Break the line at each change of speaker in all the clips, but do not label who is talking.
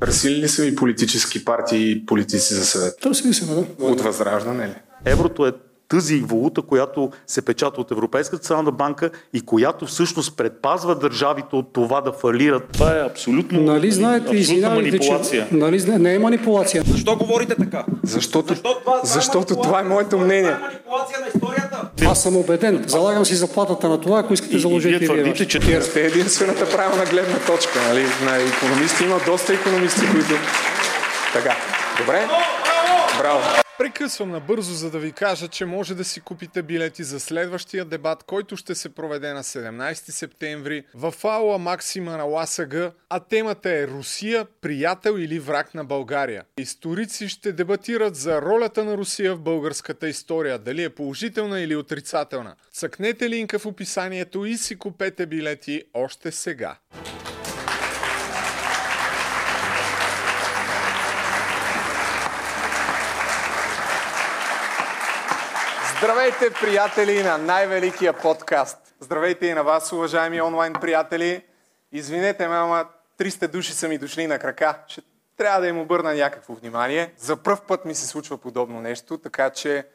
Търсили ли са ви политически партии и политици за съвет?
Търсили сме, да.
От възраждане ли?
Еврото е тази валута, която се печата от Европейската централна банка и която всъщност предпазва държавите от това да фалират. Това е абсолютно,
Нали знаете,
абсолютна манипулация.
че... Нали, зна- не е манипулация.
Защо говорите така?
Защото,
Защо това,
защото
това,
това е моето мнение.
Това е манипулация на историята.
Аз съм убеден. Залагам си заплатата на това, ако искате
И, и
заложете
вие
и вие.
твърдите, че
Вие сте единствената правилна гледна точка, нали? На економисти има доста економисти, които... Така, добре? Браво!
Прекъсвам набързо, за да ви кажа, че може да си купите билети за следващия дебат, който ще се проведе на 17 септември в аула Максима на ЛАСАГ, а темата е Русия, приятел или враг на България. Историци ще дебатират за ролята на Русия в българската история, дали е положителна или отрицателна. Цъкнете линка в описанието и си купете билети още сега.
Здравейте, приятели на най-великия подкаст! Здравейте и на вас, уважаеми онлайн приятели! Извинете ме, ама 300 души са ми дошли на крака. Ще трябва да им обърна някакво внимание. За първ път ми се случва подобно нещо, така че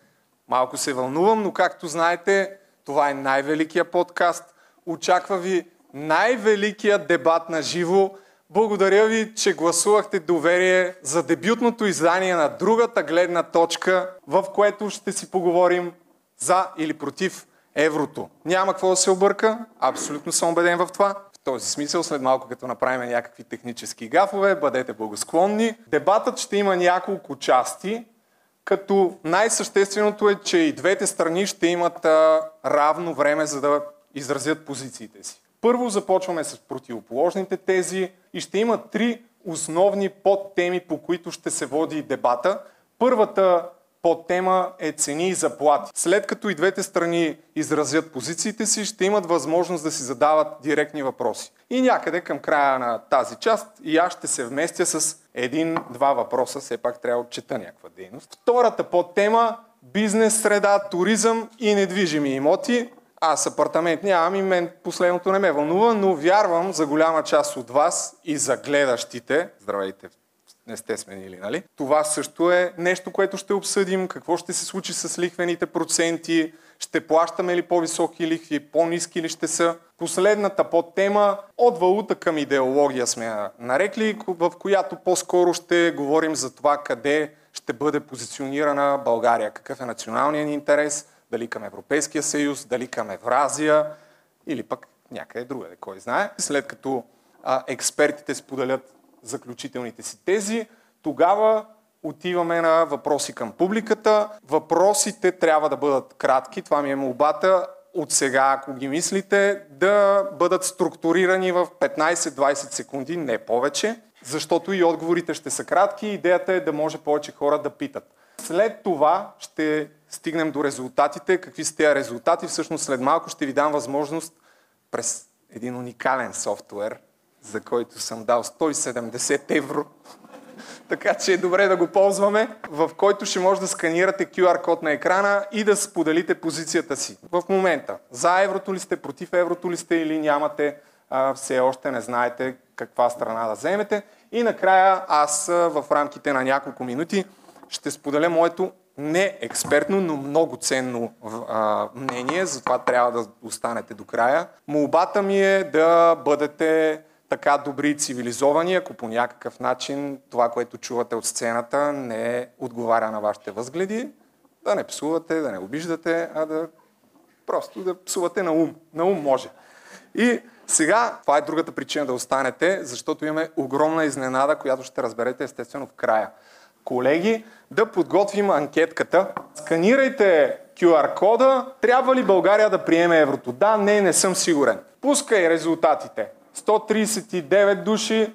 малко се вълнувам, но както знаете, това е най-великия подкаст. Очаква ви най-великия дебат на живо. Благодаря ви, че гласувахте доверие за дебютното издание на другата гледна точка, в което ще си поговорим за или против еврото. Няма какво да се обърка, абсолютно съм убеден в това. В този смисъл, след малко като направим някакви технически гафове, бъдете благосклонни. Дебатът ще има няколко части, като най-същественото е, че и двете страни ще имат равно време, за да изразят позициите си. Първо започваме с противоположните тези и ще има три основни подтеми, по които ще се води дебата. Първата подтема е цени и заплати. След като и двете страни изразят позициите си, ще имат възможност да си задават директни въпроси. И някъде към края на тази част и аз ще се вместя с един-два въпроса, все пак трябва да отчета някаква дейност. Втората подтема бизнес среда, туризъм и недвижими имоти. Аз апартамент нямам и мен последното не ме вълнува, но вярвам за голяма част от вас и за гледащите, здравейте, не сте сменили, нали? Това също е нещо, което ще обсъдим. Какво ще се случи с лихвените проценти? Ще плащаме ли по-високи лихви, по-низки ли ще са? Последната подтема от валута към идеология сме нарекли, в която по-скоро ще говорим за това къде ще бъде позиционирана България, какъв е националният ни интерес, дали към Европейския съюз, дали към Евразия или пък някъде другаде, кой знае. След като а, експертите споделят заключителните си тези, тогава отиваме на въпроси към публиката. Въпросите трябва да бъдат кратки, това ми е молбата. От сега, ако ги мислите, да бъдат структурирани в 15-20 секунди, не повече, защото и отговорите ще са кратки. Идеята е да може повече хора да питат. След това ще стигнем до резултатите. Какви са тези резултати? Всъщност след малко ще ви дам възможност през един уникален софтуер, за който съм дал 170 евро. така че е добре да го ползваме, в който ще може да сканирате QR код на екрана и да споделите позицията си. В момента, за еврото ли сте, против еврото ли сте или нямате, а, все още не знаете каква страна да вземете. И накрая аз в рамките на няколко минути ще споделя моето не експертно, но много ценно а, мнение, затова трябва да останете до края. Молбата ми е да бъдете така добри и цивилизовани, ако по някакъв начин това, което чувате от сцената, не отговаря на вашите възгледи, да не псувате, да не обиждате, а да просто да псувате на ум. На ум може. И сега, това е другата причина да останете, защото имаме огромна изненада, която ще разберете естествено в края. Колеги, да подготвим анкетката. Сканирайте QR кода. Трябва ли България да приеме еврото? Да, не, не съм сигурен. Пускай резултатите. 139 души.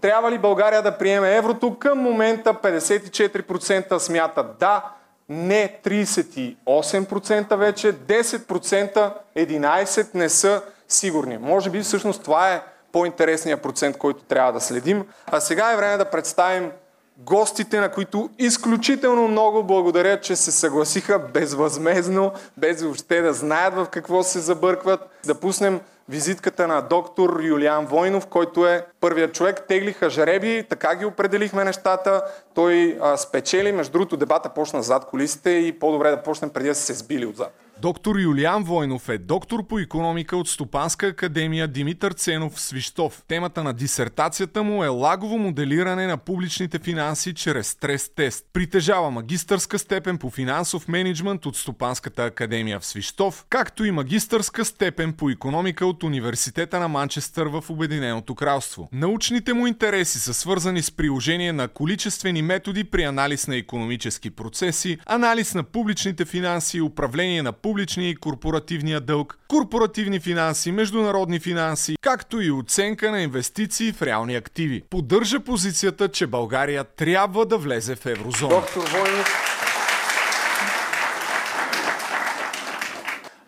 Трябва ли България да приеме еврото? Към момента 54% смятат да, не 38% вече, 10%, 11% не са сигурни. Може би всъщност това е по-интересният процент, който трябва да следим. А сега е време да представим гостите, на които изключително много благодаря, че се съгласиха безвъзмезно, без въобще да знаят в какво се забъркват. Да пуснем визитката на доктор Юлиан Войнов, който е първият човек. Теглиха жреби, така ги определихме нещата. Той а, спечели. Между другото, дебата почна зад колисите и по-добре да почнем преди да се сбили отзад.
Доктор Юлиан Войнов е доктор по економика от Стопанска академия Димитър Ценов Свищов. Темата на дисертацията му е лагово моделиране на публичните финанси чрез стрес тест. Притежава магистърска степен по финансов менеджмент от Стопанската академия в Свищов, както и магистърска степен по економика от Университета на Манчестър в Обединеното кралство. Научните му интереси са свързани с приложение на количествени методи при анализ на економически процеси, анализ на публичните финанси и управление на публичния и корпоративния дълг, корпоративни финанси, международни финанси, както и оценка на инвестиции в реални активи. Поддържа позицията, че България трябва да влезе в еврозона.
Доктор Войнов.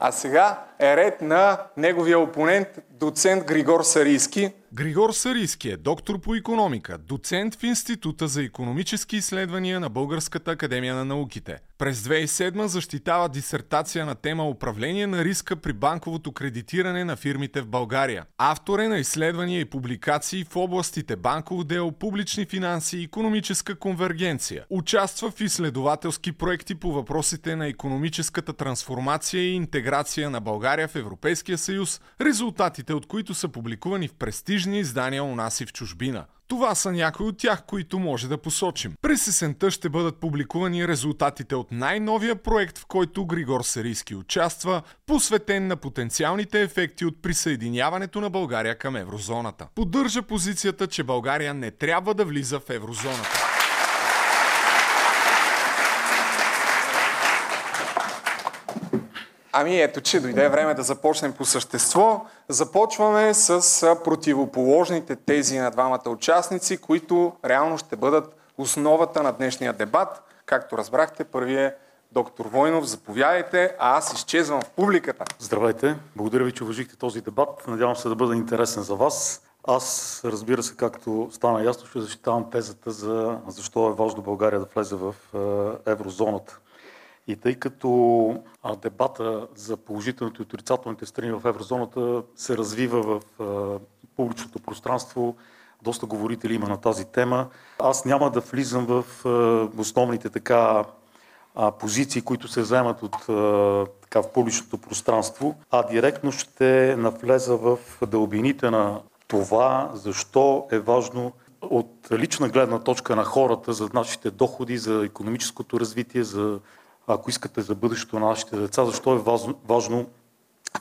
А сега е ред на неговия опонент, доцент Григор Сарийски.
Григор Сарийски е доктор по економика, доцент в Института за економически изследвания на Българската академия на науките. През 2007 защитава дисертация на тема Управление на риска при банковото кредитиране на фирмите в България. Автор е на изследвания и публикации в областите банково дело, публични финанси и економическа конвергенция. Участва в изследователски проекти по въпросите на економическата трансформация и интеграция на България в Европейския съюз, резултатите от които са публикувани в престижни издания у нас и в чужбина. Това са някои от тях, които може да посочим. През есента ще бъдат публикувани резултатите от най-новия проект, в който Григор Сарийски участва, посветен на потенциалните ефекти от присъединяването на България към еврозоната. Поддържа позицията, че България не трябва да влиза в еврозоната.
Ами ето, че дойде време да започнем по същество. Започваме с противоположните тези на двамата участници, които реално ще бъдат основата на днешния дебат. Както разбрахте, първият е доктор Войнов. Заповядайте, а аз изчезвам в публиката.
Здравейте! Благодаря ви, че уважихте този дебат. Надявам се да бъде интересен за вас. Аз, разбира се, както стана ясно, ще защитавам тезата за защо е важно България да влезе в еврозоната. И тъй като дебата за положителните и отрицателните страни в еврозоната се развива в публичното пространство, доста говорители има на тази тема, аз няма да влизам в основните така позиции, които се вземат от така, в публичното пространство, а директно ще навлеза в дълбините на това, защо е важно от лична гледна точка на хората за нашите доходи, за економическото развитие, за ако искате за бъдещето на нашите деца, защо е важно,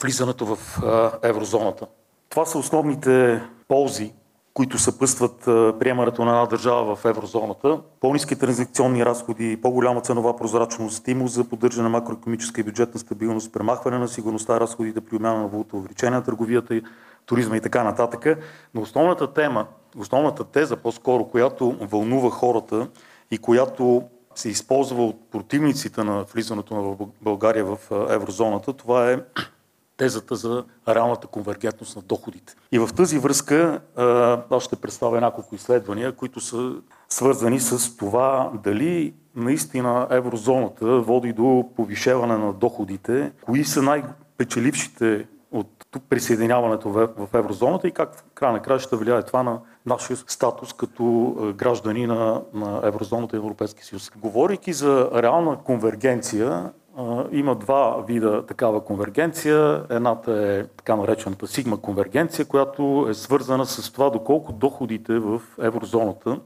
влизането в еврозоната. Това са основните ползи, които съпъстват приемането на една държава в еврозоната. По-низки транзакционни разходи, по-голяма ценова прозрачност, стимул за поддържане на макроекономическа и бюджетна стабилност, премахване на сигурността, разходите при умяна на валута, увеличение на търговията, туризма и така нататък. Но основната тема, основната теза по-скоро, която вълнува хората и която се използва от противниците на влизането на България в еврозоната, това е тезата за реалната конвергентност на доходите. И в тази връзка аз ще представя няколко изследвания, които са свързани с това дали наистина еврозоната води до повишаване на доходите, кои са най-печелившите присъединяването в еврозоната и как в края на края ще влияе това на нашия статус като граждани на, на еврозоната и Европейския съюз. Говорейки за реална конвергенция, има два вида такава конвергенция. Едната е така наречената сигма конвергенция, която е свързана с това доколко доходите в еврозоната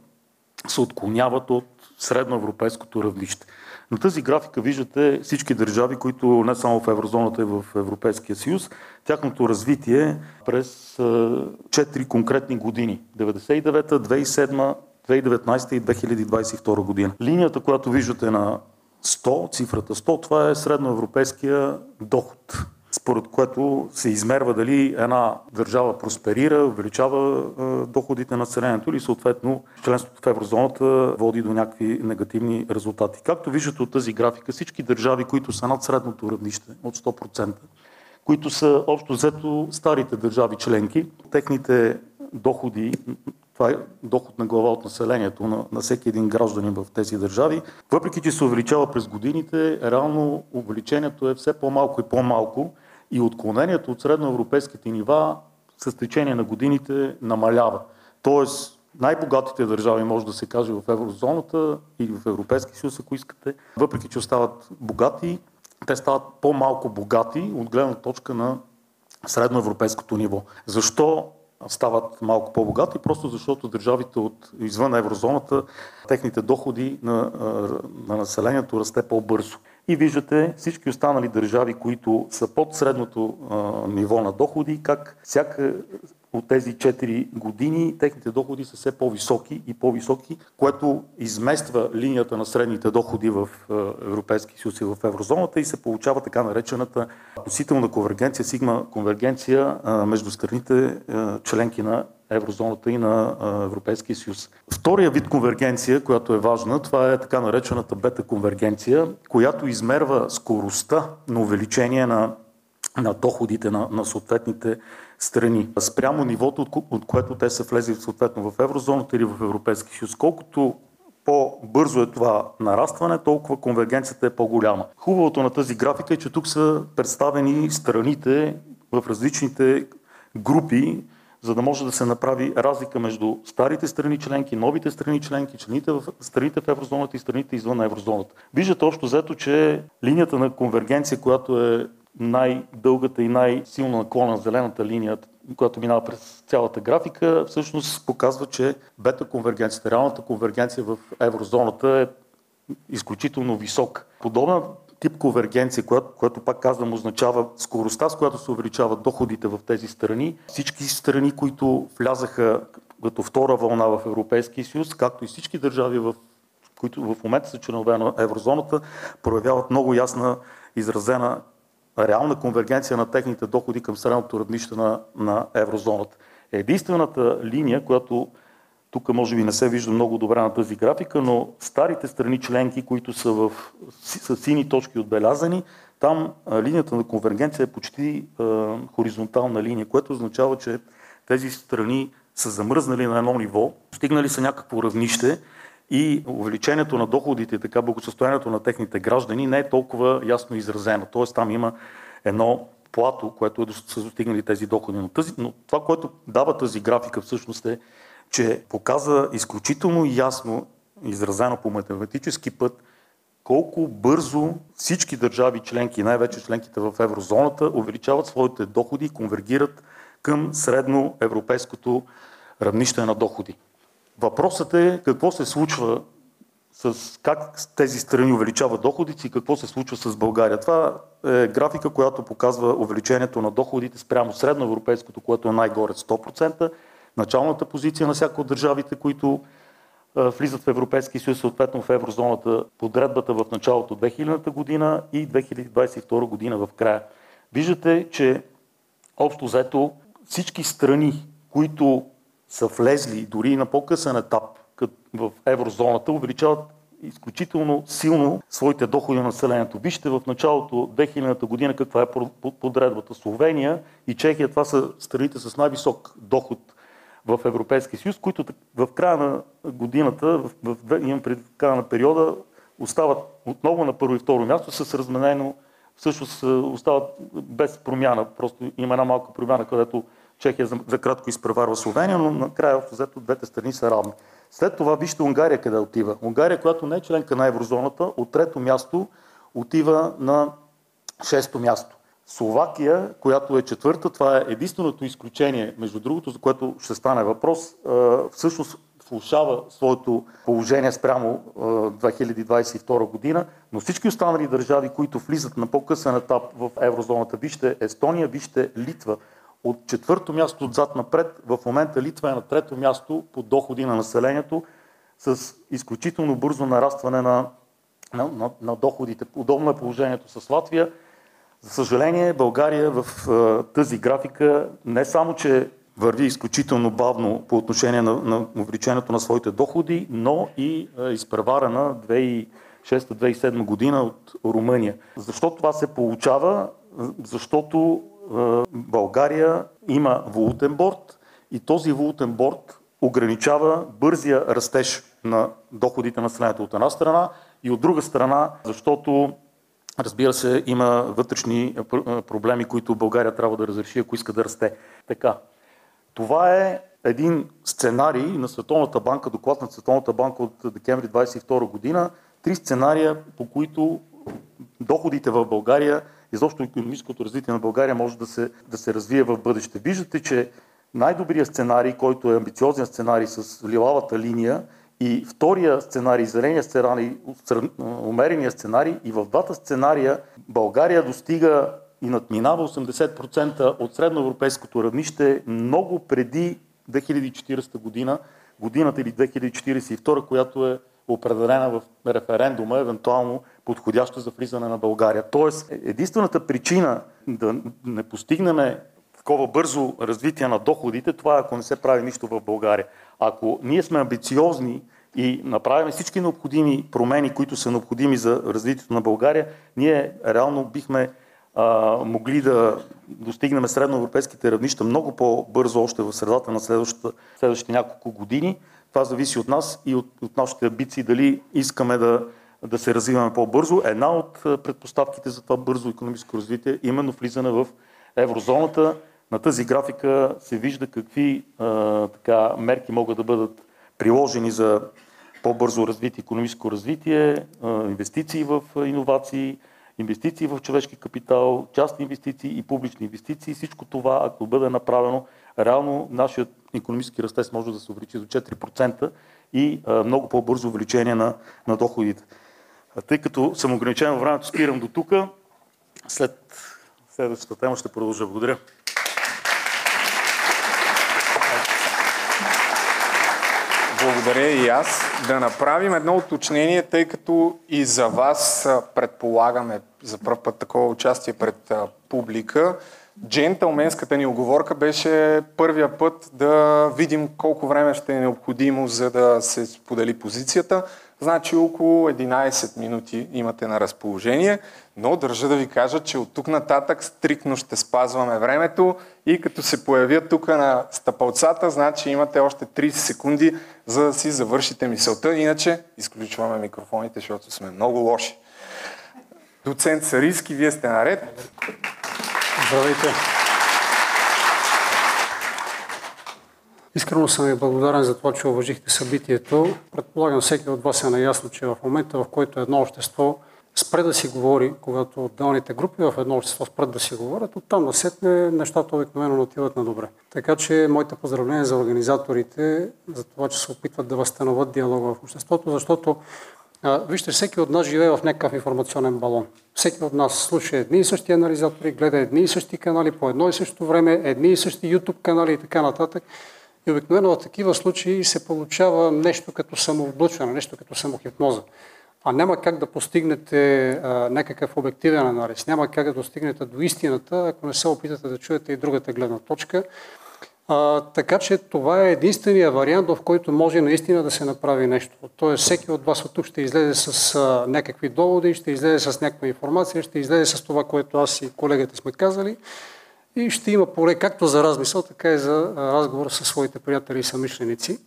се отклоняват от средноевропейското равнище. На тази графика виждате всички държави, които не само в еврозоната и в Европейския съюз, тяхното развитие през 4 конкретни години. 99-та, 2007 2019 и 2022 година. Линията, която виждате на 100, цифрата 100, това е средноевропейския доход според което се измерва дали една държава просперира, увеличава доходите на населението или съответно членството в еврозоната води до някакви негативни резултати. Както виждате от тази графика, всички държави, които са над средното равнище от 100%, които са общо взето старите държави членки, техните доходи, това е доход на глава от населението на, на всеки един гражданин в тези държави. Въпреки, че се увеличава през годините, реално увеличението е все по-малко и по-малко и отклонението от средноевропейските нива с течение на годините намалява. Тоест, най-богатите държави, може да се каже, в еврозоната или в Европейския съюз, ако искате, въпреки че остават богати, те стават по-малко богати от гледна точка на средноевропейското ниво. Защо стават малко по-богати, просто защото държавите от извън еврозоната, техните доходи на, на населението расте по-бързо. И виждате всички останали държави, които са под средното а, ниво на доходи, как всяка от тези 4 години техните доходи са все по-високи и по-високи, което измества линията на средните доходи в Европейски съюз и в еврозоната и се получава така наречената относителна конвергенция, сигма конвергенция между страните членки на еврозоната и на Европейския съюз. Втория вид конвергенция, която е важна, това е така наречената бета конвергенция, която измерва скоростта на увеличение на, на доходите на, на съответните страни. Спрямо нивото, от, от което те са влезли съответно в еврозоната или в Европейския съюз. Колкото по-бързо е това нарастване, толкова конвергенцията е по-голяма. Хубавото на тази графика е, че тук са представени страните в различните групи, за да може да се направи разлика между старите страни членки, новите страни членки, члените в, страните в еврозоната и страните извън еврозоната. Виждате общо взето, че линията на конвергенция, която е най-дългата и най-силно наклона зелената линия, която минава през цялата графика, всъщност показва, че бета-конвергенцията, реалната конвергенция в еврозоната е изключително висока. Подобна тип конвергенция, която, която пак казвам означава скоростта, с която се увеличават доходите в тези страни. Всички страни, които влязаха като втора вълна в Европейския съюз, както и всички държави, в които в момента са членове на еврозоната, проявяват много ясна изразена реална конвергенция на техните доходи към средното равнище на, на еврозоната. Единствената линия, която тук може би не се вижда много добре на тази графика, но старите страни членки, които са в, с сини точки отбелязани, там а, линията на конвергенция е почти а, хоризонтална линия, което означава, че тези страни са замръзнали на едно ниво, стигнали са някакво равнище и увеличението на доходите, така благосъстоянието на техните граждани не е толкова ясно изразено. Тоест там има едно плато, което е, са достигнали тези доходи. Но, тази, но това, което дава тази графика всъщност е, че показва изключително ясно, изразено по математически път, колко бързо всички държави членки, най-вече членките в еврозоната, увеличават своите доходи и конвергират към средно европейското равнище на доходи. Въпросът е какво се случва с как тези страни увеличават доходите и какво се случва с България. Това е графика, която показва увеличението на доходите спрямо средноевропейското, което е най-горе 100%, началната позиция на всяка от държавите, които влизат в Европейския съюз, съответно в еврозоната, подредбата в началото 2000 година и 2022 година в края. Виждате, че общо взето всички страни, които са влезли дори на по-късен етап в еврозоната, увеличават изключително силно своите доходи на населението. Вижте в началото 2000 година каква е подредбата. Словения и Чехия, това са страните с най-висок доход в Европейския съюз, които в края на годината, в, в, имам пред края на периода, остават отново на първо и второ място с разменено, всъщност остават без промяна. Просто има една малка промяна, където Чехия за, за кратко изпреварва Словения, но накрая взето двете страни са равни. След това вижте Унгария къде отива. Унгария, която не е членка на еврозоната, от трето място отива на шесто място. Словакия, която е четвърта, това е единственото изключение, между другото, за което ще стане въпрос, всъщност влушава своето положение спрямо 2022 година, но всички останали държави, които влизат на по-късен етап в еврозоната, вижте Естония, вижте Литва, от четвърто място отзад напред, в момента Литва е на трето място по доходи на населението с изключително бързо нарастване на, на, на, на доходите. Подобно е положението с Латвия. За съжаление, България в тази графика не само, че върви изключително бавно по отношение на, на увеличението на своите доходи, но и изпреварена 2006-2007 година от Румъния. Защо това се получава? Защото България има валутен борт и този валутен борт ограничава бързия растеж на доходите на населението от една страна и от друга страна, защото Разбира се, има вътрешни проблеми, които България трябва да разреши, ако иска да расте. Така. Това е един сценарий на Световната банка, доклад на Световната банка от декември 22 година. Три сценария, по които доходите в България, изобщо економическото развитие на България може да се, да се развие в бъдеще. Виждате, че най-добрият сценарий, който е амбициозен сценарий с лилавата линия и втория сценарий, зеления сценарий, умерения сценарий и в двата сценария България достига и надминава 80% от средноевропейското равнище много преди 2040 година, годината или 2042, която е определена в референдума, евентуално подходяща за влизане на България. Тоест, единствената причина да не постигнем такова бързо развитие на доходите, това е ако не се прави нищо в България. Ако ние сме амбициозни и направим всички необходими промени, които са необходими за развитието на България, ние реално бихме а, могли да достигнем средноевропейските равнища много по-бързо още в средата на следващите няколко години. Това зависи от нас и от, от нашите амбиции, дали искаме да, да се развиваме по-бързо. Една от предпоставките за това бързо економическо развитие е именно влизане в еврозоната. На тази графика се вижда какви а, така, мерки могат да бъдат приложени за по-бързо развитие, економическо развитие, а, инвестиции в иновации, инвестиции в човешки капитал, частни инвестиции и публични инвестиции. Всичко това, ако бъде направено, реално нашият економически растеж може да се увеличи до 4% и а, много по-бързо увеличение на, на доходите. А, тъй като съм ограничен във времето, спирам до тук. След следващата тема ще продължа. Благодаря.
Благодаря и аз. Да направим едно уточнение, тъй като и за вас предполагаме за първ път такова участие пред публика. Джентълменската ни оговорка беше първия път да видим колко време ще е необходимо, за да се сподели позицията. Значи около 11 минути имате на разположение, но държа да ви кажа, че от тук нататък стрикно ще спазваме времето и като се появя тук на стъпалцата, значи имате още 30 секунди, за да си завършите мисълта. Иначе изключваме микрофоните, защото сме много лоши. Доцент Сариски, вие сте наред.
Здравейте! Искрено съм ви благодарен за това, че уважихте събитието. Предполагам всеки от вас е наясно, че в момента, в който едно общество спре да си говори, когато отделните групи в едно общество спрат да си говорят, оттам насетне нещата обикновено отиват на добре. Така че моите поздравления за организаторите, за това, че се опитват да възстановят диалога в обществото, защото вижте, всеки от нас живее в някакъв информационен балон. Всеки от нас слуша едни и същи анализатори, гледа едни и същи канали по едно и също време, едни и същи YouTube канали и така нататък. И обикновено в такива случаи се получава нещо като самооблъчване, нещо като самохипноза. А няма как да постигнете а, някакъв обективен анализ, няма как да достигнете до истината, ако не се опитате да чуете и другата гледна точка. А, така че това е единствения вариант, в който може наистина да се направи нещо. Тоест всеки от вас от тук ще излезе с а, някакви доводи, ще излезе с някаква информация, ще излезе с това, което аз и колегата сме казали и ще има поле както за размисъл, така и за разговор с своите приятели и самишленици.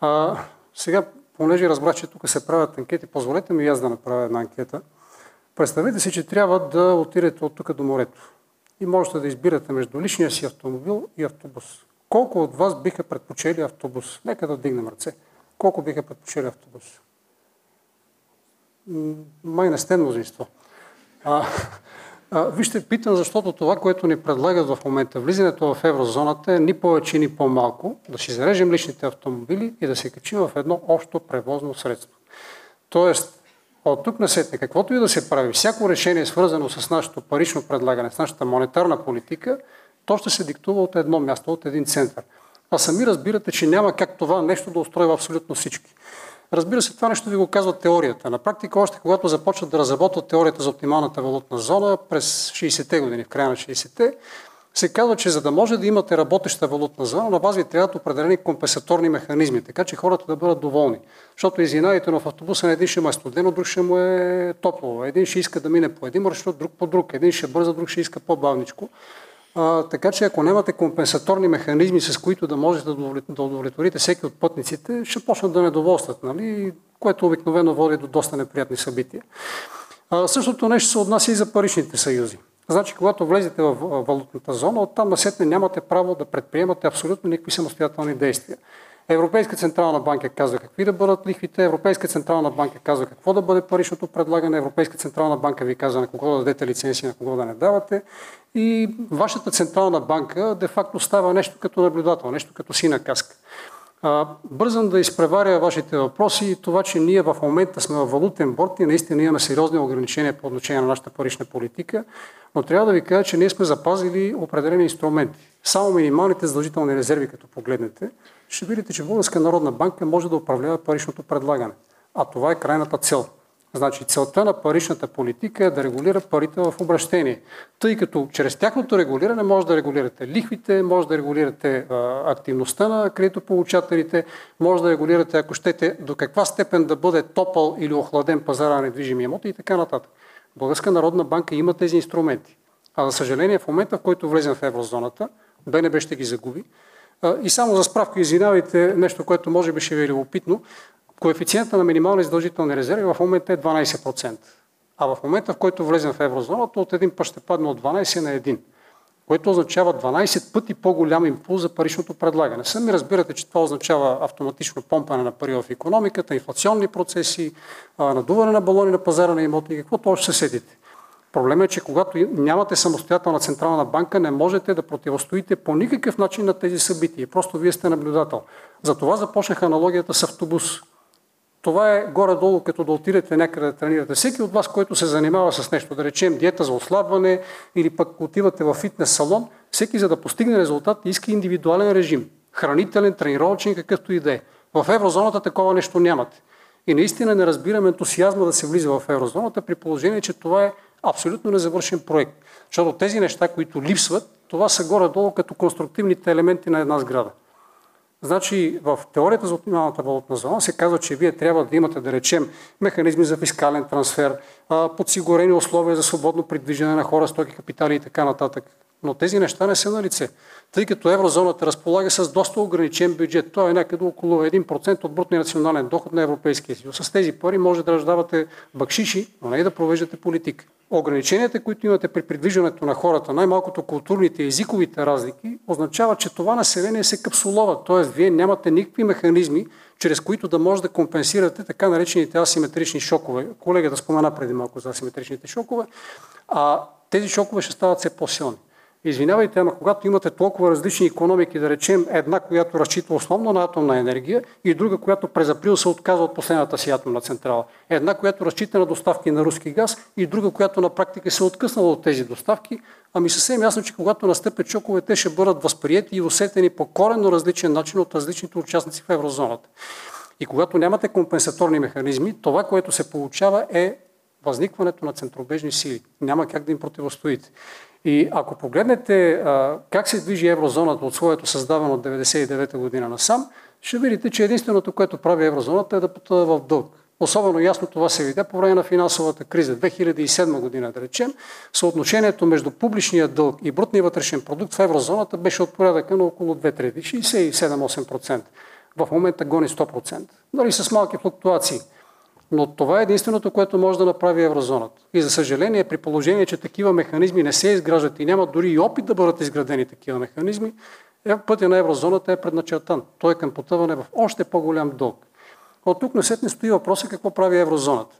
А, сега, понеже разбрах, че тук се правят анкети, позволете ми аз да направя една анкета. Представете си, че трябва да отидете от тук до морето и можете да избирате между личния си автомобил и автобус. Колко от вас биха предпочели автобус? Нека да дигнем ръце. Колко биха предпочели автобус? Май не сте мнозинство. А, вижте, питам, защото това, което ни предлагат в момента, влизането в еврозоната е ни повече, ни по-малко, да си зарежем личните автомобили и да се качим в едно общо превозно средство. Тоест, от тук на сетне, каквото и да се прави, всяко решение свързано с нашето парично предлагане, с нашата монетарна политика, то ще се диктува от едно място, от един център. А сами разбирате, че няма как това нещо да устройва абсолютно всички. Разбира се, това нещо ви го казва теорията. На практика, още когато започват да разработват теорията за оптималната валутна зона през 60-те години, в края на 60-те, се казва, че за да може да имате работеща валутна зона, на база ви трябват определени компенсаторни механизми, така че хората да бъдат доволни. Защото извинавайте, но в автобуса на един ще му е студено, друг ще му е топло. Един ще иска да мине по един маршрут, друг по друг. Един ще бърза, друг ще иска по-бавничко. Така че ако нямате компенсаторни механизми, с които да можете да удовлетворите всеки от пътниците, ще почнат да недоволстват, нали? което обикновено води до доста неприятни събития. А, същото нещо се отнася и за паричните съюзи. Значи, когато влезете в валутната зона, оттам насетне нямате право да предприемате абсолютно никакви самостоятелни действия. Европейска централна банка казва какви да бъдат лихвите, Европейска централна банка казва какво да бъде паричното предлагане, Европейска централна банка ви казва на кого да дадете лицензия, на кого да не давате. И вашата централна банка де-факто става нещо като наблюдател, нещо като сина каска. Бързам да изпреваря вашите въпроси и това, че ние в момента сме в валутен борт и наистина имаме сериозни ограничения по отношение на нашата парична политика, но трябва да ви кажа, че ние сме запазили определени инструменти. Само минималните задължителни резерви, като погледнете, ще видите, че Българска народна банка може да управлява паричното предлагане. А това е крайната цел. Значи целта на паричната политика е да регулира парите в обращение. Тъй като чрез тяхното регулиране може да регулирате лихвите, може да регулирате а, активността на кредитополучателите, може да регулирате, ако щете, до каква степен да бъде топъл или охладен пазара на недвижими имоти и така нататък. Българска народна банка има тези инструменти. А за съжаление, в момента, в който влезем в еврозоната, БНБ ще ги загуби. И само за справка, извинявайте, нещо, което може би ще ви е любопитно. Коефициента на минимални задължителни резерви в момента е 12%. А в момента, в който влезем в еврозоната, от един път ще падне от 12 на 1, което означава 12 пъти по-голям импулс за паричното предлагане. Сами разбирате, че това означава автоматично помпане на пари в економиката, инфлационни процеси, надуване на балони на пазара на имоти и каквото още се седите. Проблемът е, че когато нямате самостоятелна централна банка, не можете да противостоите по никакъв начин на тези събития. Просто вие сте наблюдател. Затова започнах аналогията с автобус. Това е горе-долу, като да отидете някъде да тренирате. Всеки от вас, който се занимава с нещо, да речем диета за ослабване или пък отивате в фитнес салон, всеки за да постигне резултат иска индивидуален режим. Хранителен, тренировачен, какъвто и да е. В еврозоната такова нещо нямате. И наистина не разбирам ентусиазма да се влиза в еврозоната, при положение, че това е абсолютно незавършен проект. Защото тези неща, които липсват, това са горе-долу като конструктивните елементи на една сграда. Значи в теорията за оптималната валутна зона се казва, че вие трябва да имате, да речем, механизми за фискален трансфер, подсигурени условия за свободно придвижване на хора, стоки, капитали и така нататък. Но тези неща не са на лице. Тъй като еврозоната разполага с доста ограничен бюджет. Той е някъде около 1% от брутния национален доход на Европейския съюз. С тези пари може да раздавате бакшиши, но не и да провеждате политика. Ограниченията, които имате при придвижването на хората, най-малкото културните и езиковите разлики, означава, че това население се капсулова. Тоест, вие нямате никакви механизми, чрез които да може да компенсирате така наречените асиметрични шокове. Колегата спомена преди малко за асиметричните шокове. А тези шокове ще стават все по-силни. Извинявайте, ама когато имате толкова различни економики, да речем една, която разчита основно на атомна енергия и друга, която през април се отказва от последната си атомна централа. Една, която разчита на доставки на руски газ и друга, която на практика се е откъснала от тези доставки, ами съвсем ясно, че когато настъпят шокове, те ще бъдат възприяти и усетени по коренно различен начин от различните участници в еврозоната. И когато нямате компенсаторни механизми, това, което се получава е възникването на центробежни сили. Няма как да им противостоите. И ако погледнете а, как се движи еврозоната от своето създаване от 1999 година насам, ще видите, че единственото, което прави еврозоната е да потъва в дълг. Особено ясно това се видя по време на финансовата криза 2007 година, да речем. Съотношението между публичния дълг и брутния вътрешен продукт в еврозоната беше от порядъка на около 2 трети, 67-8%. В момента гони 100%. Дали с малки флуктуации. Но това е единственото, което може да направи еврозоната. И за съжаление, при положение, че такива механизми не се изграждат и няма дори и опит да бъдат изградени такива механизми, е, пътя на еврозоната е предначертан. Той е към потъване в още по-голям дълг. От тук не стои въпроса какво прави еврозоната.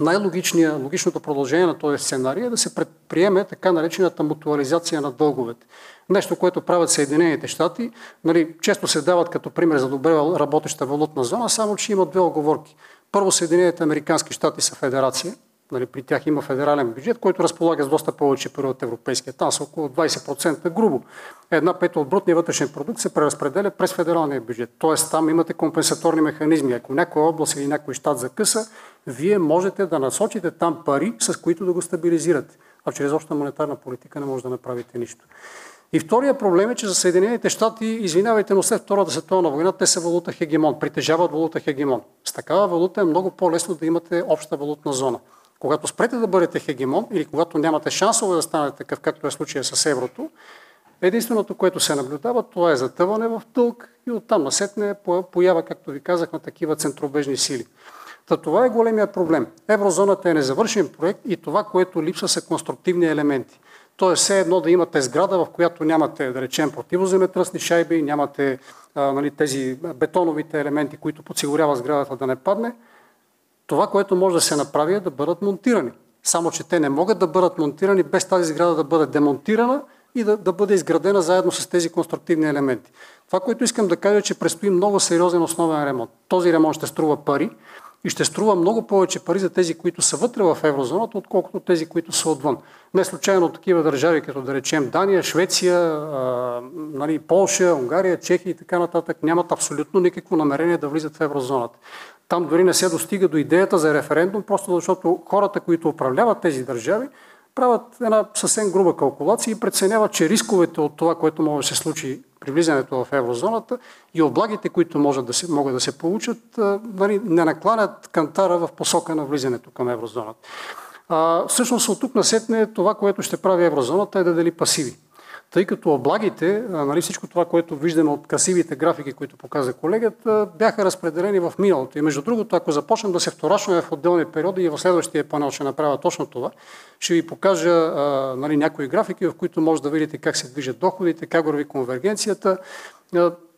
Най-логичното продължение на този сценарий е да се предприеме така наречената мутуализация на дълговете. Нещо, което правят Съединените щати. Нали, често се дават като пример за добре работеща валутна зона, само че има две оговорки. Първо, Съединените Американски щати са федерация. Нали, при тях има федерален бюджет, който разполага с доста повече пари от европейския. Там са около 20% грубо. Една пета от брутния вътрешен продукт се преразпределя през федералния бюджет. Тоест там имате компенсаторни механизми. Ако някоя област или някой щат закъса, вие можете да насочите там пари, с които да го стабилизирате. А чрез обща монетарна политика не може да направите нищо. И втория проблем е, че за Съединените щати, извинявайте, но след Втората световна война те са валута хегемон, притежават валута хегемон. С такава валута е много по-лесно да имате обща валутна зона. Когато спрете да бъдете хегемон или когато нямате шансове да станете такъв, както е случая с еврото, единственото, което се наблюдава, това е затъване в дълг и оттам насетне поява, както ви казах, на такива центробежни сили. Та това е големия проблем. Еврозоната е незавършен проект и това, което липсва са конструктивни елементи. Тоест, все едно да имате сграда, в която нямате, да речем, противоземетръсни шайби, нямате а, нали, тези бетоновите елементи, които подсигуряват сградата да не падне. Това, което може да се направи е да бъдат монтирани. Само, че те не могат да бъдат монтирани без тази сграда да бъде демонтирана и да, да бъде изградена заедно с тези конструктивни елементи. Това, което искам да кажа, е, че предстои много сериозен основен ремонт. Този ремонт ще струва пари и ще струва много повече пари за тези, които са вътре в еврозоната, отколкото тези, които са отвън. Не случайно такива държави, като да речем Дания, Швеция, а, нали, Полша, Унгария, Чехия и така нататък, нямат абсолютно никакво намерение да влизат в еврозоната. Там дори не се достига до идеята за референдум, просто защото хората, които управляват тези държави, правят една съвсем груба калкулация и преценяват, че рисковете от това, което може да се случи при влизането в еврозоната и облагите, които може да се, могат да се получат, нали, не накланят кантара в посока на влизането към еврозоната. А, всъщност от тук насетне това, което ще прави еврозоната е да дели пасиви тъй като облагите, нали, всичко това, което виждаме от красивите графики, които показа колегата, бяха разпределени в миналото. И между другото, ако започнем да се вторачваме в отделни периоди и в следващия панел ще направя точно това, ще ви покажа нали, някои графики, в които може да видите как се движат доходите, как върви конвергенцията.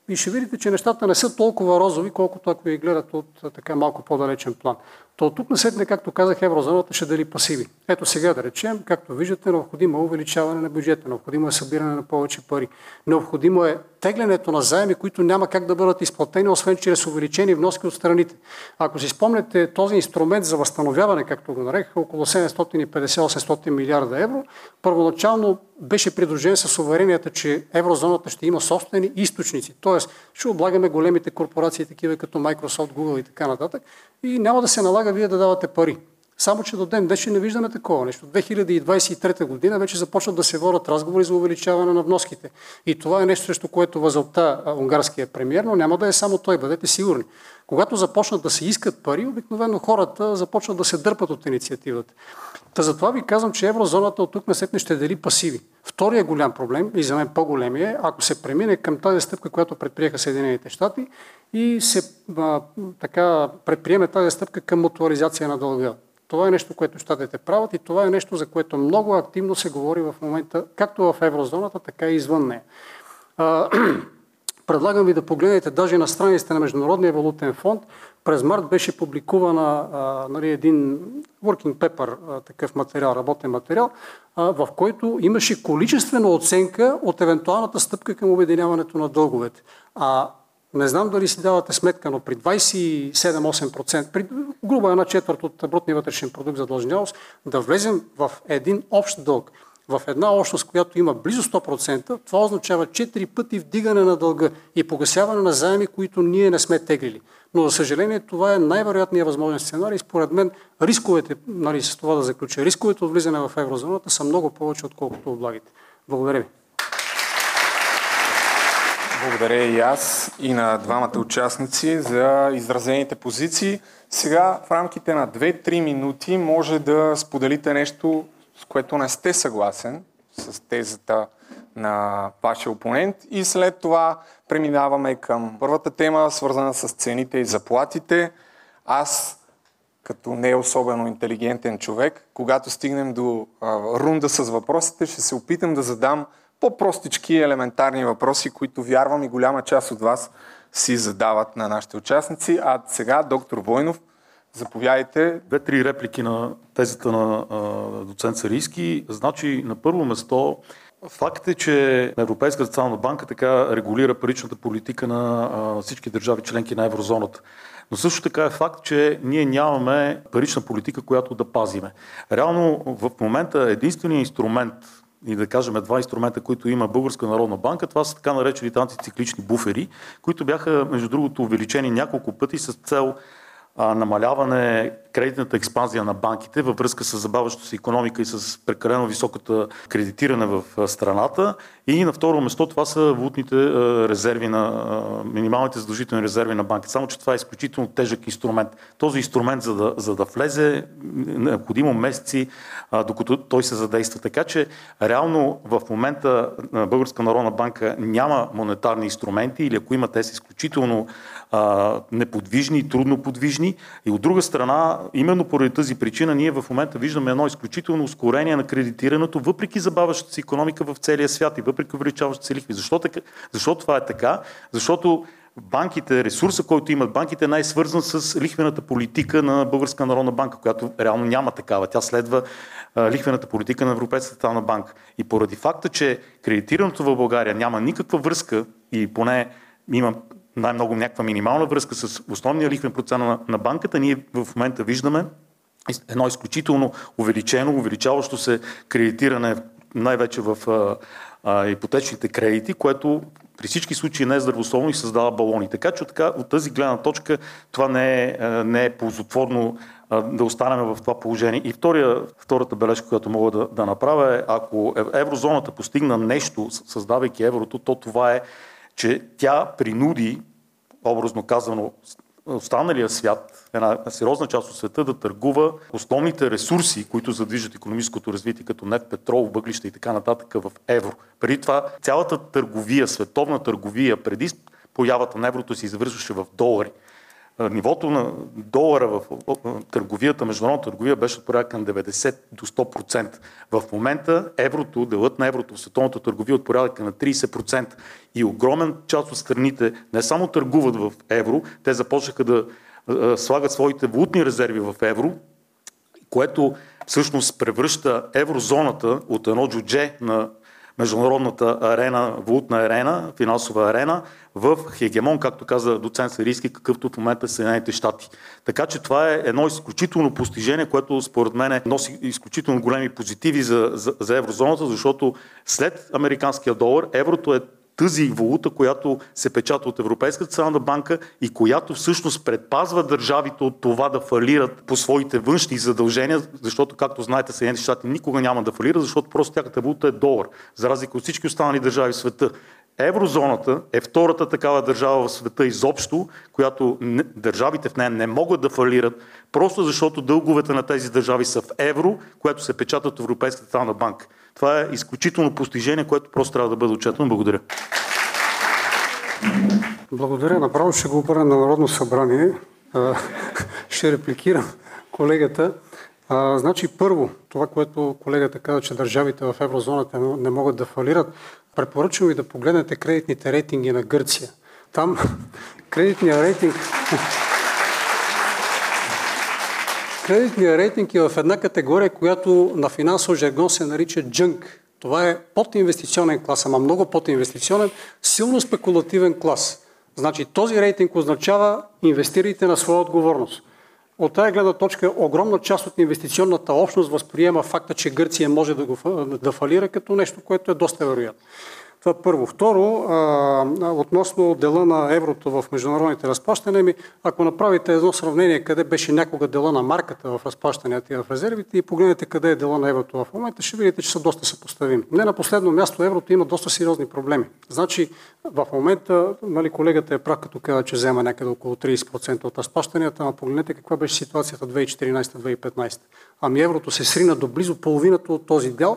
И ще видите, че нещата не са толкова розови, колкото ако ги гледат от така малко по-далечен план. То тук насетне, както казах, еврозоната ще дали пасиви. Ето сега да речем, както виждате, необходимо е увеличаване на бюджета, необходимо е събиране на повече пари, необходимо е теглянето на заеми, които няма как да бъдат изплатени, освен чрез увеличени вноски от страните. Ако си спомняте този инструмент за възстановяване, както го нарекаха, около 750-800 милиарда евро, първоначално беше придружен с уверенията, че еврозоната ще има собствени източници. Тоест, ще облагаме големите корпорации, такива като Microsoft, Google и така нататък, и няма да се налага вие да давате пари. Само, че до ден днешен не виждаме такова нещо. 2023 година вече започват да се водят разговори за увеличаване на вноските. И това е нещо, срещу което възълта унгарския премьер, но няма да е само той, бъдете сигурни. Когато започнат да се искат пари, обикновено хората започват да се дърпат от инициативата. Та затова ви казвам, че еврозоната от тук насетне ще дели пасиви. Втория голям проблем, и за мен по-големия е, ако се премине към тази стъпка, която предприеха Съединените щати и се а, така предприеме тази стъпка към мутуализация на дълга. Това е нещо, което щатите правят и това е нещо, за което много активно се говори в момента, както в еврозоната, така и извън нея. Предлагам ви да погледнете даже на страниците на Международния валутен фонд. През март беше публикувана а, нали, един working paper, а, такъв материал, работен материал, а, в който имаше количествена оценка от евентуалната стъпка към обединяването на дълговете. А не знам дали си давате сметка, но при 27-8%, при грубо една четвърт от брутния вътрешен продукт за дължнялост, да влезем в един общ дълг, в една общност, която има близо 100%, това означава 4 пъти вдигане на дълга и погасяване на заеми, които ние не сме теглили. Но, за съжаление, това е най-вероятният възможен сценарий. Според мен, рисковете, нали, с това да заключа, рисковете от влизане в еврозоната са много повече, отколкото облагите. Благодаря ви.
Благодаря и аз и на двамата участници за изразените позиции. Сега в рамките на 2-3 минути може да споделите нещо, с което не сте съгласен с тезата на вашия опонент и след това преминаваме към първата тема, свързана с цените и заплатите. Аз, като не особено интелигентен човек, когато стигнем до а, рунда с въпросите, ще се опитам да задам по-простички елементарни въпроси, които вярвам и голяма част от вас си задават на нашите участници. А сега, доктор Войнов, заповядайте.
Две-три реплики на тезата на а, доцент Сарийски. Значи, на първо место, Факт е, че Европейската централна банка така регулира паричната политика на а, всички държави членки на еврозоната. Но също така е факт, че ние нямаме парична политика, която да пазиме. Реално в момента единственият инструмент, и да кажем два инструмента, които има Българска народна банка, това са така наречените антициклични буфери, които бяха, между другото, увеличени няколко пъти с цел а, намаляване кредитната експанзия на банките във връзка с забаващата се економика и с прекалено високата кредитиране в страната. И на второ место това са валутните резерви на минималните задължителни резерви на банките. Само, че това е изключително тежък инструмент. Този инструмент, за да, за да влезе, необходимо месеци, докато той се задейства. Така че реално в момента Българска народна банка няма монетарни инструменти или ако има, те са изключително неподвижни и трудно подвижни. И от друга страна, именно поради тази причина, ние в момента виждаме едно изключително ускорение на кредитирането, въпреки забавящата се економика в целия свят и въпреки увеличаващите се лихви. Защо, така? Защо това е така? Защото банките, ресурса, който имат банките е най-свързан с лихвената политика на Българска народна банка, която реално няма такава. Тя следва лихвената политика на Европейската централна банка. И поради факта, че кредитирането в България няма никаква връзка и поне има най-много някаква минимална връзка с основния лихвен процент на, на банката, ние в момента виждаме едно изключително увеличено, увеличаващо се кредитиране най-вече в а, а, ипотечните кредити, което при всички случаи не е здравословно и създава балони. Така че така, от тази гледна точка това не е, не е ползотворно да останем в това положение. И втория, втората бележка, която мога да, да направя е, ако еврозоната постигна нещо, създавайки еврото, то това е че тя принуди, образно казано, останалия свят, една сериозна част от света да търгува основните ресурси, които задвижат економическото развитие, като нефт, петрол, въглища и така нататък в евро. Преди това цялата търговия, световна търговия, преди появата на еврото се извършваше в долари нивото на долара в търговията, международната търговия беше от порядка на 90 до 100%. В момента еврото, делът на еврото в световната търговия е от порядъка на 30%. И огромен част от страните не само търгуват в евро, те започнаха да слагат своите валутни резерви в евро, което всъщност превръща еврозоната от едно джудже на международната арена, валутна арена, финансова арена, в хегемон, както каза доцент Сарийски, какъвто в момента са Съединените щати. Така че това е едно изключително постижение, което според мен носи изключително големи позитиви за, за, за еврозоната, защото след американския долар еврото е тази валута, която се печата от Европейската централна банка и която всъщност предпазва държавите от това да фалират по своите външни задължения, защото, както знаете, Съединените щати никога няма да фалират, защото просто тяхната валута е долар, за разлика от всички останали държави в света. Еврозоната е втората такава държава в света изобщо, която не, държавите в нея не могат да фалират, просто защото дълговете на тези държави са в евро, което се печатат от Европейската централна банка. Това е изключително постижение, което просто трябва да бъде отчетено. Благодаря.
Благодаря. Направо ще го обърна на Народно събрание. ще репликирам колегата. А, значи първо, това, което колегата каза, че държавите в еврозоната не могат да фалират, препоръчвам ви да погледнете кредитните рейтинги на Гърция. Там кредитният рейтинг... Кредитният рейтинг е в една категория, която на финансов жаргон се нарича джънк. Това е подинвестиционен клас, ама много подинвестиционен, силно спекулативен клас. Значи този рейтинг означава инвестирайте на своя отговорност. От тази гледна точка огромна част от инвестиционната общност възприема факта, че Гърция може да, го, да фалира като нещо, което е доста вероятно. Това първо. Второ, а, относно дела на еврото в международните разплащания, ми, ако направите едно сравнение къде беше някога дела на марката в разплащанията и в резервите и погледнете къде е дела на еврото в момента, ще видите, че са доста съпоставими. Не на последно място, еврото има доста сериозни проблеми. Значи, в момента, нали, колегата е прав, като каза, че взема някъде около 30% от разплащанията, а погледнете каква беше ситуацията 2014-2015. Ами еврото се срина до близо половината от този дял,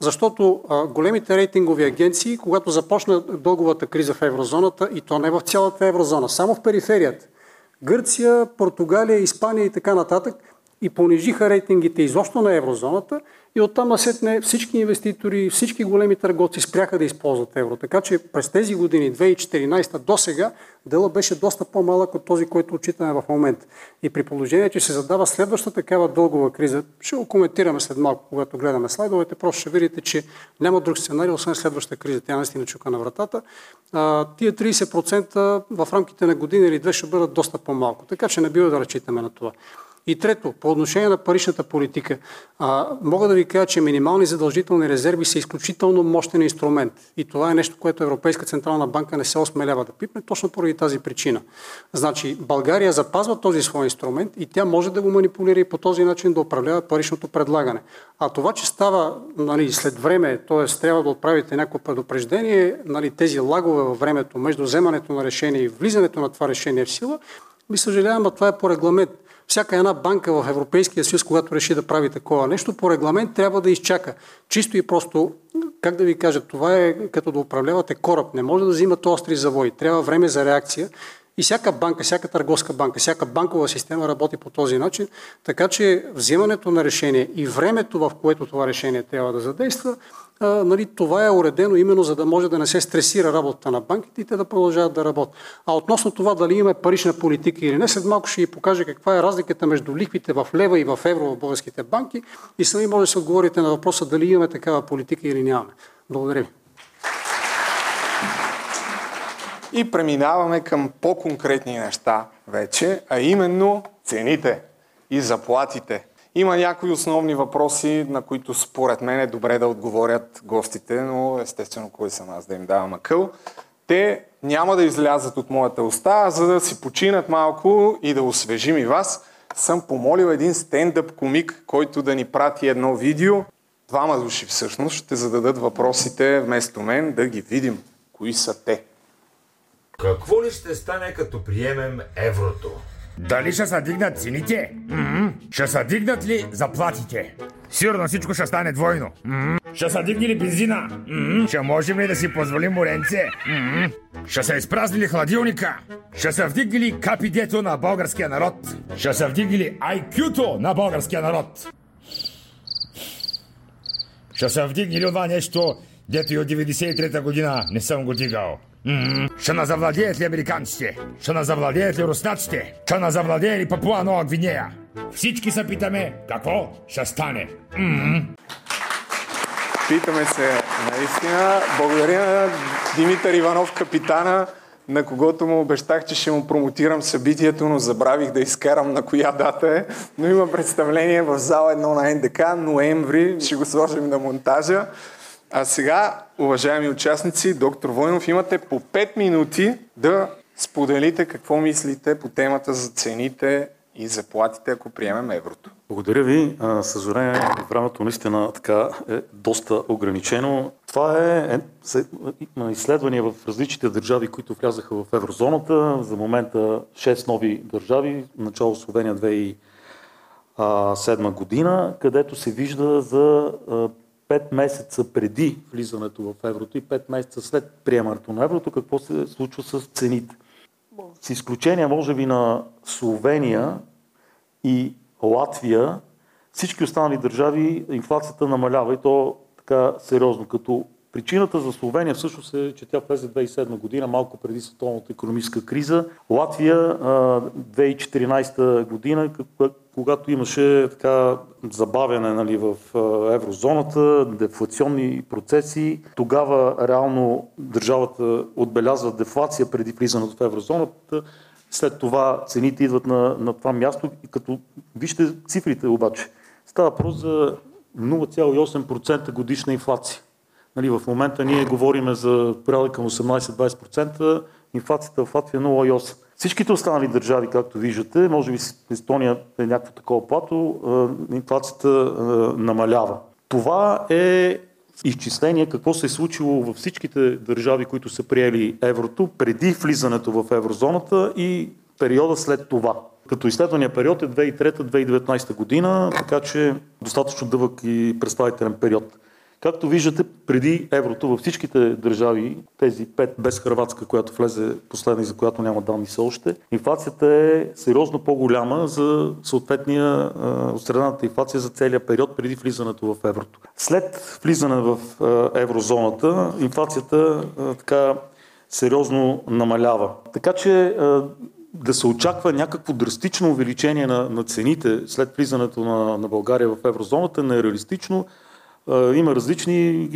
защото големите рейтингови агенции, когато започна дълговата криза в еврозоната, и то не в цялата еврозона, само в периферията, Гърция, Португалия, Испания и така нататък, и понижиха рейтингите изобщо на еврозоната и оттам насетне всички инвеститори, всички големи търговци спряха да използват евро. Така че през тези години, 2014 до сега, дела беше доста по-малък от този, който отчитаме в момента. И при положение, че се задава следваща такава дългова криза, ще го коментираме след малко, когато гледаме слайдовете, просто ще видите, че няма друг сценарий, освен следващата криза. Тя наистина чука на вратата. А, тия 30% в рамките на година или две ще бъдат доста по-малко. Така че не бива да разчитаме на това. И трето, по отношение на паричната политика, а, мога да ви кажа, че минимални задължителни резерви са изключително мощен инструмент. И това е нещо, което Европейска централна банка не се осмелява да пипне, точно поради тази причина. Значи, България запазва този свой инструмент и тя може да го манипулира и по този начин да управлява паричното предлагане. А това, че става нали, след време, т.е. трябва да отправите някакво предупреждение, нали, тези лагове във времето между вземането на решение и влизането на това решение в сила, ми съжалявам, а това е по регламент. Всяка една банка в Европейския съюз, когато реши да прави такова нещо, по регламент трябва да изчака. Чисто и просто, как да ви кажа, това е като да управлявате кораб. Не може да взимате остри завои. Трябва време за реакция. И всяка банка, всяка търговска банка, всяка банкова система работи по този начин, така че взимането на решение и времето, в което това решение трябва да задейства, нали, това е уредено именно за да може да не се стресира работата на банките и те да продължават да работят. А относно това дали има парична политика или не, след малко ще ви покажа каква е разликата между лихвите в лева и в евро в българските банки и сами може да се отговорите на въпроса дали имаме такава политика или нямаме. Благодаря ви.
И преминаваме към по-конкретни неща вече, а именно цените и заплатите. Има някои основни въпроси, на които според мен е добре да отговорят гостите, но естествено кой съм аз да им давам акъл. Те няма да излязат от моята уста, а за да си починат малко и да освежим и вас, съм помолил един стендъп комик, който да ни прати едно видео. Двама души всъщност ще зададат въпросите вместо мен, да ги видим. Кои са те?
Какво ли ще стане като приемем еврото?
Дали ще се дигнат цените? м Ще се дигнат ли заплатите? Сигурно всичко ще стане двойно. м Ще се дигне ли бензина? м Ще можем ли да си позволим моренце? м Ще се изпразни ли хладилника? Ще се вдигне ли капидето на българския народ? Ще се вдигне ли IQ-то на българския народ? Ще се вдигне ли това нещо, дето и от 93-та година не съм го дигал? М Ще назавладеят ли американците? Ще назавладеят ли руснаците? Ще назавладее ли Папуа Нова Гвинея? Всички се питаме какво ще стане. м
Питаме се наистина. Благодаря на Димитър Иванов, капитана, на когото му обещах, че ще му промотирам събитието, но забравих да изкарам на коя дата е. Но има представление в зала 1 на НДК, ноември, ще го сложим на монтажа. А сега, уважаеми участници, доктор Войнов, имате по 5 минути да споделите какво мислите по темата за цените и заплатите, ако приемем еврото.
Благодаря ви. Съжаление, времето наистина така е доста ограничено. Това е, е изследвания в различните държави, които влязаха в еврозоната. За момента 6 нови държави, начало Словения 2007 година, където се вижда за 5 месеца преди влизането в еврото и 5 месеца след приемането на еврото, какво се случва с цените. С изключение, може би, на Словения и Латвия, всички останали държави инфлацията намалява и то така сериозно. Като причината за Словения всъщност е, че тя влезе 2007 година, малко преди световната економическа криза. Латвия а, 2014 година, когато имаше така забавяне нали, в еврозоната, дефлационни процеси, тогава реално държавата отбелязва дефлация преди влизането в еврозоната. След това цените идват на, на това място като вижте цифрите обаче. Става въпрос за 0,8% годишна инфлация. Нали, в момента ние говорим за порядък към 18-20%, инфлацията в Латвия е 0,8%. Всичките останали държави, както виждате, може би Естония е някакво такова плато, инфлацията намалява. Това е изчисление какво се е случило във всичките държави, които са приели еврото преди влизането в еврозоната и периода след това. Като изследвания период е 2003-2019 година, така че достатъчно дълъг и представителен период. Както виждате, преди еврото във всичките държави, тези пет без Хрватска, която влезе последна и за която няма данни все още, инфлацията е сериозно по-голяма за съответния от инфлация за целия период преди влизането в еврото. След влизане в еврозоната, инфлацията така сериозно намалява. Така че да се очаква някакво драстично увеличение на, на цените след влизането на, на България в еврозоната е нереалистично. Има различни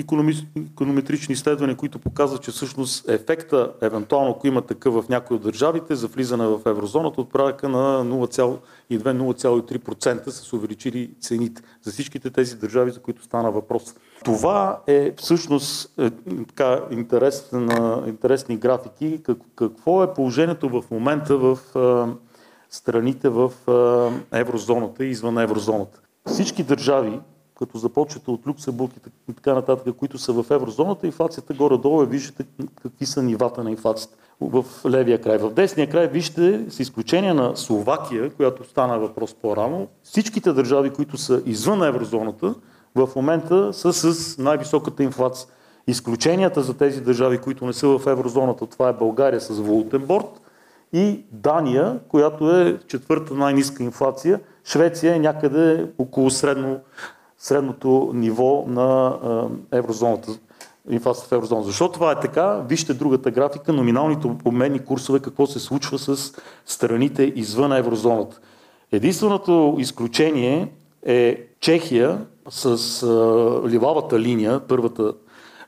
економетрични изследвания, които показват, че всъщност ефекта, евентуално ако има такъв в някои от държавите, за влизане в еврозоната от порядъка на 0,2-0,3% са се увеличили цените за всичките тези държави, за които стана въпрос. Това е всъщност е, така, интересна, интересни графики. Как, какво е положението в момента в е, страните в е, еврозоната и извън еврозоната? Всички държави, като започвате от Люксембург и така нататък, които са в еврозоната, инфлацията горе-долу е, виждате какви са нивата на инфлацията в левия край. В десния край вижте, с изключение на Словакия, която стана въпрос по-рано, всичките държави, които са извън еврозоната, в момента са с най-високата инфлация. Изключенията за тези държави, които не са в еврозоната, това е България с валутен борт и Дания, която е четвърта най-ниска инфлация. Швеция е някъде около средно, средното ниво на еврозоната инфлация в еврозона. Защо това е така? Вижте другата графика, номиналните обменни курсове, какво се случва с страните извън еврозоната. Единственото изключение е Чехия с ливавата линия, първата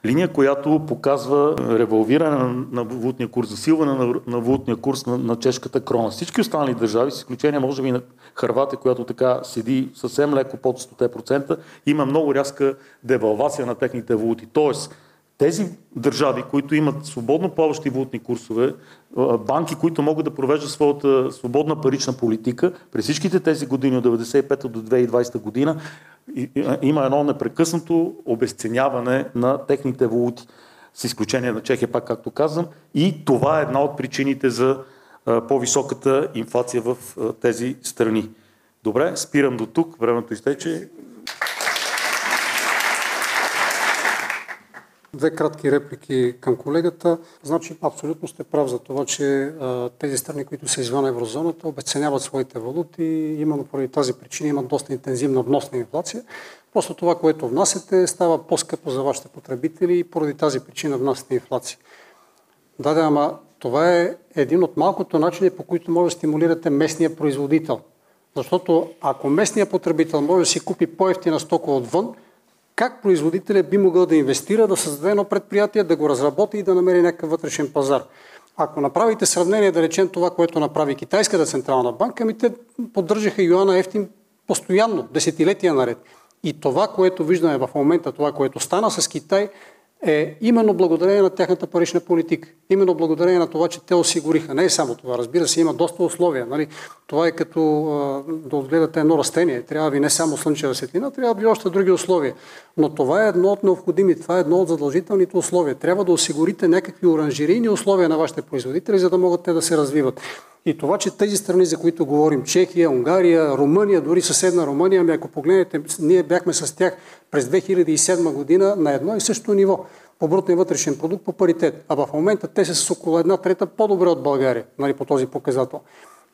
линия, която показва револвиране на, валутния курс, засилване на валутния курс на, на чешката крона. Всички останали държави, с изключение може би на Харватия, която така седи съвсем леко под 100%, има много рязка девалвация на техните валути. Тоест, тези държави, които имат свободно плаващи валутни курсове, банки, които могат да провеждат своята свободна парична политика, през всичките тези години от 1995 до 2020 година има едно непрекъснато обесценяване на техните валути, с изключение на Чехия, пак както казвам, и това е една от причините за по-високата инфлация в тези страни. Добре, спирам до тук, времето изтече.
Две кратки реплики към колегата. Значи, абсолютно сте прав за това, че а, тези страни, които са извън еврозоната, обесценяват своите валути именно поради тази причина имат доста интензивна вносна инфлация. Просто това, което внасяте, става по-скъпо за вашите потребители и поради тази причина внасяте инфлация. Да, да, ама това е един от малкото начини, по които може да стимулирате местния производител. Защото ако местният потребител може да си купи по-ефтина стока отвън, как производителят би могъл да инвестира, да създаде едно предприятие, да го разработи и да намери някакъв вътрешен пазар. Ако направите сравнение, да речем това, което направи Китайската централна банка, ми те поддържаха юана ефтин постоянно, десетилетия наред. И това, което виждаме в момента, това, което стана с Китай, е именно благодарение на тяхната парична политика. Именно благодарение на това, че те осигуриха. Не е само това. Разбира се, има доста условия. Нали? Това е като а, да отгледате едно растение. Трябва ви не само слънчева светлина, трябва ви още други условия. Но това е едно от необходими, това е едно от задължителните условия. Трябва да осигурите някакви оранжерийни условия на вашите производители, за да могат те да се развиват. И това, че тези страни, за които говорим, Чехия, Унгария, Румъния, дори съседна Румъния, ами ако погледнете, ние бяхме с тях през 2007 година на едно и също ниво по брутния вътрешен продукт по паритет. А в момента те са с около една трета по-добре от България нали, по този показател.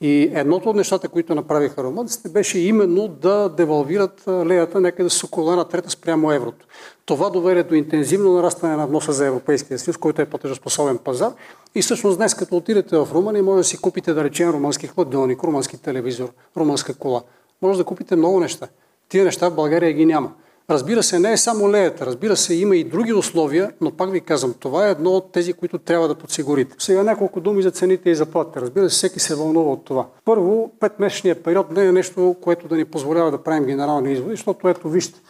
И едното от нещата, които направиха румънците, беше именно да девалвират леята някъде с около една трета спрямо еврото. Това доведе до интензивно нарастване на вноса за Европейския съюз, който е платежоспособен пазар. И всъщност днес, като отидете в Румъния, може да си купите, да речем, румънски хладилник, румънски телевизор, румънска кола. Може да купите много неща. Тия неща в България ги няма. Разбира се, не е само леята, разбира се, има и други условия, но пак ви казвам, това е едно от тези, които трябва да подсигурите. Сега няколко думи за цените и заплатите. Разбира се, всеки се вълнува от това. Първо, петмесечният период не е нещо, което да ни позволява да правим генерални изводи, защото ето вижте,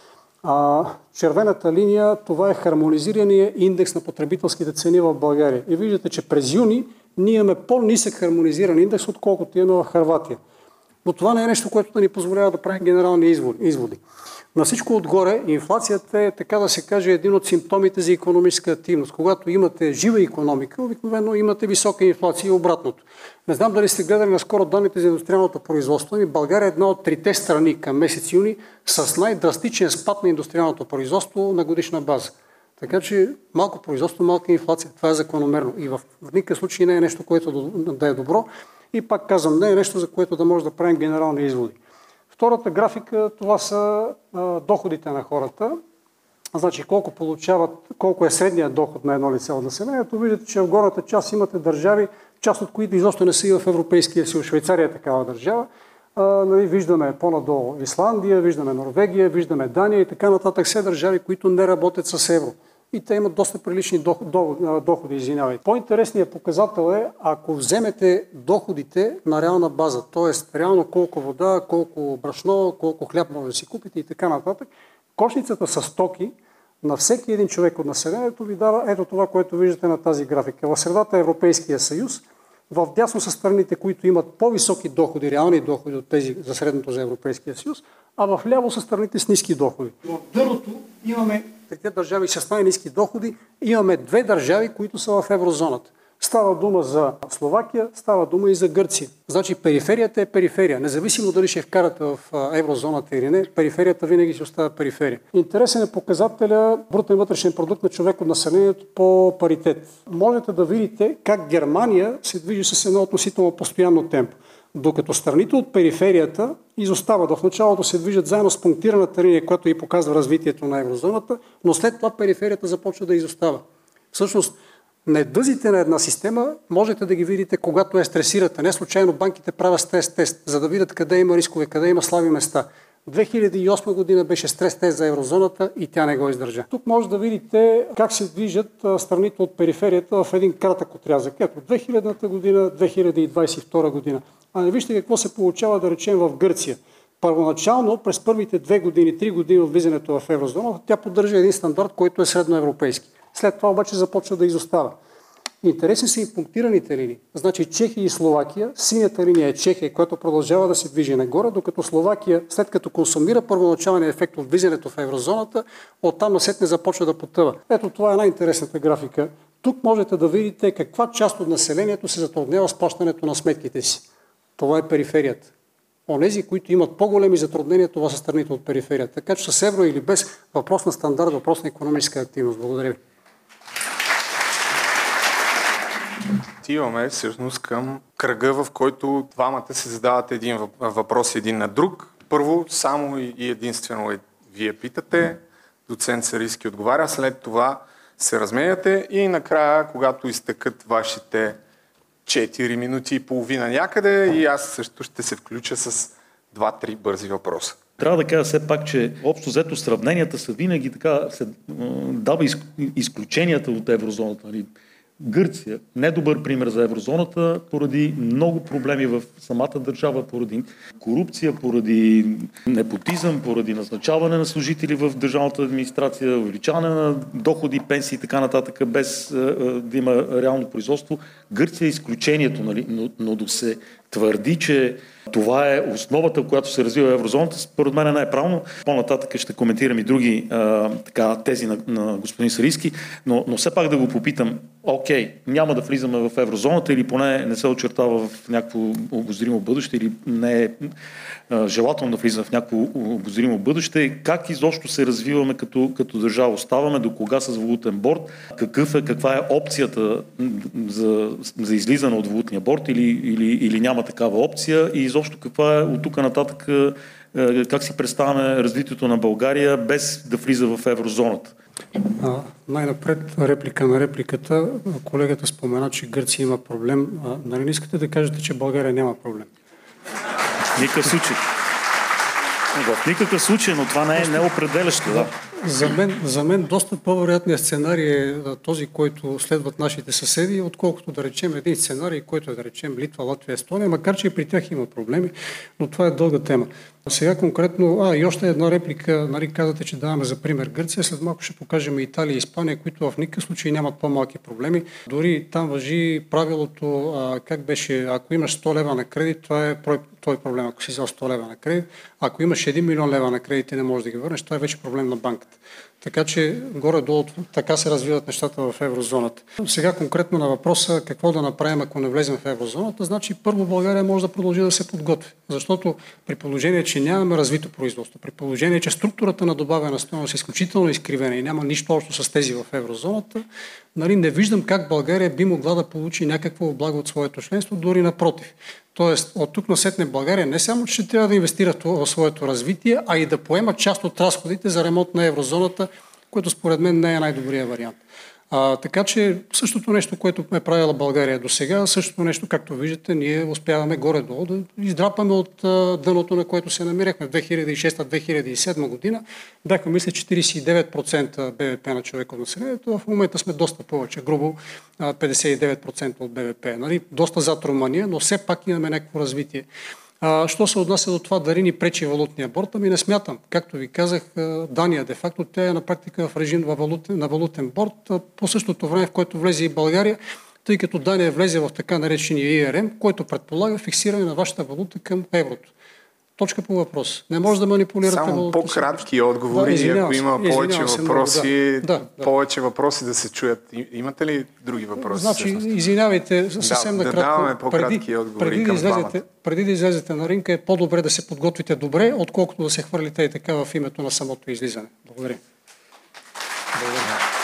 а, червената линия, това е хармонизирания индекс на потребителските цени в България. И виждате, че през юни ние имаме по-нисък хармонизиран индекс, отколкото имаме в Харватия. Но това не е нещо, което да ни позволява да правим генерални изводи. На всичко отгоре, инфлацията е, така да се каже, един от симптомите за економическа активност. Когато имате жива економика, обикновено имате висока инфлация и обратното. Не знам дали сте гледали наскоро данните за индустриалното производство. Ами България е една от трите страни към месец юни с най-драстичен спад на индустриалното производство на годишна база. Така че малко производство, малка инфлация. Това е закономерно. И в никакъв случай не е нещо, което да е добро. И пак казвам, не е нещо, за което да може да правим генерални изводи. Втората графика, това са доходите на хората. Значи колко получават, колко е средният доход на едно лице от населението. Виждате, че в горната част имате държави, част от които изобщо не са и в Европейския съюз. Швейцария е такава държава. А, нали, виждаме по-надолу Исландия, виждаме Норвегия, виждаме Дания и така нататък. Все държави, които не работят с евро. И те имат доста прилични доходи, извинявайте. По-интересният показател е, ако вземете доходите на реална база, т.е. реално колко вода, колко брашно, колко хляб може да си купите и така нататък, кошницата с стоки на всеки един човек от населението ви дава ето това, което виждате на тази графика. В средата е Европейския съюз, в дясно са страните, които имат по-високи доходи, реални доходи от тези за средното за Европейския съюз, а в ляво са страните с ниски доходи. В дъното имаме трите държави с най-низки доходи, имаме две държави, които са в еврозоната. Става дума за Словакия, става дума и за Гърция. Значи периферията е периферия. Независимо дали ще вкарате в еврозоната или не, периферията винаги си остава периферия. Интересен е показателя брутен вътрешен продукт на човек от населението по паритет. Можете да видите как Германия се движи с едно относително постоянно темпо. Докато страните от периферията изостават. В началото се движат заедно с пунктираната линия, която и показва развитието на еврозоната, но след това периферията започва да изостава. Всъщност, Недъзите на една система можете да ги видите, когато я стресирате. Не случайно банките правят стрес-тест, за да видят къде има рискове, къде има слаби места. 2008 година беше стрес-тест за еврозоната и тя не го издържа. Тук може да видите как се движат страните от периферията в един кратък отрязък. Ето 2000 година, 2022 година. А не вижте какво се получава да речем в Гърция. Първоначално, през първите две години, три години от влизането в еврозоната, тя поддържа един стандарт, който е средноевропейски. След това обаче започва да изостава. Интересни са и пунктираните линии. Значи Чехия и Словакия, синята линия е Чехия, която продължава да се движи нагоре, докато Словакия, след като консумира първоначалния ефект от влизането в еврозоната, оттам насетне започва да потъва. Ето това е най-интересната графика. Тук можете да видите каква част от населението се затруднява с плащането на сметките си. Това е периферията. Онези, които имат по-големи затруднения, това са страните от периферията. Така че с евро или без въпрос на стандарт, въпрос на економическа активност. Благодаря ви.
Отиваме всъщност към кръга, в който двамата се задават един въпрос един на друг. Първо, само и единствено е, вие питате, доцент Сариски отговаря, след това се разменяте и накрая, когато изтъкат вашите 4 минути и половина някъде и аз също ще се включа с 2-3 бързи въпроса.
Трябва да кажа все пак, че общо взето сравненията са винаги така, се дава изключенията от еврозоната. Гърция, недобър пример за еврозоната, поради много проблеми в самата държава, поради корупция, поради непотизъм, поради назначаване на служители в държавната администрация, увеличаване на доходи, пенсии и така нататък, без да има реално производство. Гърция е изключението, нали? но, но да се твърди, че това е основата, която се развива еврозоната, според мен е най-правилно. По-нататък ще коментирам и други а, така, тези на, на господин Сариски, но, но все пак да го попитам, окей, няма да влизаме в еврозоната или поне не се очертава в някакво обозримо бъдеще или не е желателно да влизаме в някакво обозримо бъдеще. Как изобщо се развиваме като, като държава? Оставаме до кога с валутен борт? Какъв е, каква е опцията за, за излизане от валутния борт или, или, или няма такава опция? И изобщо каква е от тук нататък как си представяме развитието на България без да влиза в еврозоната?
А, най-напред реплика на репликата. Колегата спомена, че Гърция има проблем. А, нали не искате да кажете, че България няма проблем?
Никакъв случай. В никакъв случай, но това не е неопределящо. Да.
За мен, за мен доста по-вероятният сценарий е този, който следват нашите съседи, отколкото да речем един сценарий, който е да речем Литва, Латвия, Естония, макар че и при тях има проблеми, но това е дълга тема. Сега конкретно, а и още една реплика, нали, казвате, че даваме за пример Гърция, след малко ще покажем Италия и Испания, които в никакъв случай нямат по-малки проблеми. Дори там въжи правилото, а, как беше, ако имаш 100 лева на кредит, това е, това е проблем, ако си взел 100 лева на кредит. Ако имаш 1 милион лева на кредит и не можеш да ги върнеш, това е вече проблем на банката. Така че горе-долу така се развиват нещата в еврозоната. Сега конкретно на въпроса какво да направим, ако не влезем в еврозоната, значи първо България може да продължи да се подготви. Защото при положение, че нямаме развито производство, при положение, че структурата на добавена стоеност е изключително изкривена и няма нищо общо с тези в еврозоната, нали, не виждам как България би могла да получи някакво облага от своето членство, дори напротив. Тоест, от тук на сетне България не само, че трябва да инвестира в своето развитие, а и да поема част от разходите за ремонт на еврозоната, което според мен не е най-добрият вариант. А, така че същото нещо, което е правила България до сега, същото нещо, както виждате, ние успяваме горе-долу да издрапаме от а, дъното, на което се намирахме в 2006-2007 година. Бяхме, мисля, 49% БВП на човек от населението, в момента сме доста повече, грубо а, 59% от БВП. Нали? Доста зад Румъния, но все пак имаме някакво развитие. А, що се отнася до това дали ни пречи валутния борт, ами не смятам. Както ви казах, Дания де-факто тя е на практика в режим на валутен, на валутен борт по същото време, в което влезе и България, тъй като Дания влезе в така наречения ИРМ, който предполага фиксиране на вашата валута към еврото. Точка по въпрос. Не може да манипулирате
Само по-кратки отговори, да, ако има повече въпроси,
да. Да,
повече въпроси да се чуят. Имате ли други въпроси?
Значи, всъщност? извинявайте, съвсем
да,
накратко.
Да по-кратки преди, отговори
преди
към
да излезете, преди да излезете на ринка е по-добре да се подготвите добре, отколкото да се хвърлите и така в името на самото излизане. Благодаря.
Благодаря.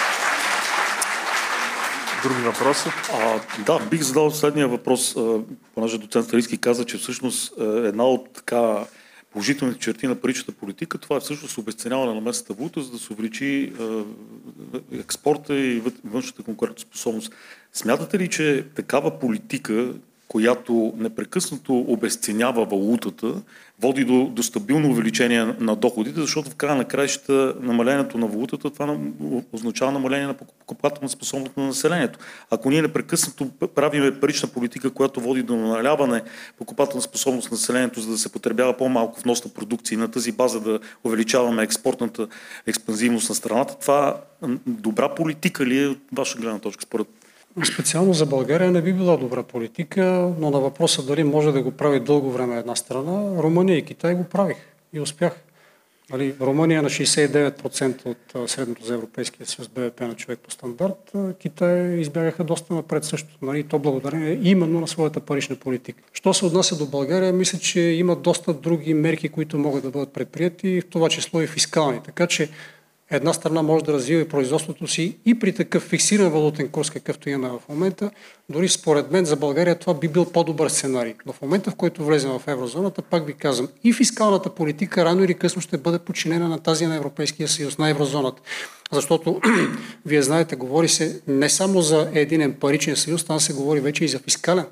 Други въпроси?
А, да, бих задал следния въпрос, понеже доцент Старийски каза, че всъщност една от така положителните черти на паричната политика, това е всъщност обесценяване на местната валута, за да се увеличи експорта и външната конкурентоспособност. Смятате ли, че такава политика, която непрекъснато обесценява валутата, води до, до стабилно увеличение на доходите, защото в края на краищата намалението на валутата това означава намаление на покупателна способност на населението. Ако ние непрекъснато правиме парична политика, която води до намаляване покупателна способност на населението, за да се потребява по-малко вносна продукция и на тази база да увеличаваме експортната експанзивност на страната, това добра политика ли е от ваша гледна точка според
Специално за България не би била добра политика, но на въпроса дали може да го прави дълго време една страна, Румъния и Китай го правих и успях. Нали, Румъния на 69% от средното за Европейския съюз БВП на човек по стандарт, Китай избягаха доста напред също. Нали, то благодарение именно на своята парична политика. Що се отнася до България, мисля, че има доста други мерки, които могат да бъдат предприяти, в това число и фискални. Така че една страна може да развива и производството си и при такъв фиксиран валутен курс, какъвто имаме в момента, дори според мен за България това би бил по-добър сценарий. Но в момента, в който влезем в еврозоната, пак ви казвам, и фискалната политика рано или късно ще бъде подчинена на тази на Европейския съюз, на еврозоната. Защото, вие знаете, говори се не само за единен паричен съюз, там се говори вече и за фискален.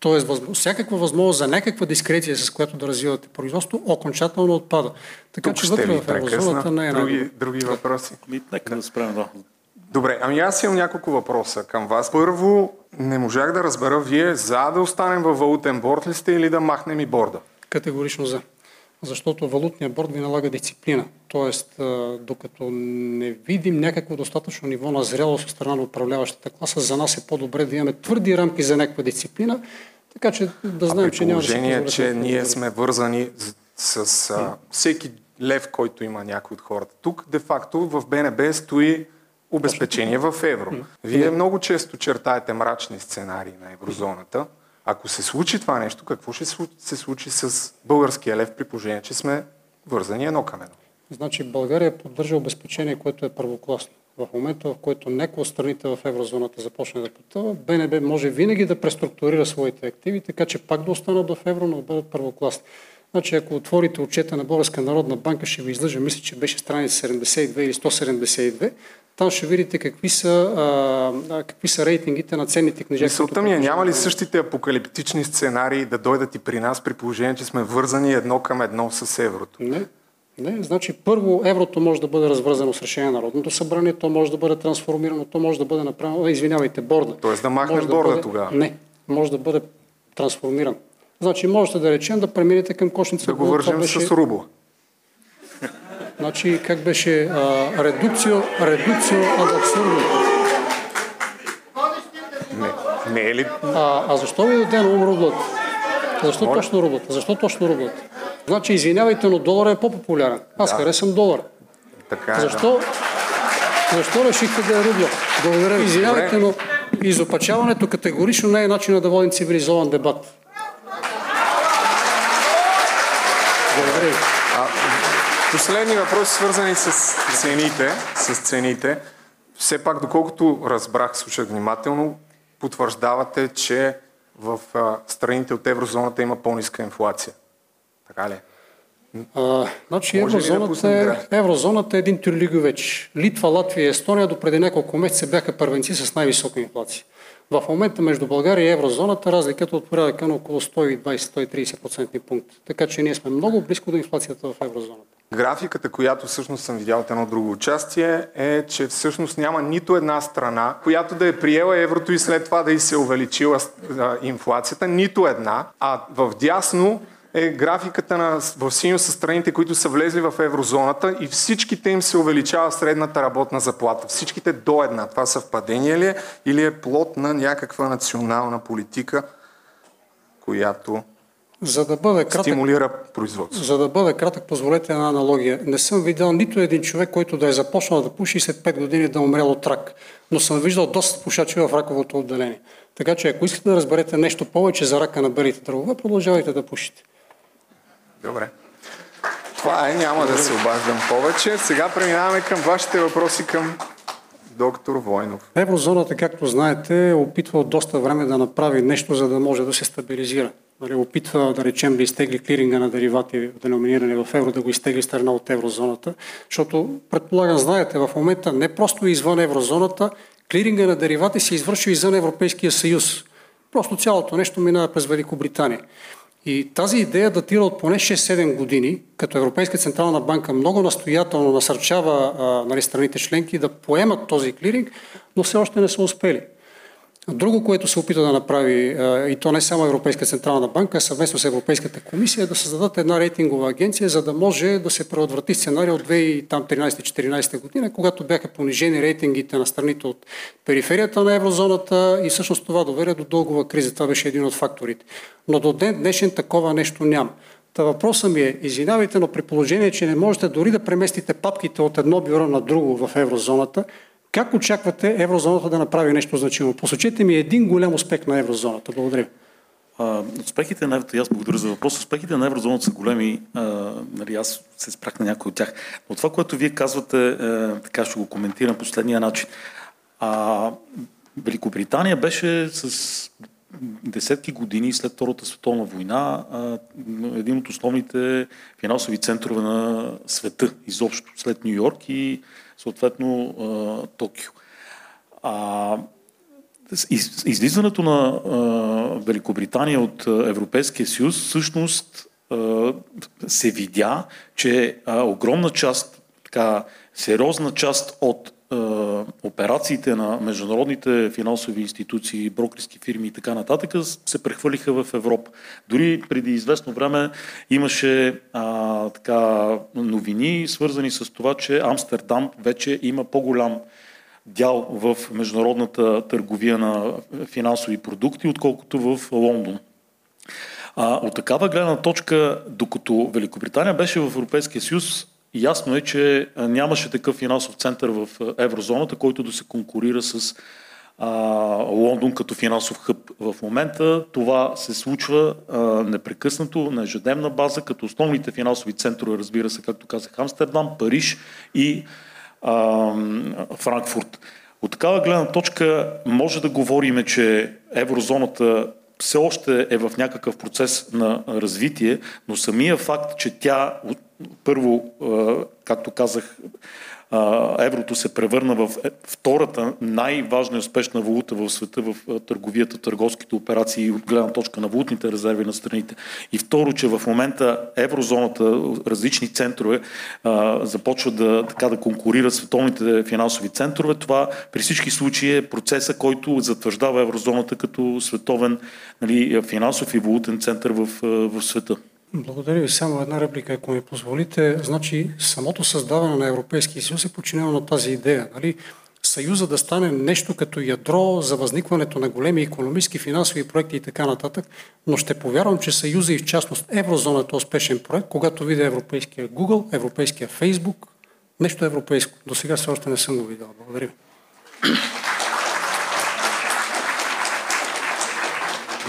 Тоест, всякаква възможност за някаква дискреция, с която да развивате производство, окончателно отпада. Така
Тук
че вътре в еврозоната не е
други, други въпроси.
Ми, нека да спрем, да.
Добре, ами аз имам няколко въпроса към вас. Първо, не можах да разбера, вие за да останем във валутен борт ли сте или да махнем и борда?
Категорично за. Защото валутният борт ви налага дисциплина. Тоест, докато не видим някакво достатъчно ниво на зрелост от страна на управляващата класа, за нас е по-добре да имаме твърди рамки за някаква дисциплина, така че да знаем, че няма
да се че ние сме вързани с, с а, всеки лев, който има някой от хората. Тук, де-факто, в БНБ стои обезпечение в евро. Вие много често чертаете мрачни сценарии на еврозоната. Ако се случи това нещо, какво ще се случи с българския лев при положение, че сме вързани едно към едно?
Значи България поддържа обезпечение, което е първокласно. В момента, в който някои от страните в еврозоната започне да потъва, БНБ може винаги да преструктурира своите активи, така че пак да останат в евро, но да бъдат първокласни. Значи, ако отворите отчета на Българска народна банка, ще ви излъжа, мисля, че беше страница 72 или 172, там ще видите какви са, а, какви са рейтингите на ценните книжа.
Мисълта ми е, няма ли същите апокалиптични сценарии да дойдат и при нас, при положение, че сме вързани едно към едно с еврото?
Не. Не, значи първо еврото може да бъде развързано с решение на Народното събрание, то може да бъде трансформирано, то може да бъде направено, извинявайте, борда.
Тоест да махнем
може
борда
да бъде,
тогава?
Не, може да бъде трансформиран. Значи можете да речем да преминете към кошница.
Да го вържем беше... с рубла.
Значи как беше а, редукцио, редукцио ад абсурдно.
Не, не е ли?
А, а защо ви даде на ум рублата? Защо Моля? точно рублата? Защо точно рублата? Значи, извинявайте, но долара е по-популярен. Аз да. харесвам долара.
Така е,
Защо?
Да.
Защо решихте да е рубля? Благодаря ви. Извинявайте, но изопачаването категорично не е начинът да водим цивилизован дебат. Благодаря ви.
Последни въпроси, свързани с цените. С цените. Все пак, доколкото разбрах, слушах внимателно, потвърждавате, че в а, страните от еврозоната има по-ниска инфлация. Така ли?
А, значи
Може да
еврозоната,
пуснем
е, еврозоната е един тюрлиговеч. Литва, Латвия и Естония до преди няколко месеца бяха първенци с най-висока инфлация. В момента между България и еврозоната разликата е от порядъка на около 120-130% пункта. Така че ние сме много близко до инфлацията в еврозоната.
Графиката, която всъщност съм видял от едно друго участие, е, че всъщност няма нито една страна, която да е приела еврото и след това да и се увеличила инфлацията. Нито една. А в дясно е графиката на, в синьо са страните, които са влезли в еврозоната и всичките им се увеличава средната работна заплата. Всичките до една. Това съвпадение ли е или е плод на някаква национална политика, която
За да бъда кратък,
стимулира производство?
За да бъда кратък, позволете една аналогия. Не съм видял нито един човек, който да е започнал да пуши и след 5 години да е умрял от рак. Но съм виждал доста пушачи в раковото отделение. Така че ако искате да разберете нещо повече за рака на белите дървове, продължавайте да пушите.
Добре. Това е, няма да се обаждам повече. Сега преминаваме към вашите въпроси към доктор Войнов.
Еврозоната, както знаете, е опитва от доста време да направи нещо, за да може да се стабилизира. Нали, опитва, да речем, да изтегли клиринга на деривати, деноминирани в евро, да го изтегли страна от еврозоната, защото, предполагам, знаете, в момента не просто извън еврозоната, клиринга на деривати се извършва извън Европейския съюз. Просто цялото нещо минава през Великобритания. И тази идея датира от поне 6-7 години, като Европейска централна банка много настоятелно насърчава нали, страните членки да поемат този клиринг, но все още не са успели. Друго, което се опита да направи, и то не само Европейска централна банка, съвместно с Европейската комисия, е да създадат една рейтингова агенция, за да може да се предотврати сценария от 2013-2014 година, когато бяха понижени рейтингите на страните от периферията на еврозоната и всъщност това доведе до дългова криза. Това беше един от факторите. Но до ден днешен такова нещо няма. Та въпросът ми е, извинявайте, но при положение, че не можете дори да преместите папките от едно бюро на друго в еврозоната, как очаквате еврозоната да направи нещо значимо? Посочете ми един голям успех на еврозоната. Благодаря.
А, успехите на еврото, аз благодаря за въпрос. Успехите на еврозоната са големи. А, нали, аз се спрах на някои от тях. Но това, което вие казвате, е, така ще го коментирам последния начин. А, Великобритания беше с десетки години след Втората световна война един от основните финансови центрове на света, изобщо след Нью Йорк и съответно а, Токио. А, из, излизането на а, Великобритания от Европейския съюз всъщност а, се видя, че а, огромна част, така, сериозна част от операциите на международните финансови институции, брокерски фирми и така нататък се прехвърлиха в Европа. Дори преди известно време имаше а, така, новини, свързани с това, че Амстердам вече има по-голям дял в международната търговия на финансови продукти, отколкото в Лондон. А, от такава гледна точка, докато Великобритания беше в Европейския съюз, ясно е, че нямаше такъв финансов център в еврозоната, който да се конкурира с а, Лондон като финансов хъб. В момента това се случва а, непрекъснато на ежедневна база, като основните финансови центрове, разбира се, както казах, Амстердам, Париж и а, Франкфурт. От такава гледна точка може да говорим, че еврозоната все още е в някакъв процес на развитие, но самия факт, че тя първо, както казах, еврото се превърна в втората най-важна и успешна валута в света в търговията, търговските операции от гледна точка на валутните резерви на страните. И второ, че в момента еврозоната, различни центрове започват да, така, да конкурират световните финансови центрове. Това при всички случаи е процеса, който затвърждава еврозоната като световен нали, финансов и валутен център в, в света.
Благодаря ви. Само една реплика, ако ми позволите. Значи, самото създаване на Европейския съюз е подчинено на тази идея. Нали? Съюза да стане нещо като ядро за възникването на големи економически, финансови проекти и така нататък, но ще повярвам, че Съюза и в частност еврозоната е успешен проект, когато видя европейския Google, европейския Facebook, нещо европейско. До сега все още не съм го видял. Благодаря ви.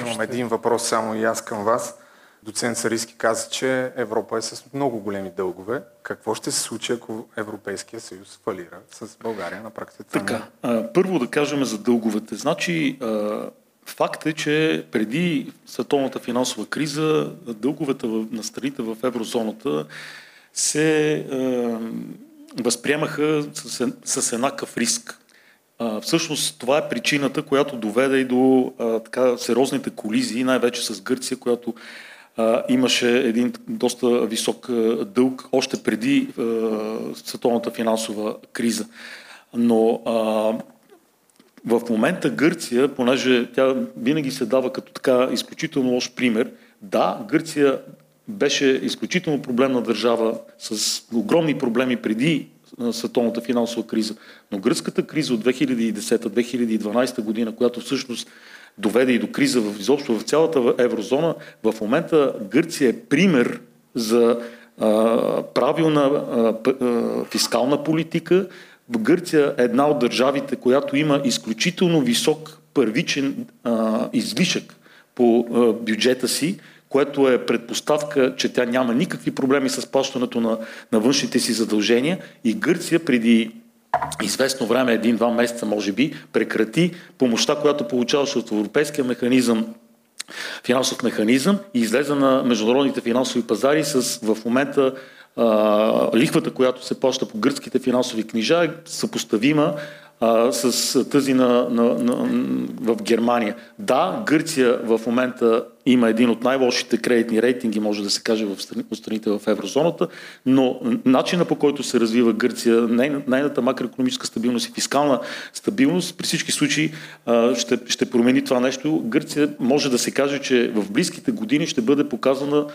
Имам един въпрос само и аз към вас. Доцент Сариски каза, че Европа е с много големи дългове. Какво ще се случи, ако Европейския съюз фалира с България на практика?
Така, първо да кажем за дълговете. Значи, Факт е, че преди световната финансова криза дълговете на страните в еврозоната се възприемаха с, еднакъв риск. Всъщност това е причината, която доведе и до а, така, сериозните колизии, най-вече с Гърция, която имаше един доста висок дълг още преди а, световната финансова криза. Но а, в момента Гърция, понеже тя винаги се дава като така изключително лош пример, да, Гърция беше изключително проблемна държава с огромни проблеми преди световната финансова криза. Но гръцката криза от 2010-2012 година, която всъщност доведе и до криза в, изобщо в цялата еврозона, в момента Гърция е пример за а, правилна а, а, фискална политика. В Гърция е една от държавите, която има изключително висок първичен а, излишък по а, бюджета си, което е предпоставка, че тя няма никакви проблеми с плащането на, на външните си задължения и Гърция преди известно време, един-два месеца може би, прекрати помощта, която получаваше от Европейския механизъм финансов механизъм и излезе на международните финансови пазари с в момента а, лихвата, която се плаща по гръцките финансови книжа е съпоставима а, с тази на, на, на, в Германия. Да, Гърция в момента има един от най-лошите кредитни рейтинги, може да се каже, в страните в еврозоната, но начина по който се развива Гърция, нейната макроекономическа стабилност и фискална стабилност, при всички случаи ще, ще промени това нещо. Гърция може да се каже, че в близките години ще бъде показана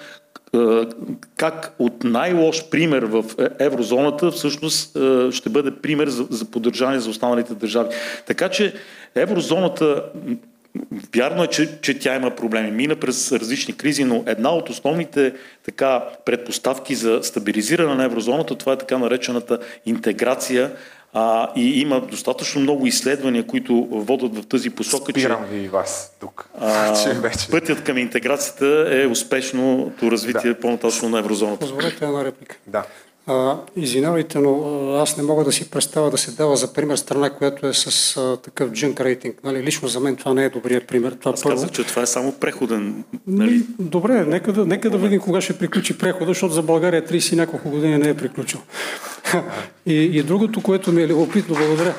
как от най-лош пример в е, еврозоната всъщност ще бъде пример за, за поддържание за останалите държави. Така че еврозоната Вярно е, че, че тя има проблеми. Мина през различни кризи, но една от основните така, предпоставки за стабилизиране на еврозоната, това е така наречената интеграция а, и има достатъчно много изследвания, които водят в тази посока.
Спирам че, ви вас тук.
А, пътят към интеграцията е успешното развитие да. по-нататъчно на еврозоната.
Позволете една реплика.
Да.
А, извинявайте, но аз не мога да си представя да се дава за пример страна, която е с а, такъв джънк рейтинг. Нали, лично за мен това не е добрият пример. Това
аз първо. казах, че това е само преходен. Нали?
Добре, нека да, нека да видим кога ще приключи прехода, защото за България 30 и няколко години не е приключил. и, и другото, което ми е любопитно, благодаря.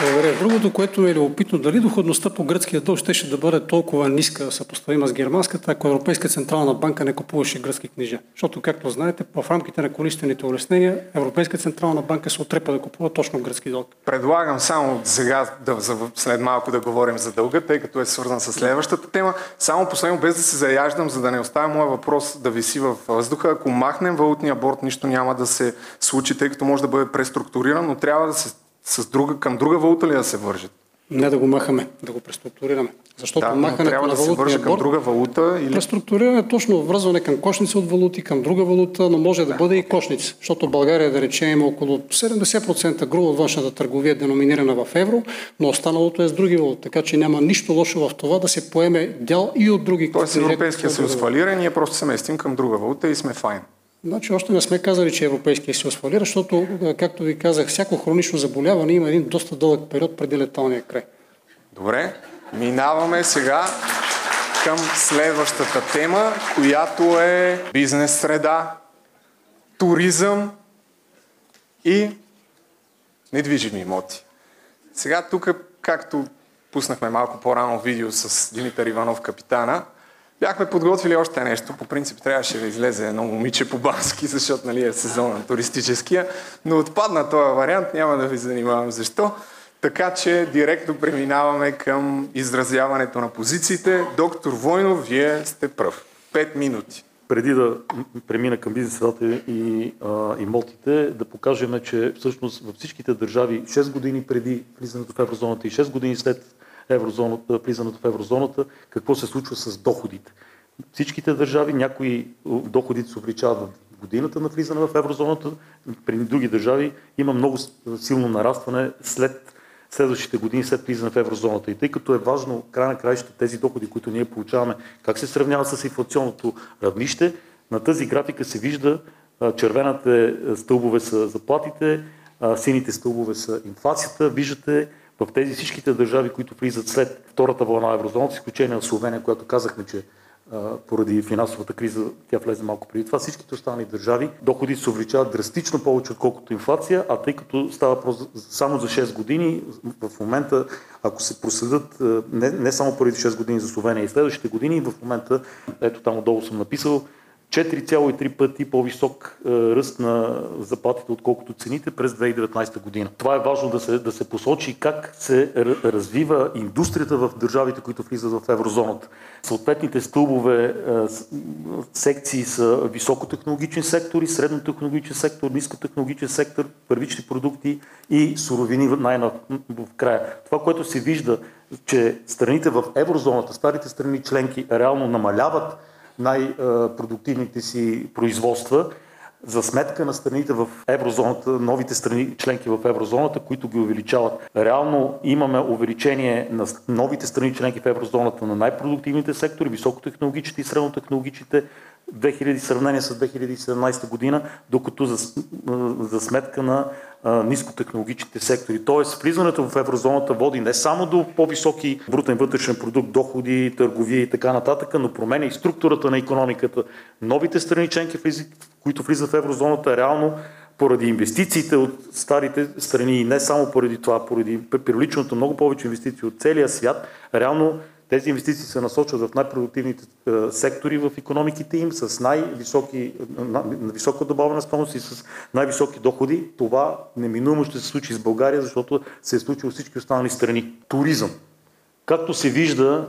Благодаря. Другото, което е любопитно, дали доходността по гръцкия дълг ще да бъде толкова ниска, съпоставима с германската, ако Европейска централна банка не купуваше гръцки книжа. Защото, както знаете, в рамките на количествените улеснения Европейска централна банка се отрепа да купува точно гръцки дълг.
Предлагам само сега, да, след малко да говорим за дълга, тъй като е свързан с следващата тема. Само последно, без да се заяждам, за да не оставя моя въпрос да виси в въздуха. Ако махнем валутния борт, нищо няма да се случи, тъй като може да бъде преструктуриран, но трябва да се с друга, към друга валута ли да се вържат?
Не да го махаме, да го преструктурираме. Защото
да,
махането
трябва
на
да се върже към друга валута. Или...
Преструктуриране е точно връзване към кошници от валути, към друга валута, но може да, да бъде и кошница. Защото България, да речем, има около 70% грубо от външната търговия деноминирана в евро, но останалото е с други валути. Така че няма нищо лошо в това да се поеме дял и от други.
Тоест Европейския съюз фалира ние просто се местим към друга валута и сме файн.
Значи още не сме казали, че Европейския съюз фалира, защото, както ви казах, всяко хронично заболяване има един доста дълъг период преди леталния край.
Добре, минаваме сега към следващата тема, която е бизнес среда, туризъм и недвижими имоти. Сега тук, както пуснахме малко по-рано видео с Димитър Иванов, капитана, Бяхме подготвили още нещо. По принцип трябваше да излезе едно момиче по бански, защото нали, е сезон на туристическия, но отпадна този вариант, няма да ви занимавам защо. Така че директно преминаваме към изразяването на позициите. Доктор Войнов, вие сте пръв. Пет минути.
Преди да премина към бизнес и а, имотите, да покажем, че всъщност във всичките държави 6 години преди влизането в еврозоната и 6 години след еврозоната, влизането в еврозоната, какво се случва с доходите. Всичките държави, някои доходите се увеличават в годината на влизане в еврозоната, при други държави има много силно нарастване след следващите години след влизане в еврозоната. И тъй като е важно край на краища тези доходи, които ние получаваме, как се сравняват с инфлационното равнище, на тази графика се вижда червените стълбове са заплатите, сините стълбове са инфлацията. Виждате в тези всичките държави, които влизат след втората вълна еврозоната, с изключение на Словения, която казахме, че поради финансовата криза, тя влезе малко преди това, всичките останали държави, доходи се увеличават драстично повече, отколкото инфлация, а тъй като става само за 6 години, в момента, ако се проследят не, не само поради 6 години за Словения и следващите години, в момента, ето там отдолу съм написал, 4,3 пъти по-висок е, ръст на заплатите, отколкото цените през 2019 година. Това е важно да се, да се посочи как се развива индустрията в държавите, които влизат в еврозоната. Съответните стълбове, е, секции са високотехнологичен сектор и среднотехнологичен сектор, нискотехнологичен сектор, първични продукти и суровини най-в края. Това, което се вижда, че страните в еврозоната, старите страни членки, реално намаляват най-продуктивните си производства за сметка на страните в еврозоната, новите страни, членки в еврозоната, които ги увеличават. Реално имаме увеличение на новите страни, членки в еврозоната на най-продуктивните сектори, високотехнологичните и среднотехнологичните, 2000 сравнение с 2017 година, докато за, за сметка на нискотехнологичните сектори. Тоест, влизането в еврозоната води не само до по-високи брутен вътрешен продукт, доходи, търговия и така нататък, но променя и структурата на економиката. Новите страни членки, които влизат в еврозоната, реално поради инвестициите от старите страни и не само поради това, поради привличането много повече инвестиции от целия свят, реално тези инвестиции се насочват в най-продуктивните е, сектори в економиките им с най-високи, на, висока добавена стойност и с най-високи доходи. Това неминуемо ще се случи с България, защото се е случило всички останали страни. Туризъм. Както се вижда,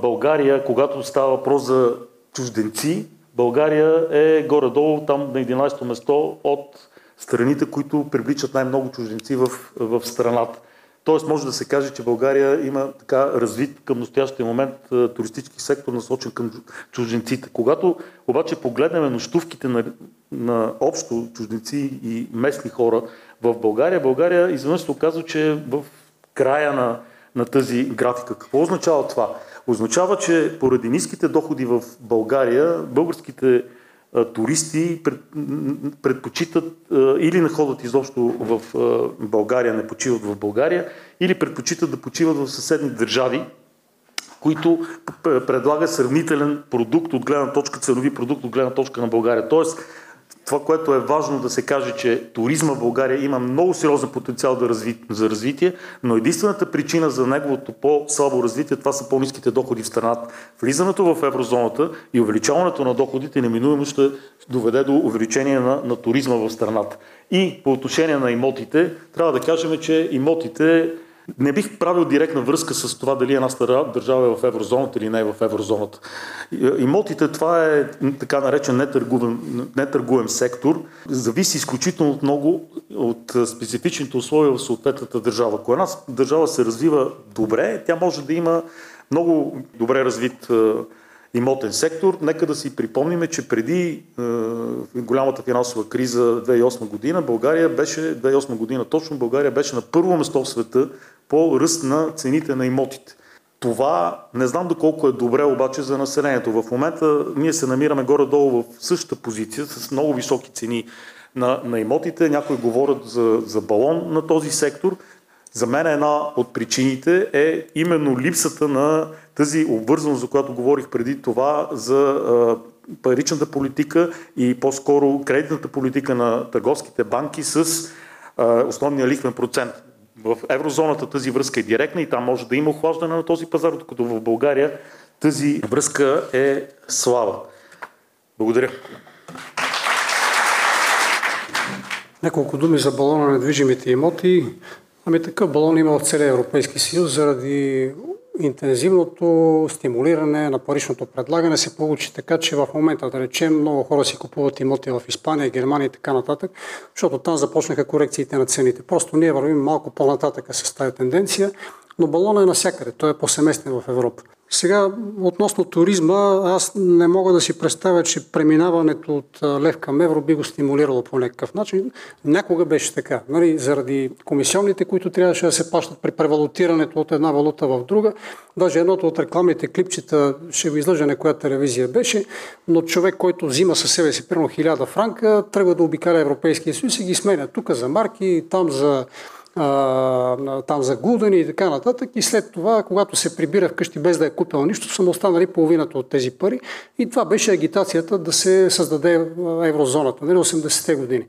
България, когато става въпрос за чужденци, България е горе-долу там на 11-то место от страните, които привличат най-много чужденци в, в страната. Тоест може да се каже, че България има така развит към настоящия момент туристически сектор, насочен към чужденците. Когато обаче погледнем нощувките на, на общо чужденци и местни хора в България, България изведнъж се оказва, че е в края на, на тази графика. Какво означава това? Означава, че поради ниските доходи в България, българските туристи предпочитат или не ходят изобщо в България, не почиват в България, или предпочитат да почиват в съседни държави, които предлагат сравнителен продукт от гледна точка, ценови продукт от гледна точка на България. Тоест, това, което е важно да се каже, че туризма в България има много сериозен потенциал да разви, за развитие, но единствената причина за неговото по-слабо развитие, това са по-низките доходи в страната. Влизането в еврозоната и увеличаването на доходите неминуемо ще доведе до увеличение на, на туризма в страната. И по отношение на имотите, трябва да кажем, че имотите не бих правил директна връзка с това дали една държава е в еврозоната или не е в еврозоната. Имотите, това е така наречен нетъргуем, нетъргуем сектор. Зависи изключително много от специфичните условия в съответната държава. Ако една държава се развива добре, тя може да има много добре развит имотен сектор. Нека да си припомниме, че преди е, голямата финансова криза 2008 година, България беше, 2008 година точно, България беше на първо место в света по ръст на цените на имотите. Това не знам доколко е добре обаче за населението. В момента ние се намираме горе-долу в същата позиция с много високи цени на, на имотите. Някои говорят за, за балон на този сектор. За мен една от причините е именно липсата на тази обвързаност, за която говорих преди това, за паричната политика и по-скоро кредитната политика на търговските банки с основния лихвен процент. В еврозоната тази връзка е директна и там може да има охлаждане на този пазар, докато в България тази връзка е слаба. Благодаря.
Няколко думи за балона на недвижимите имоти. Ами такъв балон има в целия Европейски съюз заради интензивното стимулиране на паричното предлагане се получи така, че в момента, да речем, много хора си купуват имоти в Испания, Германия и така нататък, защото там започнаха корекциите на цените. Просто ние вървим малко по-нататък с тази тенденция, но балона е навсякъде. Той е повсеместен в Европа. Сега, относно туризма, аз не мога да си представя, че преминаването от лев към евро би го стимулирало по някакъв начин. Някога беше така. Нали, заради комисионните, които трябваше да се плащат при превалутирането от една валута в друга. Даже едното от рекламните клипчета, ще ви излъжа на коя телевизия беше, но човек, който взима със себе си примерно 1000 франка, тръгва да обикаля Европейския съюз и ги сменя. Тук за марки, там за а, там загудени и така нататък. И след това, когато се прибира вкъщи без да е купил нищо, са му останали половината от тези пари. И това беше агитацията да се създаде еврозоната, нали, 80-те години.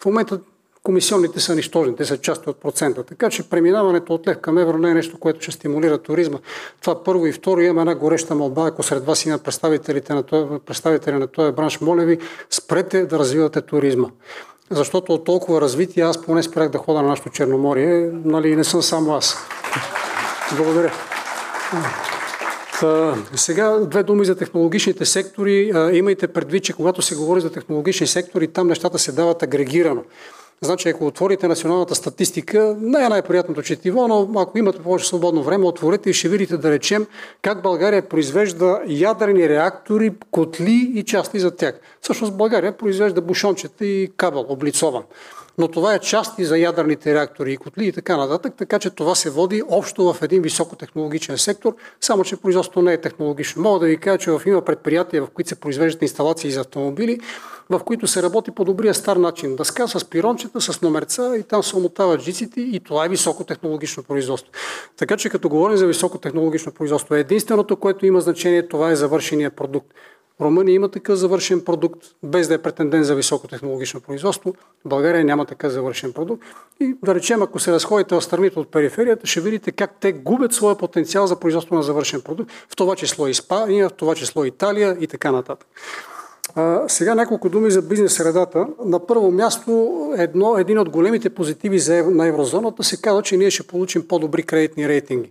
В момента комисионните са нищожни, те са част от процента. Така че преминаването от лев към евро не е нещо, което ще стимулира туризма. Това първо и второ имаме една гореща молба, ако сред вас има представителите на този, представители на този бранш, моля ви, спрете да развивате туризма. Защото от толкова развитие аз поне спрях да хода на нашото Черноморие, нали, не съм само аз. Благодаря. Сега две думи за технологичните сектори. Имайте предвид, че когато се говори за технологични сектори, там нещата се дават агрегирано. Значи, ако отворите националната статистика, не е най-приятното четиво, но ако имате повече свободно време, отворете и ще видите да речем как България произвежда ядрени реактори, котли и части за тях. Всъщност България произвежда бушончета и кабел, облицован. Но това е части за ядърните реактори и котли и така нататък, така че това се води общо в един високотехнологичен сектор, само че производството не е технологично. Мога да ви кажа, че има предприятия, в които се произвеждат инсталации за автомобили, в които се работи по добрия стар начин. Дъска с пирончета, с номерца и там се омотават жиците и това е високотехнологично производство. Така че като говорим за високотехнологично производство, единственото, което има значение, това е завършения продукт. Румъния има такъв завършен продукт, без да е претендент за високотехнологично производство. България няма такъв завършен продукт. И да речем, ако се разходите в страните от периферията, ще видите как те губят своя потенциал за производство на завършен продукт, в това число Испания, в това число Италия и така нататък. А, сега няколко думи за бизнес средата. На първо място, едно, един от големите позитиви за, на еврозоната се казва, че ние ще получим по-добри кредитни рейтинги.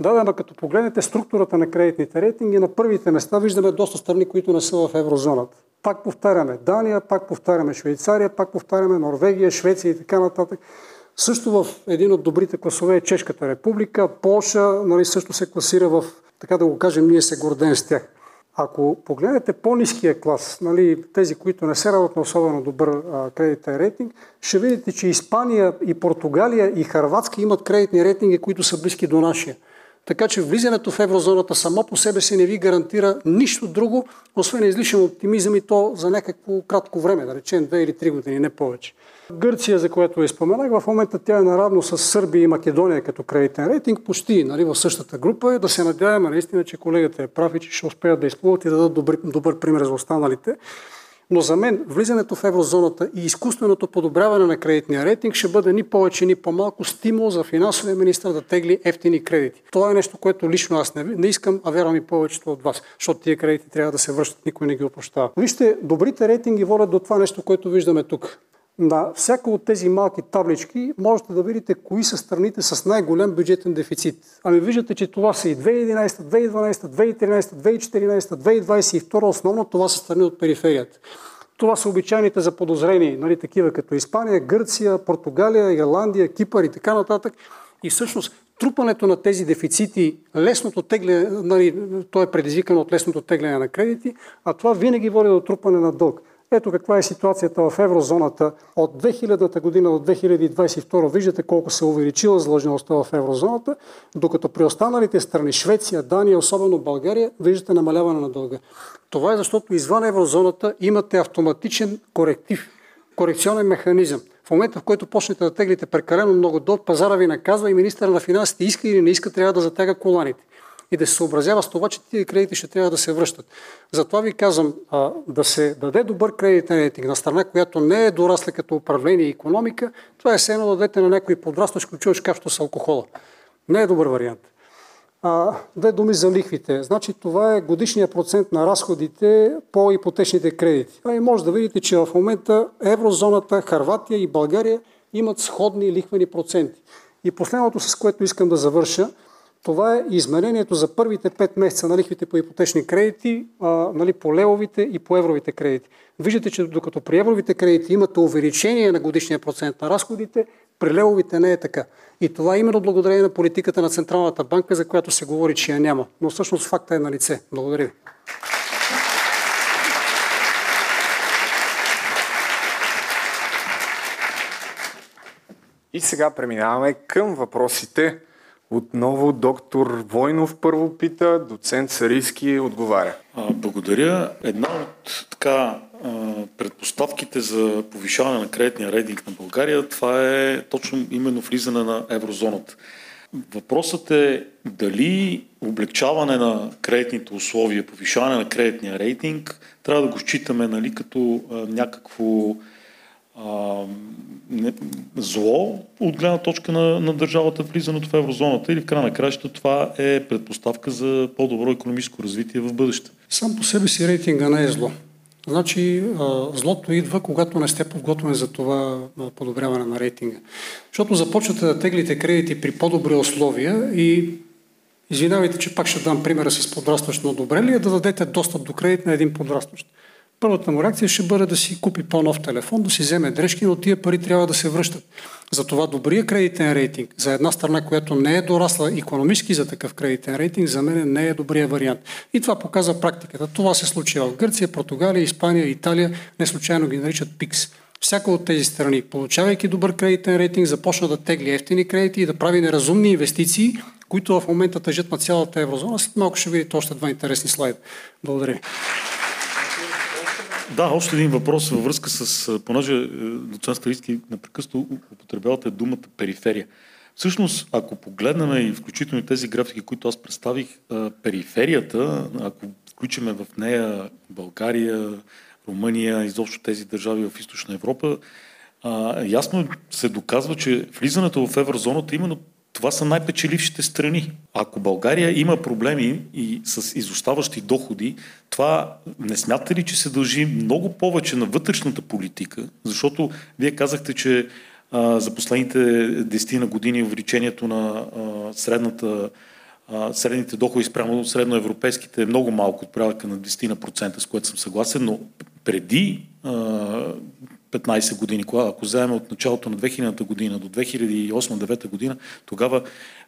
Да, да, но като погледнете структурата на кредитните рейтинги, на първите места виждаме доста страни, които не са в еврозоната. Пак повтаряме Дания, пак повтаряме Швейцария, пак повтаряме Норвегия, Швеция и така нататък. Също в един от добрите класове е Чешката република, Полша нали, също се класира в, така да го кажем, ние се гордеем с тях. Ако погледнете по-низкия клас, нали, тези, които не се радват на особено добър кредитен рейтинг, ще видите, че Испания и Португалия и Харватска имат кредитни рейтинги, които са близки до нашия. Така че влизането в еврозоната само по себе си не ви гарантира нищо друго, освен излишен оптимизъм и то за някакво кратко време, да речем 2 или 3 години, не повече. Гърция, за което я споменах, в момента тя е наравно с Сърбия и Македония като кредитен рейтинг, почти нали, в същата група. Да се надяваме наистина, че колегата е прав и че ще успеят да изплуват и да дадат добър, добър пример за останалите. Но за мен влизането в еврозоната и изкуственото подобряване на кредитния рейтинг ще бъде ни повече, ни по-малко стимул за финансовия министр да тегли ефтини кредити. Това е нещо, което лично аз не, не искам, а вярвам и повечето от вас, защото тия кредити трябва да се връщат, никой не ги опрощава. Вижте, добрите рейтинги водят до това нещо, което виждаме тук. На всяка от тези малки таблички можете да видите кои са страните с най-голям бюджетен дефицит. Ами виждате, че това са и 2011, 2012, 2013, 2014, 2022. Основно това са страни от периферията. Това са обичайните за подозрени, нали, такива като Испания, Гърция, Португалия, Ирландия, Кипър и така нататък. И всъщност трупането на тези дефицити, лесното тегляне, нали, то е предизвикано от лесното тегляне на кредити, а това винаги води до трупане на дълг. Ето каква е ситуацията в еврозоната от 2000-та година до 2022. Виждате колко се увеличила задлъжнялостта в еврозоната, докато при останалите страни, Швеция, Дания, особено България, виждате намаляване на дълга. Това е защото извън еврозоната имате автоматичен коректив, корекционен механизъм. В момента, в който почнете да теглите прекалено много дълг, пазара ви наказва и министър на финансите иска или не иска, трябва да затяга коланите и да се съобразява с това, че тия кредити ще трябва да се връщат. Затова ви казвам, а, да се даде добър кредитен рейтинг на страна, която не е дорасла като управление и економика, това е все едно да дадете на някой подрастващ ключович кафето с алкохола. Не е добър вариант. А, две думи за лихвите. Значи това е годишния процент на разходите по ипотечните кредити. А и може да видите, че в момента еврозоната, Харватия и България имат сходни лихвени проценти. И последното, с което искам да завърша, това е изменението за първите 5 месеца на лихвите по ипотечни кредити, а, нали, по левовите и по евровите кредити. Виждате, че докато при евровите кредити имате увеличение на годишния процент на разходите, при левовите не е така. И това е именно благодарение на политиката на Централната банка, за която се говори, че я няма. Но всъщност факта е на лице. Благодаря ви.
И сега преминаваме към въпросите Отново доктор Войнов първо пита, доцент Сарийски отговаря.
Благодаря. Една от така предпоставките за повишаване на кредитния рейтинг на България, това е точно именно влизане на еврозоната. Въпросът е дали облегчаване на кредитните условия, повишаване на кредитния рейтинг, трябва да го считаме нали, като някакво а, не, зло от гледна точка на, на държавата влизането в еврозоната или в края на краища това е предпоставка за по-добро економическо развитие в бъдеще.
Сам по себе си рейтинга не е зло. Значи злото идва, когато не сте подготвени за това подобряване на рейтинга. Защото започвате да теглите кредити при по-добри условия и извинявайте, че пак ще дам примера с подрастващо одобрение, да дадете достъп до кредит на един подрастващ. Първата му реакция ще бъде да си купи по-нов телефон, да си вземе дрежки, но тия пари трябва да се връщат. Затова добрия кредитен рейтинг за една страна, която не е дорасла економически за такъв кредитен рейтинг, за мен не е добрия вариант. И това показва практиката. Това се случи в Гърция, Португалия, Испания, Италия, не случайно ги наричат ПИКС. Всяка от тези страни, получавайки добър кредитен рейтинг, започна да тегли ефтини кредити и да прави неразумни инвестиции, които в момента тъжат на цялата еврозона. След малко ще видите още два интересни слайда. Благодаря.
Да, още един въпрос във връзка с, понеже е, доцент Старийски непрекъснато употребявате думата периферия. Всъщност, ако погледнем и включително тези графики, които аз представих, периферията, ако включиме в нея България, Румъния, изобщо тези държави в Източна Европа, ясно се доказва, че влизането в еврозоната именно това са най-печелившите страни. Ако България има проблеми и с изоставащи доходи, това не смятате ли, че се дължи много повече на вътрешната политика? Защото вие казахте, че а, за последните 10 на години увеличението на а, средната средните доходи спрямо средноевропейските е много малко от порядъка на 10%, с което съм съгласен, но преди 15 години, кога, ако вземем от началото на 2000 година до 2008-2009 година, тогава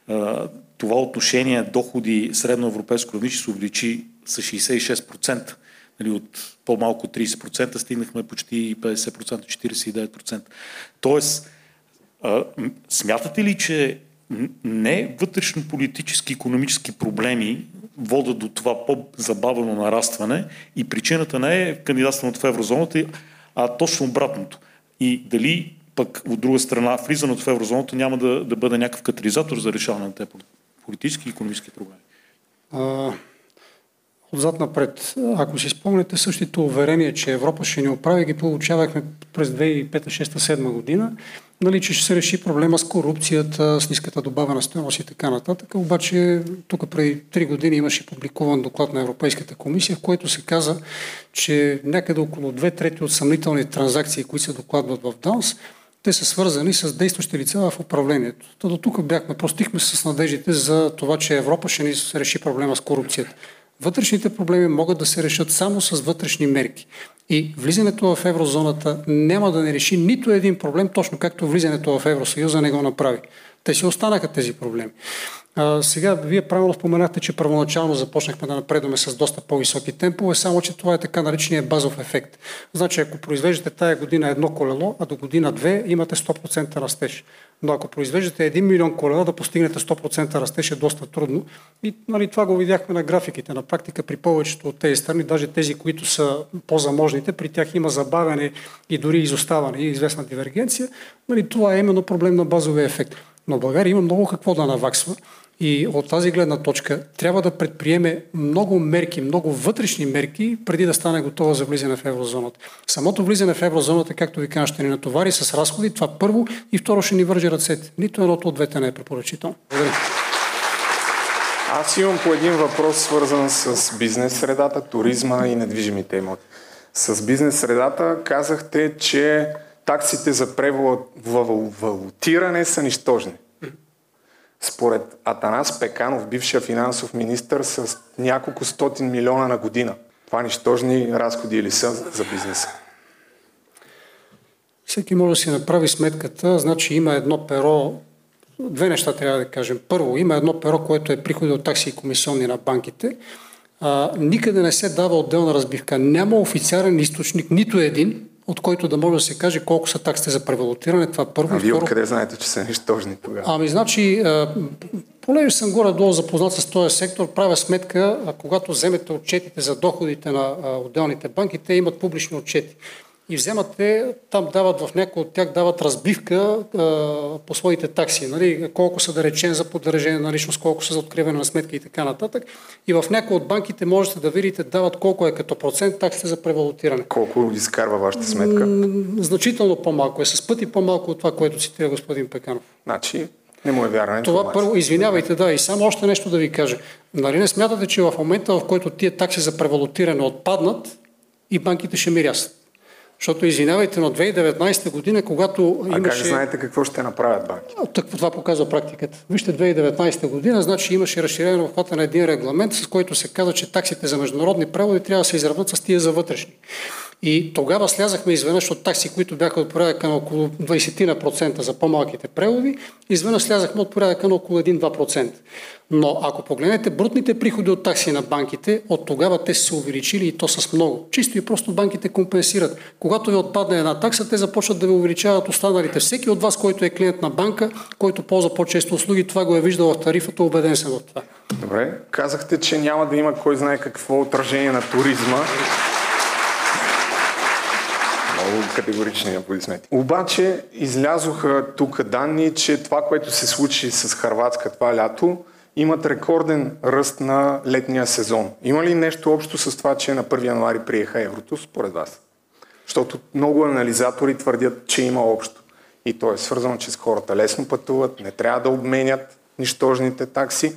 а, това отношение доходи средноевропейско равнище се увеличи с 66%. Нали, от по-малко 30% стигнахме почти 50%, 49%. Тоест, а, смятате ли, че не вътрешно-политически, економически проблеми водят до това по-забавено нарастване и причината не е кандидатстването в еврозоната, а точно обратното. И дали пък от друга страна влизането в еврозоната няма да, да бъде някакъв катализатор за решаване на тези политически и економически проблеми?
А, отзад напред. Ако си спомняте същите уверения, че Европа ще ни оправи, ги получавахме през 2005-2006-2007 година нали, че ще се реши проблема с корупцията, с ниската добавена стоеност и така нататък. Обаче тук преди три години имаше публикуван доклад на Европейската комисия, в който се каза, че някъде около две трети от съмнителни транзакции, които се докладват в ДАНС, те са свързани с действащи лица в управлението. Та до тук бяхме, простихме с надеждите за това, че Европа ще ни реши проблема с корупцията. Вътрешните проблеми могат да се решат само с вътрешни мерки. И влизането в еврозоната няма да не реши нито един проблем, точно както влизането в Евросъюза не го направи. Те си останаха тези проблеми. А, сега, вие правилно споменахте, че първоначално започнахме да напредваме с доста по-високи темпове, само че това е така наречения базов ефект. Значи, ако произвеждате тая година едно колело, а до година две имате 100% растеж. Но ако произвеждате 1 милион колела, да постигнете 100% растеж е доста трудно. И нали, това го видяхме на графиките. На практика при повечето от тези страни, даже тези, които са по-заможните, при тях има забавяне и дори изоставане и известна дивергенция. Нали, това е именно проблем на базовия ефект. Но България има много какво да наваксва. И от тази гледна точка трябва да предприеме много мерки, много вътрешни мерки, преди да стане готова за влизане в еврозоната. Самото влизане в еврозоната, както ви кажа, ще ни натовари с разходи, това първо, и второ ще ни вържи ръцете. Нито едното от двете не е препоръчително. Благодаря.
Аз имам по един въпрос, свързан с бизнес средата, туризма и недвижимите имоти. С бизнес средата казахте, че таксите за превалутиране са нищожни. Според Атанас Пеканов, бившия финансов министр, с няколко стотин милиона на година. Това нищожни разходи или са за бизнеса?
Всеки може да си направи сметката. Значи има едно перо, две неща трябва да кажем. Първо, има едно перо, което е приходи от такси и комисионни на банките. А, никъде не се дава отделна разбивка. Няма официален източник, нито един, от който да може да се каже колко са таксите за превалутиране. Това първо.
А вие откъде знаете, че са нищожни тогава?
Ами, значи, понеже съм горе-долу запознат с този сектор, правя сметка, когато вземете отчетите за доходите на отделните банки, те имат публични отчети. И вземате, там дават в някои от тях дават разбивка а, по своите такси. Нали? Колко са да речем за поддържане на личност, колко са за откриване на сметка и така нататък. И в някои от банките можете да видите дават колко е като процент таксите за превалутиране.
Колко изкарва вашата сметка?
Значително по-малко е, с пъти по-малко от това, което цитира господин Пеканов.
Значи, не му е вярна
Това
информация.
първо, извинявайте, да, и само още нещо да ви кажа. Нали не смятате, че в момента, в който тия такси за превалутиране отпаднат, и банките ще мирясат? Защото, извинявайте, но 2019 година, когато
А
имаше...
как знаете какво ще направят банки?
А, Так, това показва практиката. Вижте, 2019 година, значи имаше разширение на обхвата на един регламент, с който се каза, че таксите за международни преводи трябва да се изравнат с тия за вътрешни. И тогава слязахме изведнъж от такси, които бяха от порядъка на около 20% за по-малките преводи, изведнъж слязахме от порядъка на около 1-2%. Но ако погледнете брутните приходи от такси на банките, от тогава те са се увеличили и то с много. Чисто и просто банките компенсират. Когато ви отпадне една такса, те започват да ви увеличават останалите. Всеки от вас, който е клиент на банка, който ползва по-често услуги, това го е виждал в тарифата, убеден съм в това.
Добре. Казахте, че няма да има кой знае какво отражение на туризма. Много категорични аплодисменти. Обаче излязоха тук данни, че това, което се случи с Харватска това лято, имат рекорден ръст на летния сезон. Има ли нещо общо с това, че на 1 януари приеха еврото, според вас? Защото много анализатори твърдят, че има общо. И то е свързано, че с хората лесно пътуват, не трябва да обменят нищожните такси.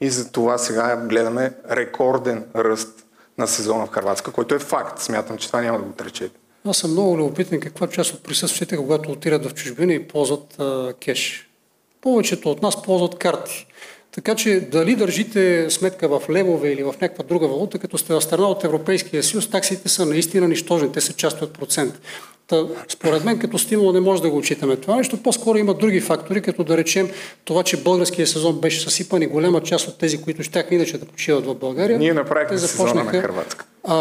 И за това сега гледаме рекорден ръст на сезона в Харватска, който е факт. Смятам, че това няма да го отречете.
Аз съм много любопитен каква част от присъстващите, когато отират в чужбина и ползват а, кеш. Повечето от нас ползват карти. Така че дали държите сметка в левове или в някаква друга валута, като сте в страна от Европейския съюз, таксите са наистина нищожни, те са част от процент. Та, според мен като стимул не може да го отчитаме това нещо. По-скоро има други фактори, като да речем това, че българския сезон беше съсипан и голяма част от тези, които щяха иначе да почиват в България.
Ние направихме
те
сезона на
започнаха-
Харватска.
а,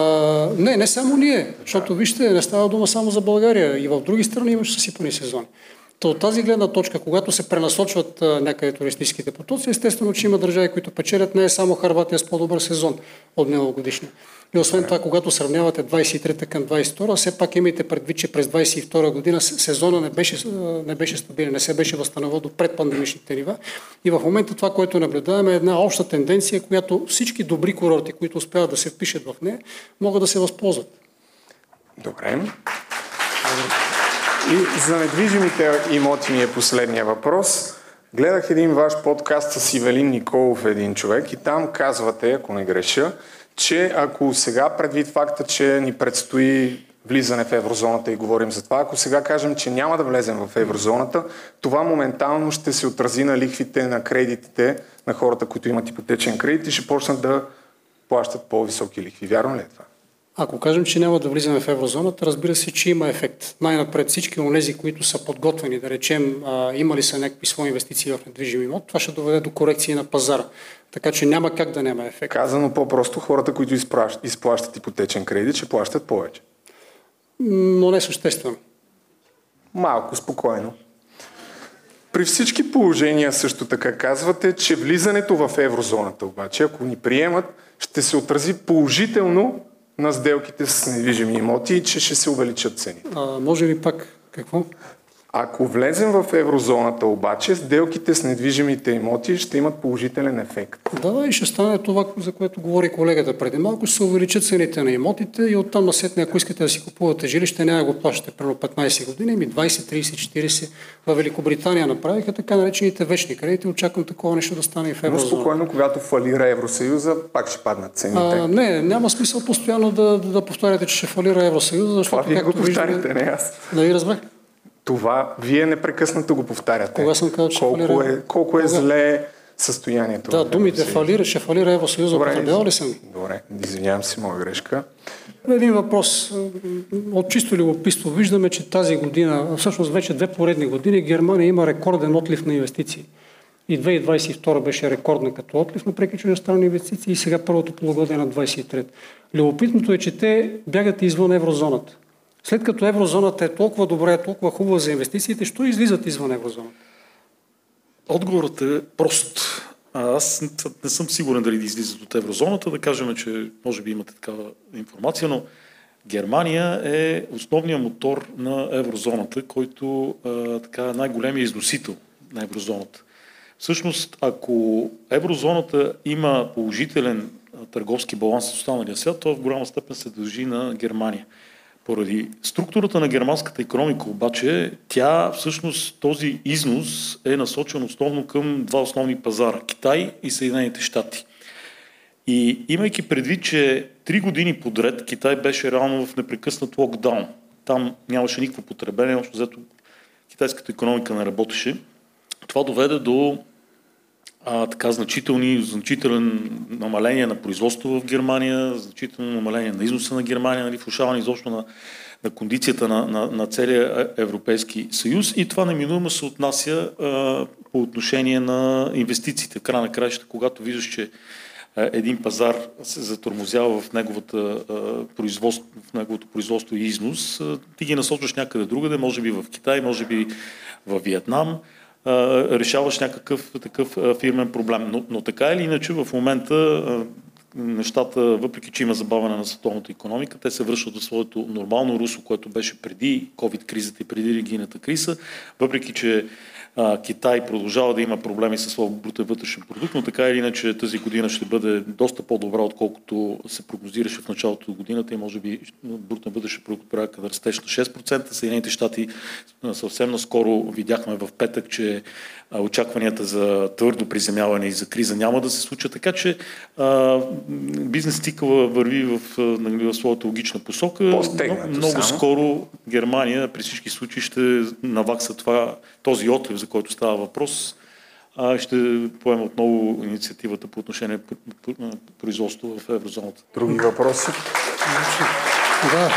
не, не само ние, защото вижте, не става дума само за България. И в други страни имаше съсипани сезони. То от тази гледна точка, когато се пренасочват някъде туристическите потоци, естествено, че има държави, които печелят не е само Харватия с по-добър сезон от миналогодишния. И освен това, когато сравнявате 23-та към 22-та, все пак имайте предвид, че през 22 година сезона не беше, не беше стабилен, не се беше възстановил до предпандемичните нива. И в момента това, което наблюдаваме е една обща тенденция, която всички добри курорти, които успяват да се впишат в нея, могат да се възползват.
Добре. И за недвижимите имоти ми е последния въпрос. Гледах един ваш подкаст с Ивелин Николов, един човек, и там казвате, ако не греша, че ако сега предвид факта, че ни предстои влизане в еврозоната и говорим за това, ако сега кажем, че няма да влезем в еврозоната, това моментално ще се отрази на лихвите на кредитите на хората, които имат ипотечен кредит и ще почнат да плащат по-високи лихви. Вярно ли е това?
Ако кажем, че няма да влизаме в еврозоната, разбира се, че има ефект. Най-напред всички от тези, които са подготвени, да речем, а, имали са някакви свои инвестиции в недвижим имот, това ще доведе до корекции на пазара. Така че няма как да няма ефект.
Казано по-просто, хората, които изплащат, изплащат ипотечен кредит, ще плащат повече.
Но не съществено.
Малко спокойно. При всички положения също така казвате, че влизането в еврозоната обаче, ако ни приемат, ще се отрази положително на сделките с недвижими имоти и че ще се увеличат цени.
А, може ли пак какво?
Ако влезем в еврозоната обаче, сделките с недвижимите имоти ще имат положителен ефект.
Да, да, и ще стане това, за което говори колегата преди малко, ще се увеличат цените на имотите и оттам насетне, ако искате да си купувате жилище, няма да го плащате примерно 15 години, ми 20, 30, 40. В Великобритания направиха така наречените вечни кредити. Очаквам такова нещо да стане и в
Но
еврозоната.
спокойно, когато фалира Евросъюза, пак ще паднат цените.
А, не, няма смисъл постоянно да, да, да повтаряте, че ще фалира Евросъюза,
Това
защото
вие го
виждаме...
повтаряте, не аз.
Нали разбрах?
Това вие непрекъснато го повтаряте.
Кога съм казал, че
колко
фалира?
е, колко е
Кога?
зле състоянието.
Да, думите фалира, ще фалира Евросъюза. Употребявал ли съм?
Добре, извинявам се, моя грешка.
Един въпрос. От чисто любопитство виждаме, че тази година, всъщност вече две поредни години, Германия има рекорден отлив на инвестиции. И 2022 беше рекордна като отлив, въпреки чуждестранни инвестиции и сега първото полугодие на 23. Любопитното е, че те бягат извън еврозоната. След като еврозоната е толкова добра, е толкова хубава за инвестициите, що излизат извън еврозоната?
Отговорът е прост. аз не съм сигурен дали да излизат от еврозоната, да кажем, че може би имате такава информация, но Германия е основният мотор на еврозоната, който а, така, е най-големия износител на еврозоната. Всъщност, ако еврозоната има положителен търговски баланс с останалия свят, то в голяма степен се дължи на Германия. Поради структурата на германската економика обаче, тя всъщност този износ е насочен основно към два основни пазара – Китай и Съединените щати. И имайки предвид, че три години подред Китай беше реално в непрекъснат локдаун, там нямаше никакво потребение, общо взето китайската економика не работеше, това доведе до а, така значителни, значителен намаление на производство в Германия, значително намаление на износа на Германия, нали, влушаване изобщо на, на кондицията на, на, на целия Европейски съюз и това неминуемо се отнася а, по отношение на инвестициите. В края на краищата, когато виждаш, че един пазар се затормозява в, неговата, в неговото производство и износ, ти ги насочваш някъде другаде, може би в Китай, може би в Виетнам, решаваш някакъв такъв фирмен проблем. Но, но така или иначе в момента нещата, въпреки че има забавяне на световната економика, те се връщат в своето нормално русло, което беше преди COVID-кризата и преди регийната криза, въпреки че Китай продължава да има проблеми със своя брутен вътрешен продукт, но така или иначе тази година ще бъде доста по-добра, отколкото се прогнозираше в началото на годината и може би брутен вътрешен продукт проекта да растеж на 6%. Съединените щати съвсем наскоро видяхме в петък, че очакванията за твърдо приземяване и за криза няма да се случат, така че а, бизнес цикъла върви в, нали, в своята логична посока. Много само. скоро Германия при всички случаи ще навакса това, този отлив, за който става въпрос, а ще поема отново инициативата по отношение на производство в еврозоната.
Други въпроси?
Да.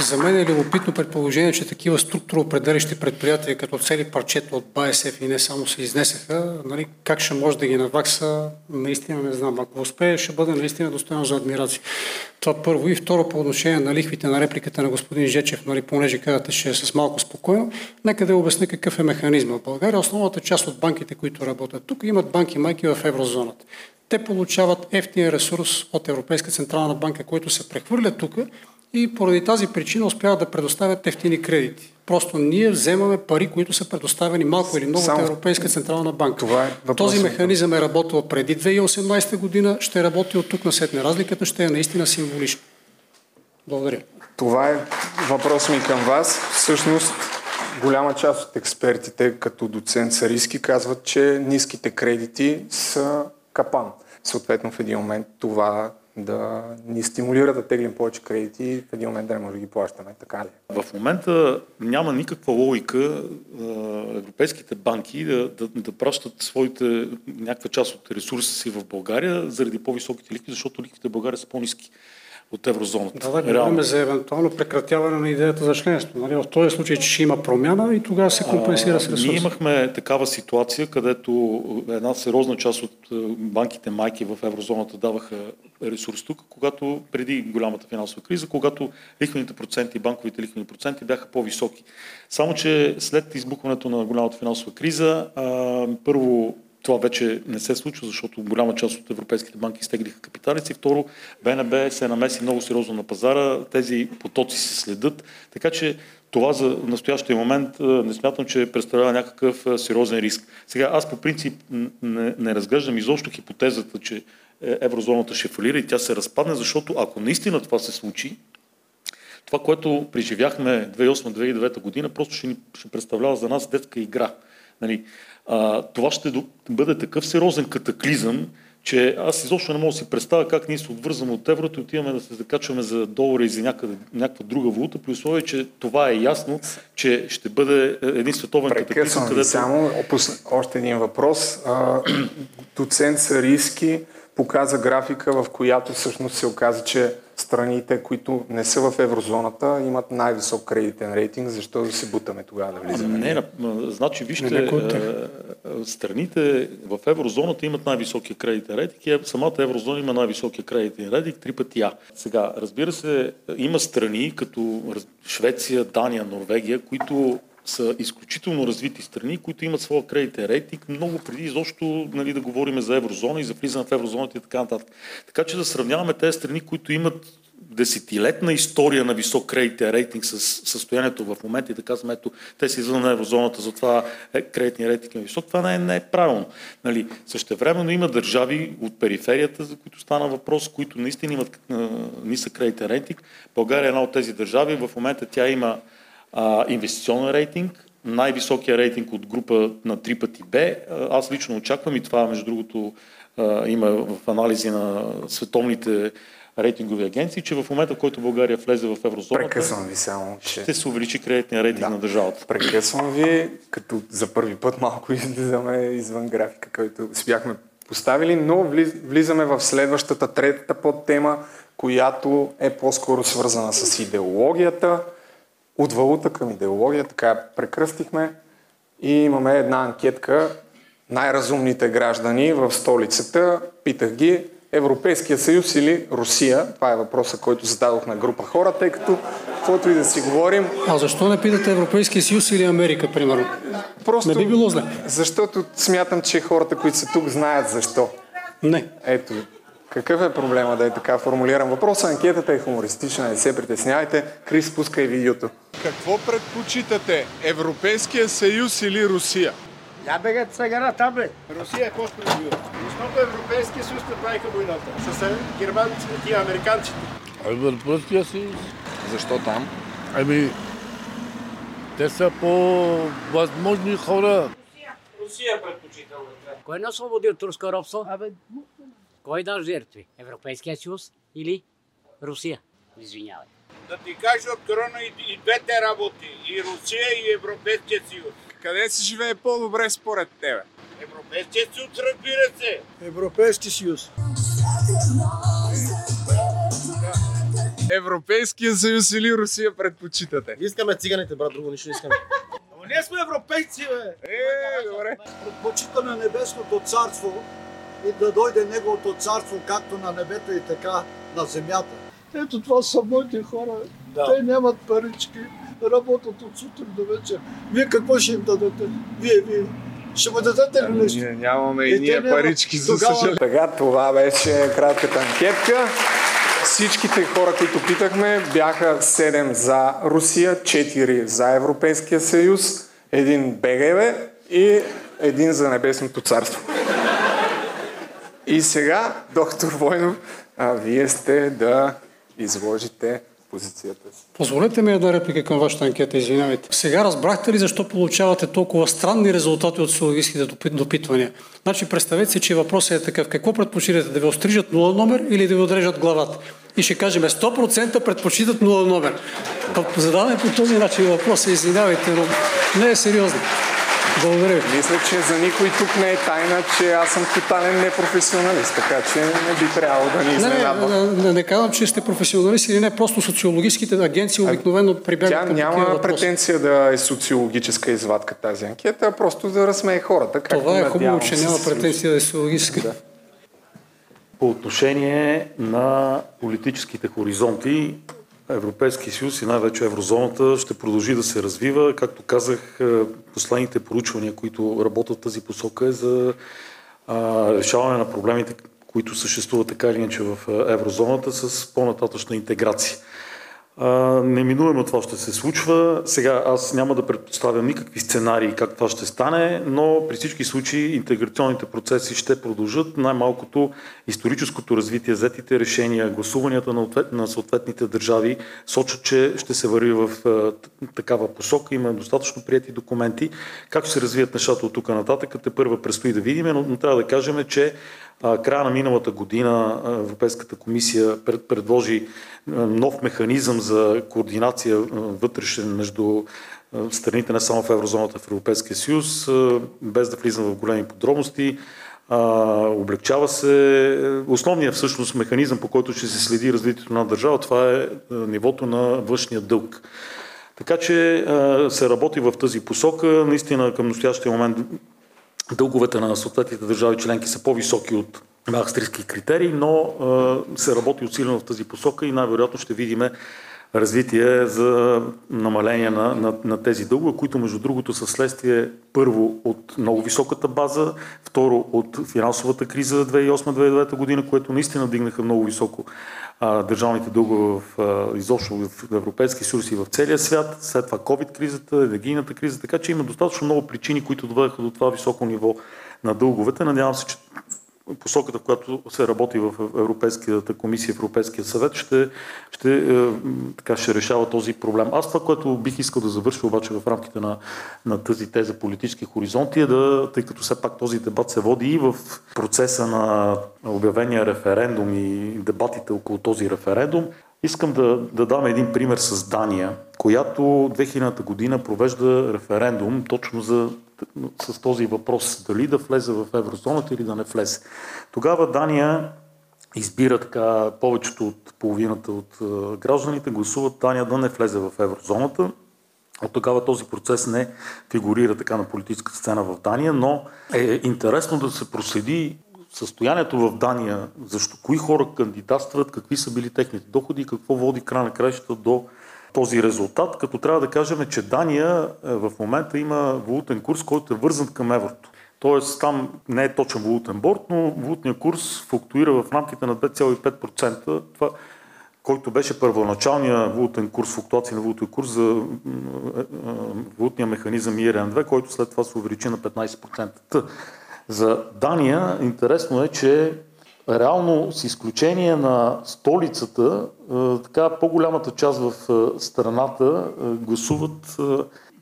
За мен е любопитно предположение, че такива структуроопределящи предприятия, като цели парчета от БАСФ и не само се изнесеха, нали, как ще може да ги навакса, наистина не знам. Ако успее, ще бъде наистина достойно за адмирация. Това първо. И второ по отношение на лихвите на репликата на господин Жечев, нали, понеже казвате, ще е с малко спокойно, нека да обясня какъв е механизма. В България основната част от банките, които работят тук, имат банки майки в еврозоната. Те получават ефтин ресурс от Европейска централна банка, който се прехвърля тук и поради тази причина успяват да предоставят ефтини кредити. Просто ние вземаме пари, които са предоставени малко или много Само... от Европейска централна банка. Това е Този механизъм е работил преди 2018 година, ще работи от тук на сетне. Разликата ще е наистина символична. Благодаря.
Това е въпрос ми към вас. Всъщност, голяма част от експертите, като доцент Сариски, казват, че ниските кредити са капан. Съответно, в един момент това да ни стимулира да теглим повече кредити и в един момент да не може да ги плащаме. Така ли?
В момента няма никаква логика европейските банки да, да, да пращат своите някаква част от ресурса си в България заради по-високите лихви, защото лихвите в България са по-низки от еврозоната.
Да, да, говорим за евентуално прекратяване на идеята за членство. Нали? В този случай, че ще има промяна и тогава се компенсира с ресурс.
Ние имахме такава ситуация, където една сериозна част от банките майки в еврозоната даваха ресурс тук, когато преди голямата финансова криза, когато лихвените проценти, банковите лихвени проценти бяха по-високи. Само, че след избухването на голямата финансова криза, първо това вече не се случва, защото голяма част от европейските банки изтеглиха капиталици. Второ, БНБ се намеси много сериозно на пазара. Тези потоци се следят. Така че това за настоящия момент не смятам, че представлява някакъв сериозен риск. Сега аз по принцип не, не разглеждам изобщо хипотезата, че е, еврозоната ще фалира и тя се разпадне, защото ако наистина това се случи, това, което преживяхме 2008-2009 година, просто ще, ни, ще представлява за нас детска игра. Нали, а, това ще бъде такъв сериозен катаклизъм, че аз изобщо не мога да си представя как ние се отвързваме от еврото и отиваме да се закачваме за долара и за някъде, някаква друга валута, при условие, че това е ясно, че ще бъде един световен катаклизъм.
Където... само още един въпрос. А, доцент Сариски показа графика, в която всъщност се оказа, че страните, които не са в еврозоната, имат най-висок кредитен рейтинг. Защо да се бутаме тогава да влизаме?
Не, не, значи вижте, не, не, страните в еврозоната имат най-високия кредитен рейтинг и самата еврозона има най-високия кредитен рейтинг, три пъти А. Сега, разбира се, има страни като Швеция, Дания, Норвегия, които са изключително развити страни, които имат своя кредитен рейтинг, много преди изобщо нали, да говорим за еврозона и за влизане в еврозоната и така нататък. Така че да сравняваме тези страни, които имат десетилетна история на висок кредитен рейтинг с състоянието в момента и така казваме, ето, те са извън еврозоната, затова е, кредитния рейтинг е висок. Това не е, не е правилно. Нали, същевременно има държави от периферията, за които стана въпрос, които наистина имат нисък кредитен рейтинг. България е една от тези държави. В момента тя има а, инвестиционен рейтинг, най-високия рейтинг от група на 3 пъти Б. Аз лично очаквам и това, между другото, а, има в анализи на световните рейтингови агенции, че в момента, в който България влезе в еврозоната,
Прекъсвам ви само, че...
ще се увеличи кредитния рейтинг
Да.
на държавата.
Прекъсвам ви, като за първи път малко излизаме извън графика, който си бяхме поставили, но влиз- влизаме в следващата, третата подтема, която е по-скоро свързана с идеологията, от валута към идеология, така прекръстихме и имаме една анкетка най-разумните граждани в столицата. Питах ги Европейския съюз или Русия? Това е въпроса, който зададох на група хора, тъй като каквото и да си говорим,
А защо не питате Европейския съюз или Америка, примерно?
Просто,
Не би било зле.
Защото смятам, че хората, които са тук, знаят защо.
Не.
Ето, какъв е проблема да е така формулиран въпрос? Анкетата е хумористична, не се притеснявайте. Крис, пускай видеото.
Какво предпочитате? Европейския съюз или Русия?
Я бега сега на таблет. Русия е по-справедлива. Защото Европейския съюз направиха войната. С германците и американците.
Европейския съюз.
Защо там?
Ами, те са по-възможни хора.
Русия предпочитам.
Кой не освободи от турско робство? Кой да жертви? Европейския съюз или Русия? Извинявай.
Да ти кажа откровено и, и двете работи. И Русия, и Европейския съюз.
Къде се живее по-добре според тебе?
Европейския съюз, разбира се.
Европейски съюз.
Европейския съюз или Русия предпочитате?
Искаме циганите, брат, друго нищо не искаме. Но ние сме европейци, бе!
Е, добре.
Предпочитаме небесното царство и да дойде неговото царство както на небето и така на земята. Ето това са моите хора.
Да.
Те нямат парички, работят от сутрин до вечер. Вие какво ще им дадете? Вие, вие. Ще му дадете ли нещо?
Ние нямаме
И
и
те
ние парички, за
тогава-
съжаление.
Така, това беше кратката анкетка. Всичките хора, които питахме, бяха 7 за Русия, 4 за Европейския съюз, един БГВ и един за Небесното царство. И сега, доктор Войнов, а, вие сте да изложите позицията си.
Позволете ми една реплика към вашата анкета, извинявайте. Сега разбрахте ли защо получавате толкова странни резултати от допит- допитвания? Значи представете си, че въпросът е такъв. Какво предпочитате? Да ви острижат 0 номер или да ви отрежат главата? И ще кажем 100% предпочитат 0 номер. Задаваме по този начин въпроса, извинявайте, но не е сериозно. Благодаря ви.
Мисля, че за никой тук не е тайна, че аз съм тотален непрофесионалист, така че не би трябвало да ни
Не, не,
изненадва.
не, не, не казвам, че сте професионалист или не, просто социологическите агенции обикновено прибягват
Тя няма
въпроси.
претенция да е социологическа извадка тази анкета, а просто да разсмее хората. както
Това е хубаво, че няма претенция да е социологическа.
Да.
По отношение на политическите хоризонти, Европейския съюз и най-вече еврозоната ще продължи да се развива. Както казах, е, последните проучвания, които работят в тази посока е за решаване на проблемите, които съществуват така или иначе в е, еврозоната с по-нататъчна интеграция. А, Неминуемо това ще се случва. Сега аз няма да предпоставям никакви сценарии как това ще стане, но при всички случаи интеграционните процеси ще продължат. Най-малкото историческото развитие, взетите решения, гласуванията на, ответ, на съответните държави сочат, че ще се върви в а, такава посока. Има достатъчно прияти документи. Как ще се развият нещата от тук нататък, те първа предстои да видим, но, но трябва да кажем, че а, края на миналата година Европейската комисия пред, предложи нов механизъм за координация а, вътрешен между а, страните не само в еврозоната, в Европейския съюз, без да влизам в големи подробности. Облегчава се основният всъщност механизъм, по който ще се следи развитието на държава, това е нивото на външния дълг. Така че се работи в тази посока. Наистина към настоящия момент дълговете на съответните държави членки са по-високи от австрийски критерии, но се работи усилено в тази посока и най-вероятно ще видим развитие за намаление на, на, на тези дългове, които между другото са следствие първо от много високата база, второ от финансовата криза 2008-2009 година, което наистина дигнаха много високо а, държавните дългове в, а, изобщо в Европейския съюз и в целия свят, след това COVID-кризата, енергийната криза, така че има достатъчно много причини, които доведоха до това високо ниво на дълговете. Надявам се, че посоката, в която се работи в Европейската комисия, в Европейския съвет, ще, ще, е, така, ще решава този проблем. Аз това, което бих искал да завърша обаче в рамките на, на тази теза политически хоризонти е да, тъй като все пак този дебат се води и в процеса на обявения референдум и дебатите около този референдум, Искам да, да дам един пример с Дания, която 2000 година провежда референдум точно за с този въпрос дали да влезе в еврозоната или да не влезе. Тогава Дания избира така, повечето от половината от гражданите гласуват Дания да не влезе в еврозоната. От тогава този процес не фигурира така на политическата сцена в Дания, но е интересно да се проследи състоянието в Дания, защо кои хора кандидатстват, какви са били техните доходи и какво води край на краищата до този резултат, като трябва да кажем, че Дания е, в момента има валутен курс, който е вързан към еврото. Тоест там не е точен валутен борт, но валутният курс флуктуира в рамките на 2,5%. Това, който беше първоначалния валутен курс, флуктуация на валутен курс за е, е, валутния механизъм IRN2, който след това се увеличи на 15%. За Дания интересно е, че реално с изключение на столицата, така по-голямата част в страната гласуват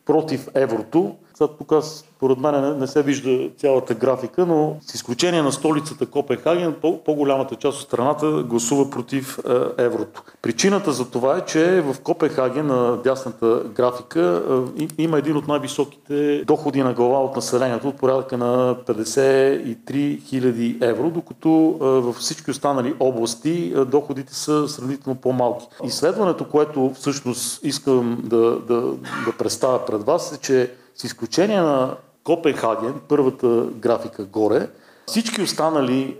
против еврото. Сега тук аз, поред мен не, не се вижда цялата графика, но с изключение на столицата Копенхаген, по- по-голямата част от страната гласува против е, еврото. Причината за това е, че в Копенхаген на дясната графика е, има един от най-високите доходи на глава от населението, от порядъка на 53 000 евро, докато е, във всички останали области е, доходите са сравнително по-малки. Изследването, което всъщност искам да, да, да представя пред вас е, че с изключение на Копенхаген, първата графика горе, всички останали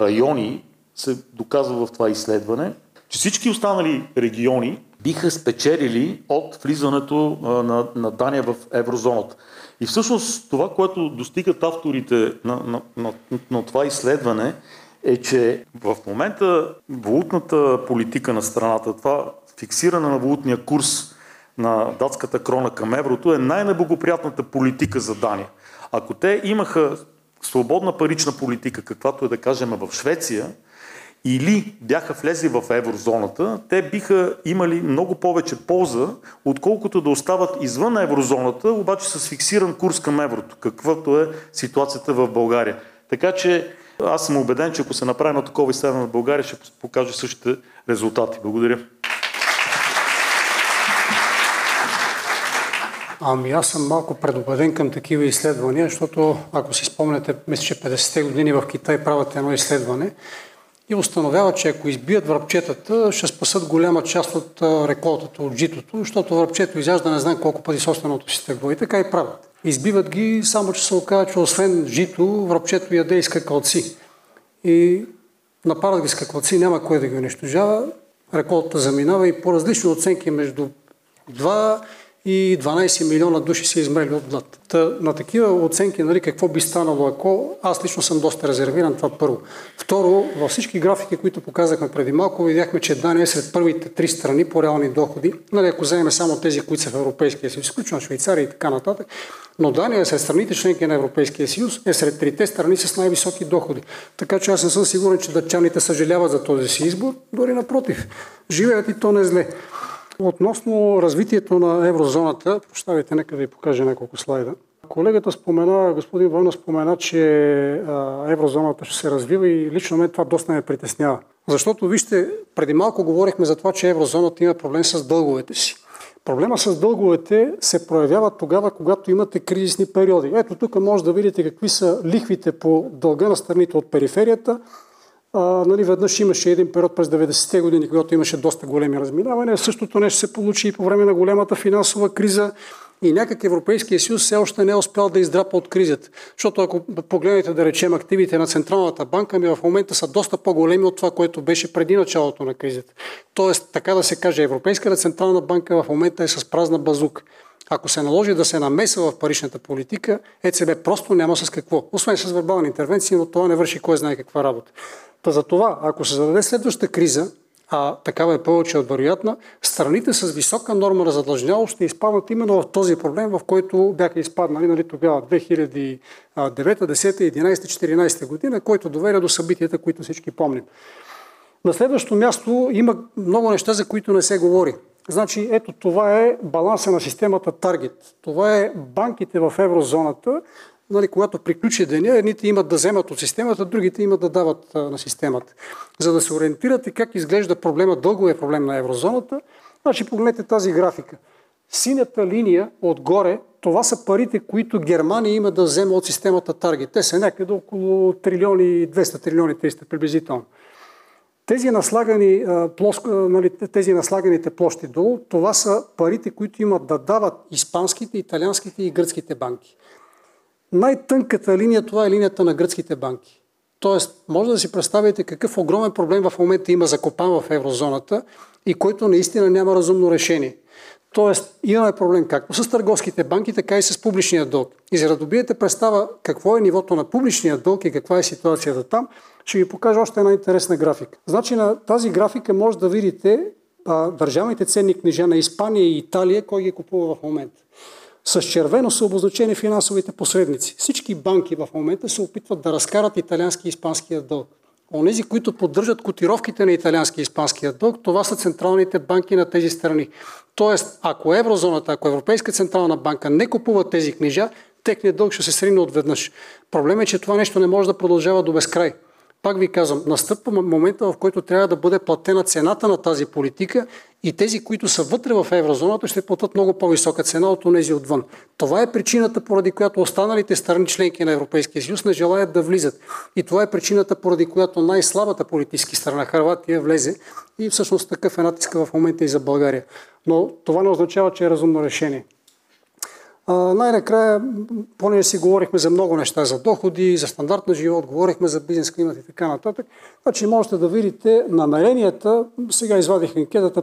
райони се доказва в това изследване, че всички останали региони биха спечелили от влизането на, на Дания в еврозоната. И всъщност това, което достигат авторите на, на, на, на това изследване, е, че в момента валутната политика на страната, това фиксиране на валутния курс на датската крона към еврото е най-неблагоприятната политика за Дания. Ако те имаха свободна парична политика, каквато е да кажем в Швеция, или бяха влезли в еврозоната, те биха имали много повече полза, отколкото да остават извън еврозоната, обаче с фиксиран курс към еврото, каквато е ситуацията в България. Така че аз съм убеден, че ако се направи на такова изследване в България, ще покаже същите резултати. Благодаря.
Ами аз съм малко предубеден към такива изследвания, защото ако си спомняте, мисля, че 50-те години в Китай правят едно изследване и установяват, че ако избият връбчетата, ще спасат голяма част от реколтата, от житото, защото връбчето изяжда не знам колко пъти собственото си тегло и така и правят. Избиват ги, само че се оказа, че освен жито, връбчето яде и скакалци. И нападат ги скакалци, няма кой да ги унищожава. Реколтата заминава и по различни оценки между 2 и 12 милиона души са измрели от глад. Та, на такива оценки, нали, какво би станало ако, аз лично съм доста резервиран, това първо. Второ, във всички графики, които показахме преди малко, видяхме, че Дания е сред първите три страни по реални доходи. Нали, ако вземем само тези, които са в Европейския съюз, изключно Швейцария и така нататък, но Дания е сред страните членки на Европейския съюз, е сред трите страни с най-високи доходи. Така че аз не съм сигурен, че дъчаните съжаляват за този си избор, дори напротив. Живеят и то не зле. Относно развитието на еврозоната, прощавайте, нека да ви покажа няколко слайда. Колегата спомена, господин Война спомена, че еврозоната ще се развива и лично мен това доста ме притеснява. Защото, вижте, преди малко говорихме за това, че еврозоната има проблем с дълговете си. Проблема с дълговете се проявява тогава, когато имате кризисни периоди. Ето тук може да видите какви са лихвите по дълга на страните от периферията а, нали, веднъж имаше един период през 90-те години, когато имаше доста големи разминавания. Същото нещо се получи и по време на голямата финансова криза. И някак Европейския съюз все още не е успял да издрапа от кризата. Защото ако погледнете да речем активите на Централната банка, ми в момента са доста по-големи от това, което беше преди началото на кризата. Тоест, така да се каже, Европейската Централна банка в момента е с празна базук. Ако се наложи да се намесва в паричната политика, ЕЦБ просто няма с какво. Освен с вербални интервенции, но това не върши кой знае каква работа. Та за това, ако се зададе следващата криза, а такава е повече от вероятна, страните с висока норма на задлъжнялост ще изпаднат именно в този проблем, в който бяха изпаднали нали, тогава 2009, 10, 11, 14 година, който доверя до събитията, които всички помним. На следващо място има много неща, за които не се говори. Значи, ето това е баланса на системата Target. Това е банките в еврозоната, нали, когато приключи деня, едните имат да вземат от системата, другите имат да дават а, на системата. За да се ориентирате как изглежда проблема, дълго е проблем на еврозоната, значи погледнете тази графика. Синята линия отгоре, това са парите, които Германия има да вземе от системата Target. Те са някъде около трилиони, 200 трилиони, 300 приблизително. Тези, наслагани, плоск, нали, тези наслаганите площи долу, това са парите, които имат да дават испанските, италианските и гръцките банки. Най-тънката линия, това е линията на гръцките банки. Тоест, може да си представите какъв огромен проблем в момента има закопан в еврозоната и който наистина няма разумно решение. Тоест, имаме проблем както с търговските банки, така и с публичния дълг. И за да добиете представа какво е нивото на публичния дълг и каква е ситуацията там, ще ви покажа още една интересна графика. Значи на тази графика може да видите а, държавните ценни книжа на Испания и Италия, кой ги купува в момента. С червено са обозначени финансовите посредници. Всички банки в момента се опитват да разкарат италиански и испанския дълг. Онези, които поддържат котировките на италиански и испанския дълг, това са централните банки на тези страни. Тоест, ако еврозоната, ако Европейска централна банка не купува тези книжа, техният дълг ще се срине отведнъж. Проблемът е, че това нещо не може да продължава до безкрай. Пак ви казвам, настъпва момента, в който трябва да бъде платена цената на тази политика и тези, които са вътре в еврозоната, ще платят много по-висока цена от тези отвън. Това е причината, поради която останалите страни членки на Европейския съюз не желаят да влизат. И това е причината, поради която най-слабата политически страна Харватия влезе и всъщност такъв е натиска в момента и за България. Но това не означава, че е разумно решение. Най-накрая, понеже си говорихме за много неща, за доходи, за стандарт на живот, говорихме за бизнес климат и така нататък, значи можете да видите намеренията, сега извадих анкетата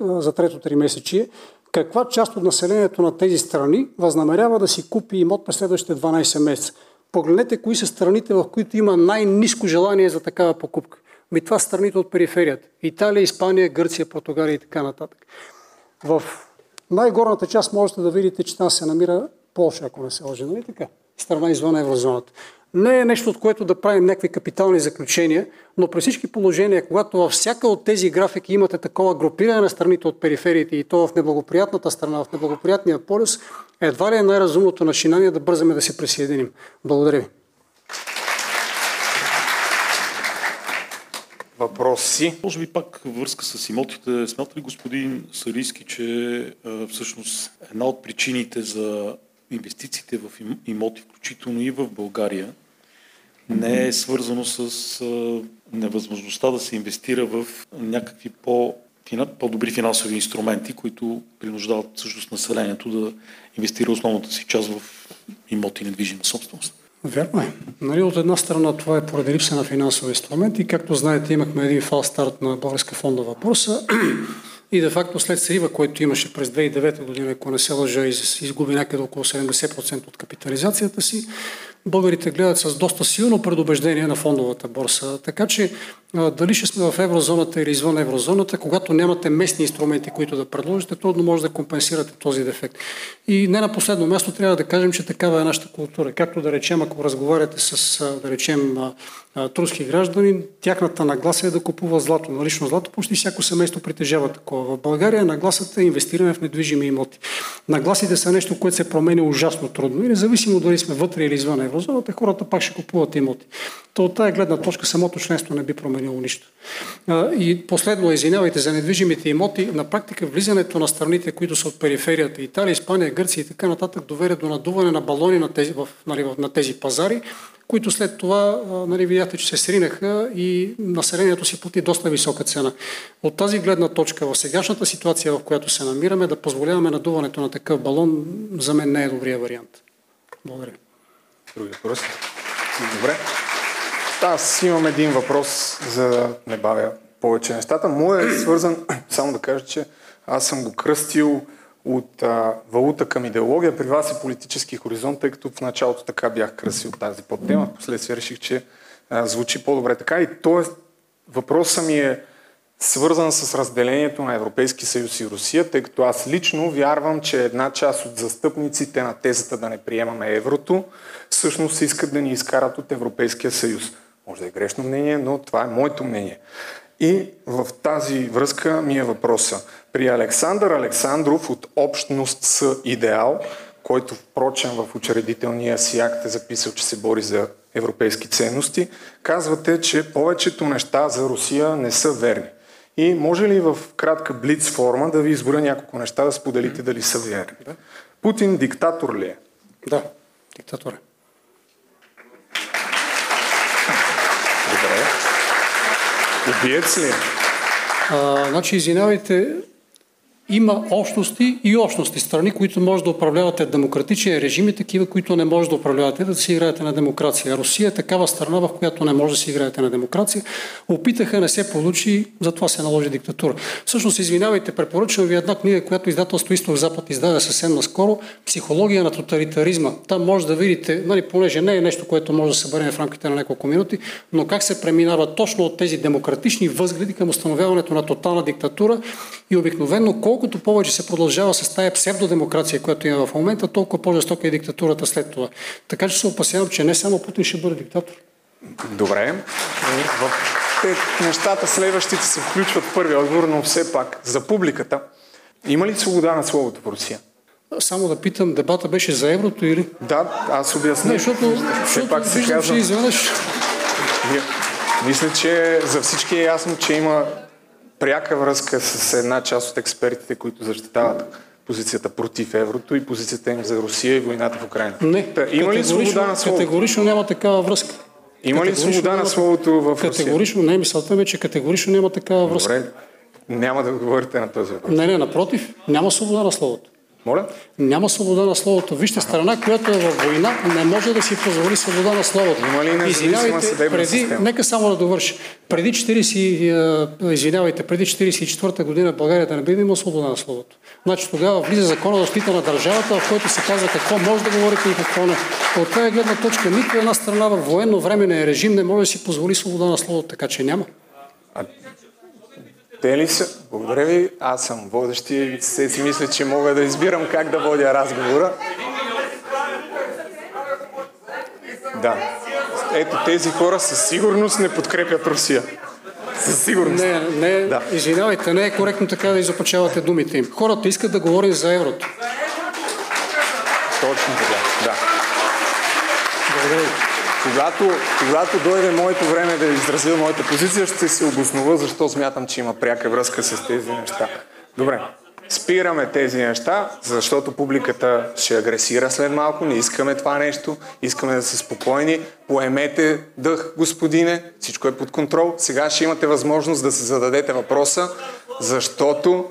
за трето три месечи, каква част от населението на тези страни възнамерява да си купи имот през следващите 12 месеца. Погледнете кои са страните, в които има най-низко желание за такава покупка. Ми това са страните от периферията. Италия, Испания, Гърция, Португалия и така нататък. В най-горната част можете да видите, че там се намира Польша, ако не се лъжи, нали така? Страна извън еврозоната. Не е нещо, от което да правим някакви капитални заключения, но при всички положения, когато във всяка от тези графики имате такова групиране на страните от перифериите и то в неблагоприятната страна, в неблагоприятния полюс, едва ли е най-разумното начинание да бързаме да се присъединим. Благодаря ви.
Въпроси.
Може би пак връзка с имотите. Смята ли господин Сарийски, че всъщност една от причините за инвестициите в имоти, включително и в България, не е свързано с невъзможността да се инвестира в някакви по, по-добри финансови инструменти, които принуждават всъщност населението да инвестира основната си част в имоти недвижима собственост?
Верно е. Нали, от една страна това е поради липса на финансови инструменти. Както знаете, имахме един фал старт на Българска фондова борса и де факто след срива, който имаше през 2009 година, ако не се лъжа, изгуби някъде около 70% от капитализацията си, българите гледат с доста силно предубеждение на фондовата борса. Така че дали ще сме в еврозоната или извън еврозоната, когато нямате местни инструменти, които да предложите, трудно може да компенсирате този дефект. И не на последно място трябва да кажем, че такава е нашата култура. Както да речем, ако разговаряте с, да речем, турски граждани, тяхната нагласа е да купува злато. Налично злато почти всяко семейство притежава такова. В България нагласата е инвестиране в недвижими имоти. Нагласите са нещо, което се променя ужасно трудно и независимо дали сме вътре или извън еврозоната, хората пак ще купуват имоти. То от тази гледна точка самото членство не би променило нищо. И последно, извинявайте, за недвижимите имоти, на практика влизането на страните, които са от периферията, Италия, Испания, Гърция и така нататък, доведе до надуване на балони на тези, в, нали, на тези пазари, които след това, нали, видяхте, че се сринаха и населението си плати доста висока цена. От тази гледна точка, в сегашната ситуация, в която се намираме, да позволяваме надуването на такъв балон, за мен не е добрия вариант. Благодаря.
Други въпрос? Добре. Аз имам един въпрос, за да не бавя повече нещата. Моят е свързан, само да кажа, че аз съм го кръстил от а, валута към идеология. При вас е политически хоризонт, тъй като в началото така бях кръсил тази подтема. Впоследствие реших, че а, звучи по-добре така. И то е, въпросът ми е свързан с разделението на Европейски съюз и Русия, тъй като аз лично вярвам, че една част от застъпниците на тезата да не приемаме еврото, всъщност искат да ни изкарат от Европейския съюз. Може да е грешно мнение, но това е моето мнение. И в тази връзка ми е въпроса. При Александър Александров от Общност с идеал, който впрочем в учредителния си акт е записал, че се бори за европейски ценности, казвате, че повечето неща за Русия не са верни. И може ли в кратка блиц форма да ви изборя няколко неща да споделите дали са верни? Путин диктатор ли е?
Да, диктатор е.
Добре. Убиец ли е?
А, значи, извинявайте, има общности и общности, страни, които може да управлявате демократичен режим и такива, които не може да управлявате, да си играете на демокрация. Русия е такава страна, в която не може да си играете на демокрация. Опитаха, не се получи, затова се наложи диктатура. Всъщност, извинявайте, препоръчвам ви една книга, която издателство Изток-Запад издаде съвсем наскоро, Психология на тоталитаризма. Там може да видите, нали, понеже не е нещо, което може да бъде в рамките на няколко минути, но как се преминава точно от тези демократични възгледи към установяването на тотална диктатура и обикновено колкото повече се продължава с тая псевдодемокрация, която има в момента, толкова по-жестока е диктатурата след това. Така че се опасявам, че не само Путин ще бъде диктатор.
Добре. В те нещата следващите се включват в първия отговор, но все пак за публиката. Има ли свобода на словото в Русия?
Само да питам, дебата беше за еврото или?
Да, аз обясня.
Не, защото,
все пак се казвам.
изведнъж.
Мисля, че за всички е ясно, че има пряка връзка с една част от експертите, които защитават позицията против еврото и позицията им за Русия и войната в Украина.
Не,
Та, има ли свобода на словото?
Категорично няма такава връзка.
Има ли свобода на словото в
Русия? Категорично не, мисълта ми е, че категорично няма такава връзка.
Добре, няма да говорите на този въпрос.
Не, не, напротив, няма свобода на словото.
Моля?
Няма свобода на словото. Вижте, страна, която е във война, не може да си позволи свобода на словото.
Има ли съдебна
преди,
система?
Нека само да довърши. Преди 40, извинявайте, преди 44-та година България да не би имал свобода на словото. Значи тогава влиза закона за защита на държавата, в който се казва какво може да говорите и какво не. От тази гледна точка нито една страна в военно временен режим не може да си позволи свобода на словото, така че няма.
Те ли са? Благодаря ви. Аз съм водещи и се си мисля, че мога да избирам как да водя разговора. Да. Ето тези хора със сигурност не подкрепят Русия. Със сигурност.
Не, не,
да.
извинявайте, не е коректно така да изопачавате думите им. Хората искат да говорим за еврото.
Точно така, да. Когато, когато дойде моето време да изразя моята позиция, ще се обоснова защо смятам, че има пряка връзка с тези неща. Добре, спираме тези неща, защото публиката ще агресира след малко, не искаме това нещо, искаме да са спокойни, поемете дъх, господине, всичко е под контрол. Сега ще имате възможност да се зададете въпроса, защото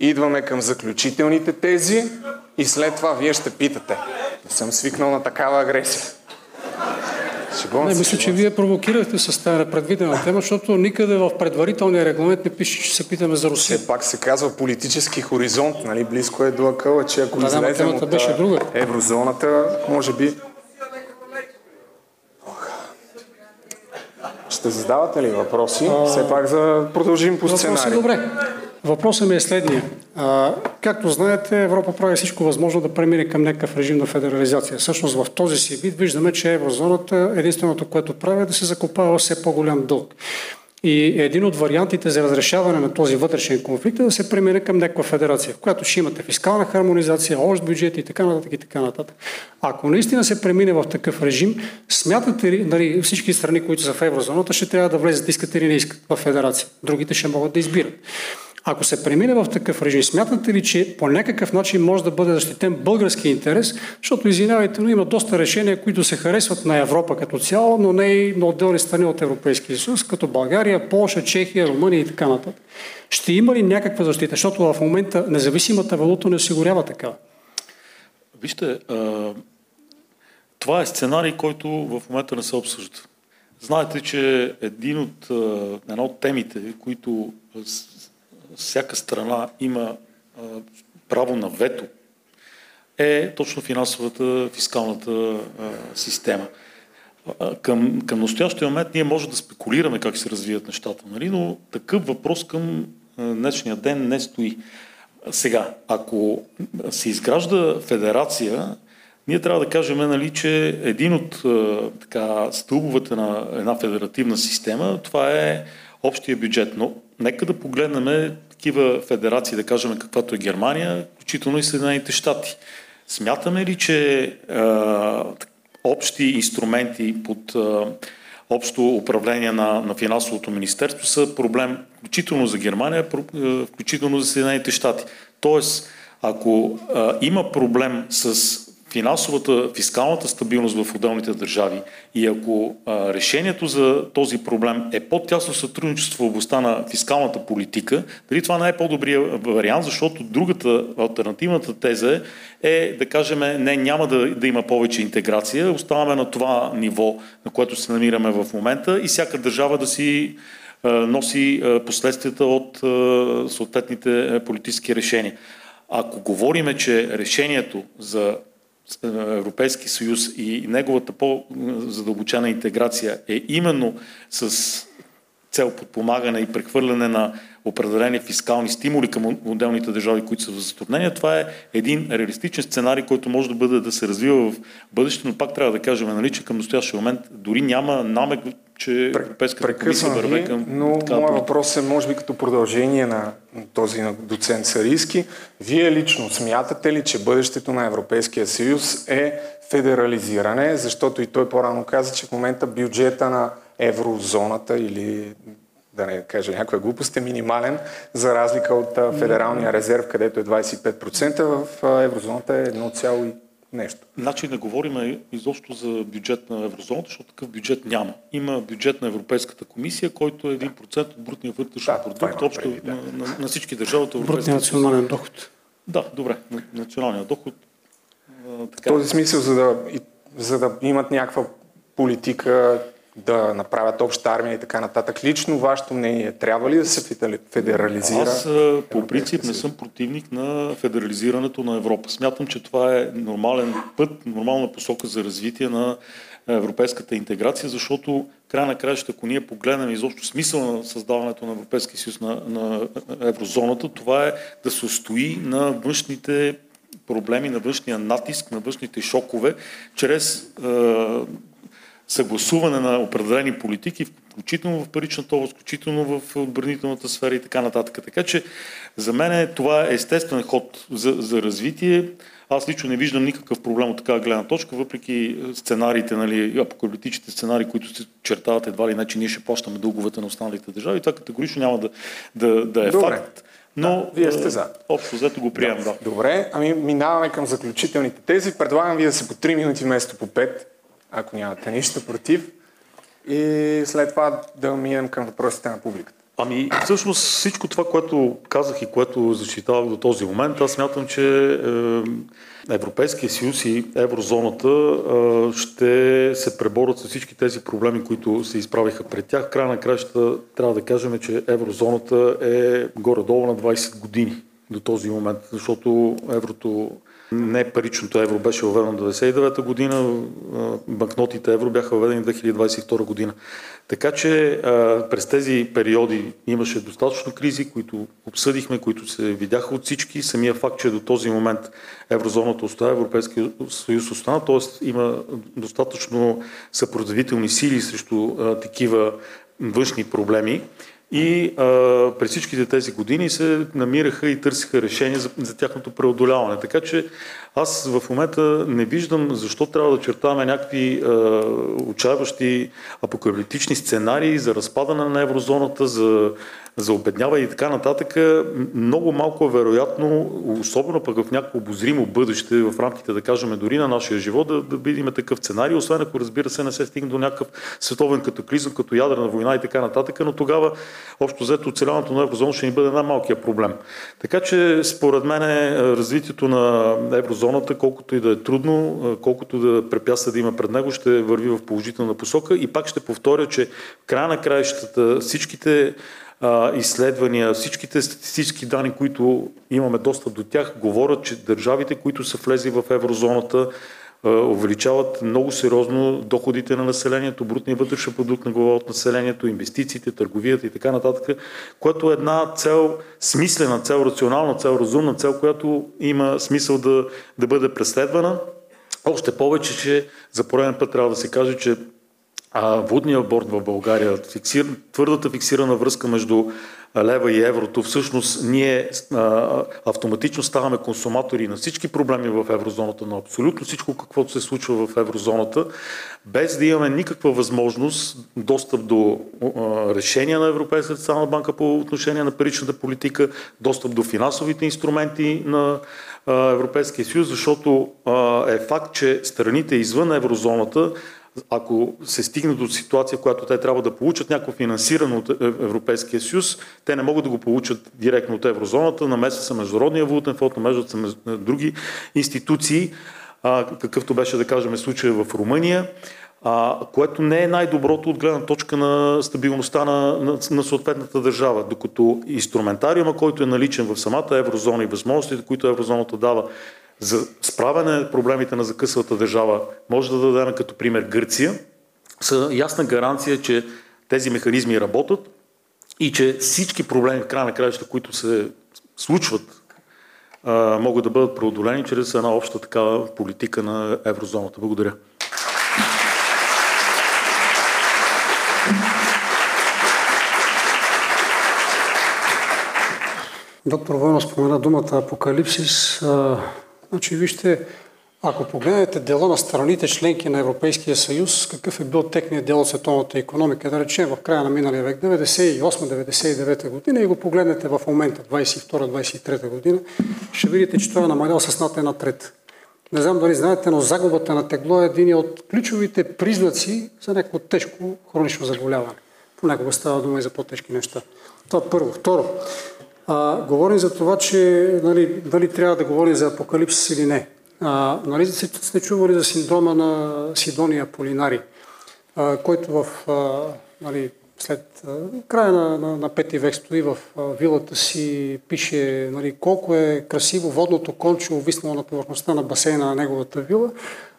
идваме към заключителните тези и след това вие ще питате. Не съм свикнал на такава агресия.
Не, мисля, че вие провокирахте с тази непредвидена тема, защото никъде в предварителния регламент не пише, че се питаме за Русия.
Все пак се казва политически хоризонт, нали? близко е до акъла, че ако
Да,
излезем
темата
от
беше
а,
друга.
еврозоната, може би... Ще задавате ли въпроси? Все пак за продължим по сценарий.
добре. Въпросът ми е следния. А, както знаете, Европа прави всичко възможно да премине към някакъв режим на федерализация. Всъщност в този си вид виждаме, че еврозоната единственото, което прави е да се закопава все по-голям дълг. И един от вариантите за разрешаване на този вътрешен конфликт е да се премине към някаква федерация, в която ще имате фискална хармонизация, общ бюджет и така нататък и така нататък. Ако наистина се премине в такъв режим, смятате ли, нали, всички страни, които са в еврозоната, ще трябва да влезат, искат или не искат в федерация. Другите ще могат да избират. Ако се премине в такъв режим, смятате ли, че по някакъв начин може да бъде защитен български интерес, защото, извинявайте, но има доста решения, които се харесват на Европа като цяло, но не и на отделни страни от Европейския съюз, като България, Полша, Чехия, Румъния и така нататък. Ще има ли някаква защита? Защото в момента независимата валута не осигурява такава.
Вижте, това е сценарий, който в момента не се обсъжда. Знаете, че един от, една от темите, които всяка страна има право на вето, е точно финансовата, фискалната система. Към, към настоящия момент ние можем да спекулираме как се развият нещата, нали? но такъв въпрос към днешния ден не стои. Сега, ако се изгражда федерация, ние трябва да кажем, нали, че един от така, стълбовете на една федеративна система, това е общия бюджет. Но нека да погледнем такива федерации, да кажем каквато е Германия, включително и Съединените щати. Смятаме ли, че а, общи инструменти под а, общо управление на, на финансовото министерство са проблем, включително за Германия, включително за Съединените щати? Тоест, ако а, има проблем с финансовата, фискалната стабилност в отделните държави и ако а, решението за този проблем е по-тясно сътрудничество в областта на фискалната политика, дали това не е по-добрият вариант, защото другата альтернативната теза е да кажем не, няма да, да има повече интеграция, оставаме на това ниво, на което се намираме в момента и всяка държава да си а, носи а, последствията от съответните политически решения. Ако говориме, че решението за Европейски съюз и неговата по-задълбочена интеграция е именно с цел подпомагане и прехвърляне на определени фискални стимули към отделните държави, които са в затруднение. Това е един реалистичен сценарий, който може да бъде да се развива в бъдеще, но пак трябва да кажем, нали, че към настоящия момент дори няма намек, че Европейската комисия върве към...
Но моят въпрос е, може би като продължение на този на доцент Сарийски. Вие лично смятате ли, че бъдещето на Европейския съюз е федерализиране, защото и той по-рано каза, че в момента бюджета на еврозоната или да не кажа някоя глупост, е минимален, за разлика от Федералния резерв, където е 25%, в еврозоната е 1, нещо.
Значи не говорим изобщо за бюджет на еврозоната, защото такъв бюджет няма. Има бюджет на Европейската комисия, който е 1% от брутния вътрешен да, продукт, общо преди, да. на, на, на всички държави от
Европейския Брутния национален доход.
Да, добре, националния доход.
така. В този смисъл, за да, за да имат някаква политика, да направят обща армия и така нататък. Лично вашето мнение, трябва ли да се федерализира?
Аз по принцип не съм противник на федерализирането на Европа. Смятам, че това е нормален път, нормална посока за развитие на европейската интеграция, защото край на краища, ако ние погледнем изобщо смисъл на създаването на Европейския съюз на, на еврозоната, това е да се устои на външните проблеми, на външния натиск, на външните шокове, чрез съгласуване на определени политики, включително в паричната област, включително в отбранителната сфера и така нататък. Така че за мен това е естествен ход за, за развитие. Аз лично не виждам никакъв проблем от такава гледна точка, въпреки сценариите, нали, апокалиптичните сценарии, които се чертават едва ли не, че ние ще плащаме дълговете на останалите държави. Това категорично няма да, да, да е Добре. факт. Но
да, вие сте за.
Общо взето го приемам, да.
Добре, ами минаваме към заключителните тези. Предлагам ви да се по 3 минути вместо по 5 ако нямате нищо против. И след това да минем към въпросите на публиката.
Ами, всъщност всичко това, което казах и което защитавах до този момент, аз смятам, че е, Европейския съюз и еврозоната е, ще се преборят с всички тези проблеми, които се изправиха пред тях. Края на краща трябва да кажем, че еврозоната е горе-долу на 20 години до този момент, защото еврото не паричното евро беше въведено в 1999 година, банкнотите евро бяха въведени в 2022 година. Така че през тези периоди имаше достатъчно кризи, които обсъдихме, които се видяха от всички. Самия факт, че до този момент еврозоната остава, Европейския съюз остана, т.е. има достатъчно съпротивителни сили срещу такива външни проблеми. И а, през всичките тези години се намираха и търсиха решения за, за тяхното преодоляване. Така че аз в момента не виждам защо трябва да чертаваме някакви а, отчаяващи апокалиптични сценарии за разпадане на еврозоната, за за обеднява и така нататък, много малко е вероятно, особено пък в някакво обозримо бъдеще, в рамките, да кажем, дори на нашия живот, да, да видим такъв сценарий, освен ако разбира се не се стигне до някакъв световен катаклизъм, като ядрена война и така нататък, но тогава общо взето оцеляването на еврозона ще ни бъде най-малкият проблем. Така че според мен развитието на еврозоната, колкото и да е трудно, колкото да препятства да има пред него, ще върви в положителна посока и пак ще повторя, че края на краищата всичките изследвания, всичките статистически данни, които имаме достъп до тях, говорят, че държавите, които са влезли в еврозоната, увеличават много сериозно доходите на населението, брутния вътрешен продукт на глава от населението, инвестициите, търговията и така нататък, което е една цел, смислена цел, рационална цел, разумна цел, която има смисъл да, да бъде преследвана. Още повече, че за пореден път трябва да се каже, че а, водния борт в България, фиксир, твърдата фиксирана връзка между лева и еврото, всъщност ние а, автоматично ставаме консуматори на всички проблеми в еврозоната, на абсолютно всичко, каквото се случва в еврозоната, без да имаме никаква възможност достъп до а, решения на Европейската централна банка по отношение на паричната политика, достъп до финансовите инструменти на а, Европейския съюз, защото а, е факт, че страните извън еврозоната ако се стигне до ситуация, която те трябва да получат някакво финансиране от Европейския съюз, те не могат да го получат директно от еврозоната, намесва се Международния валутен фонд, намеждат се други институции, а, какъвто беше да кажем случая в Румъния, а, което не е най-доброто от гледна точка на стабилността на, на, на съответната държава, докато инструментариума, който е наличен в самата еврозона и възможностите, които еврозоната дава за справяне на проблемите на закъсвата държава, може да дадем като пример Гърция, са ясна гаранция, че тези механизми работят и че всички проблеми в края на краища, които се случват, могат да бъдат преодолени чрез една обща такава политика на еврозоната. Благодаря.
Доктор Войно спомена думата апокалипсис. Значи, вижте, ако погледнете дела на страните членки на Европейския съюз, какъв е бил техният дел от световната економика, да речем в края на миналия век, 98-99 година и го погледнете в момента, 22-23 година, ще видите, че той е намалял с над една трета. Не знам дали знаете, но загубата на тегло е един от ключовите признаци за някакво тежко хронично заболяване. Понякога става дума и за по-тежки неща. Това първо. Второ, а, говорим за това, че нали, дали трябва да говорим за апокалипсис или не. А, нали, сте чували за синдрома на Сидония Полинари, а, който в, а, нали, след а, края на, на, на пети век стои в а, вилата си, пише нали, колко е красиво водното конче, увиснало на повърхността на басейна на неговата вила,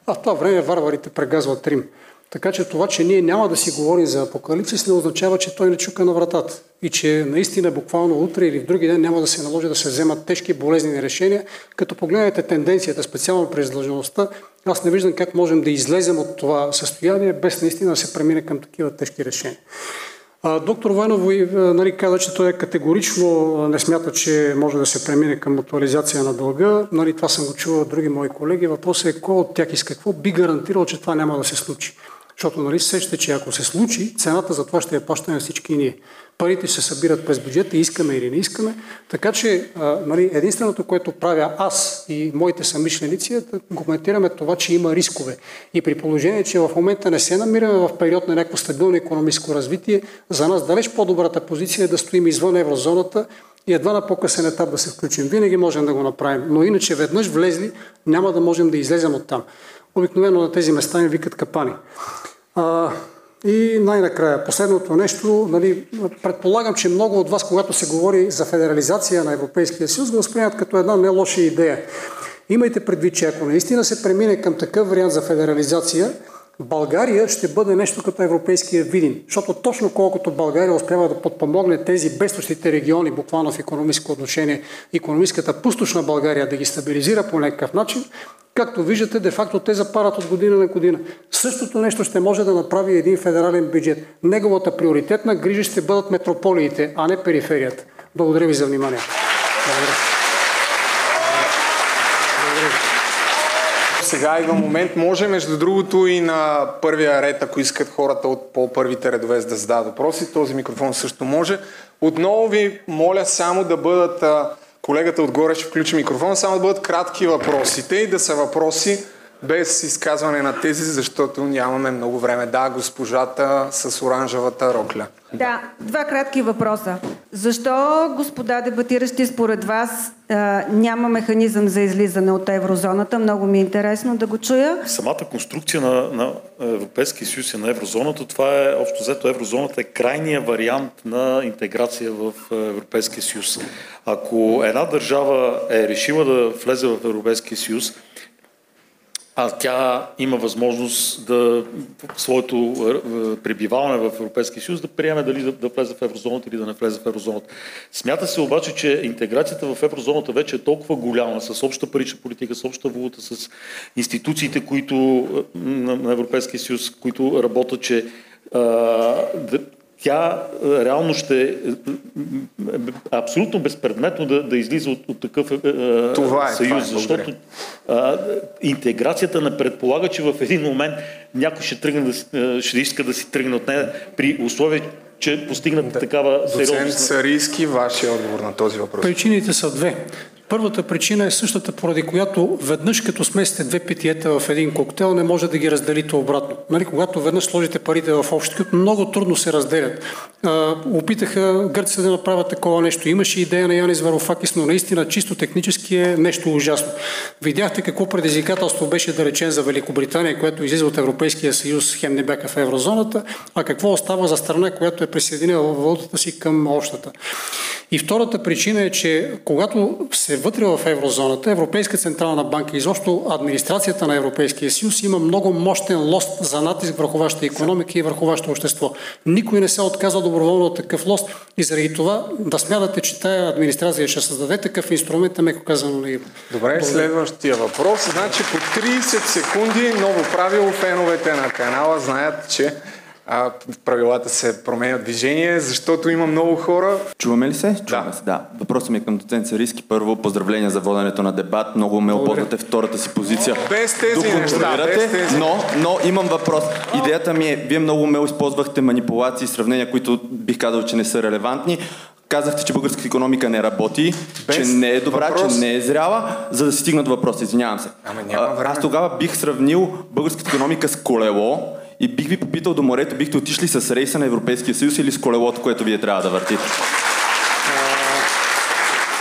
а в това време варварите прегазват Рим. Така че това, че ние няма да си говорим за апокалипсис, не означава, че той не чука на вратата. И че наистина буквално утре или в други ден няма да се наложи да се вземат тежки болезнени решения. Като погледнете тенденцията, специално през длъжността, аз не виждам как можем да излезем от това състояние, без наистина да се премине към такива тежки решения. А, доктор Войнов нали, каза, че той е категорично не смята, че може да се премине към мутуализация на дълга. Нали, това съм го чувал от други мои колеги. Въпросът е кой от тях и с какво би гарантирал, че това няма да се случи. Защото нали сещате, че ако се случи, цената за това ще я плащаме всички ние. Парите се събират през бюджета, искаме или не искаме. Така че нали, единственото, което правя аз и моите самишленици е да коментираме това, че има рискове. И при положение, че в момента не се намираме в период на някакво стабилно економическо развитие, за нас далеч по-добрата позиция е да стоим извън еврозоната и едва на по-късен етап да се включим. Винаги можем да го направим. Но иначе веднъж влезли, няма да можем да излезем от там. Обикновено на тези места ни викат капани. А, и най-накрая, последното нещо, нали, предполагам, че много от вас, когато се говори за федерализация на Европейския съюз, го възприемат като една не лоша идея. Имайте предвид, че ако наистина се премине към такъв вариант за федерализация, България ще бъде нещо като европейския Видин, защото точно колкото България успява да подпомогне тези бедстващите региони, буквално в економическо отношение, економическата пустош на България да ги стабилизира по някакъв начин, както виждате, де-факто те запарат от година на година. Същото нещо ще може да направи един федерален бюджет. Неговата приоритетна грижа ще бъдат метрополиите, а не периферията. Благодаря ви за вниманието. Благодаря.
Сега идва момент. Може, между другото, и на първия ред, ако искат хората от по-първите редове да зададат въпроси, този микрофон също може. Отново ви моля само да бъдат, колегата отгоре ще включи микрофон, само да бъдат кратки въпросите и да са въпроси без изказване на тези, защото нямаме много време. Да, госпожата с оранжевата рокля.
Да, два кратки въпроса. Защо, господа дебатиращи, според вас няма механизъм за излизане от еврозоната? Много ми е интересно да го чуя.
Самата конструкция на, на Европейския съюз и на еврозоната, това е общо взето еврозоната е крайният вариант на интеграция в Европейския съюз. Ако една държава е решила да влезе в Европейския съюз, а тя има възможност да своето е, пребиваване в Европейския съюз да приеме дали да, да влезе в еврозоната или да не влезе в еврозоната. Смята се обаче, че интеграцията в еврозоната вече е толкова голяма, с обща парична политика, с обща валута, с институциите, които е, на Европейския съюз, които работят, че тя е, реално ще е абсолютно безпредметно да, да излиза от, от такъв е, това е, съюз, това е, защото а, интеграцията не предполага, че в един момент някой ще, тръгне да, ще иска да си тръгне от нея при условие, че постигнат да. такава сериозност.
Доцент Сарийски, вашия отговор на този въпрос.
Причините са две. Първата причина е същата, поради която веднъж като смесите две питиета в един коктейл, не може да ги разделите обратно. Нали, когато веднъж сложите парите в общ кют, много трудно се разделят. А, опитаха гърците да направят такова нещо. Имаше идея на Янис Варофакис, но наистина чисто технически е нещо ужасно. Видяхте какво предизвикателство беше да речем за Великобритания, която излиза от Европейския съюз, хем не бяха в еврозоната, а какво остава за страна, която е присъединила валутата си към общата. И втората причина е, че когато се вътре в еврозоната, Европейска централна банка, изобщо администрацията на Европейския съюз има много мощен лост за натиск върху вашата економика и върху вашето общество. Никой не се отказва доброволно от такъв лост и заради това да смятате, че тая администрация ще създаде такъв инструмент, е меко казано на има.
Добре, Добре, следващия въпрос. Значи по 30 секунди ново правило феновете на канала знаят, че а, правилата се променят движение, защото има много хора.
Чуваме ли се? Чуваме да. се, да. Въпросът ми е към доцент Сариски. Първо, поздравления за воденето на дебат. Много ме опознате втората си позиция.
Без тези неща, без тези.
Но, но имам въпрос. Идеята ми е, вие много умело използвахте манипулации, сравнения, които бих казал, че не са релевантни. Казахте, че българската економика не работи, Без че не е добра, въпрос. че не е зряла, за да се стигнат въпроси. Извинявам се.
Ама няма време.
Аз тогава бих сравнил българската економика с колело, и бих ви попитал до морето, бихте отишли с рейса на Европейския съюз или с колелото, което вие трябва да въртите?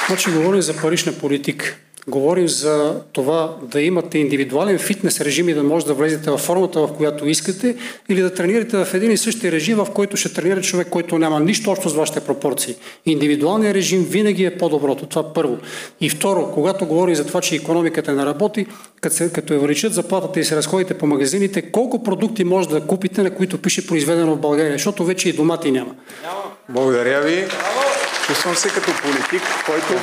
Значи говорим за парична политика. Говорим за това да имате индивидуален фитнес режим и да може да влезете в формата, в която искате, или да тренирате в един и същи режим, в който ще тренира човек, който няма нищо общо с вашите пропорции. Индивидуалният режим винаги е по-доброто. Това първо. И второ, когато говорим за това, че економиката не работи, като, се, като я увеличат заплатата и се разходите по магазините, колко продукти може да купите, на които пише произведено в България, защото вече и домати няма.
Благодаря ви. Чувствам се като политик, който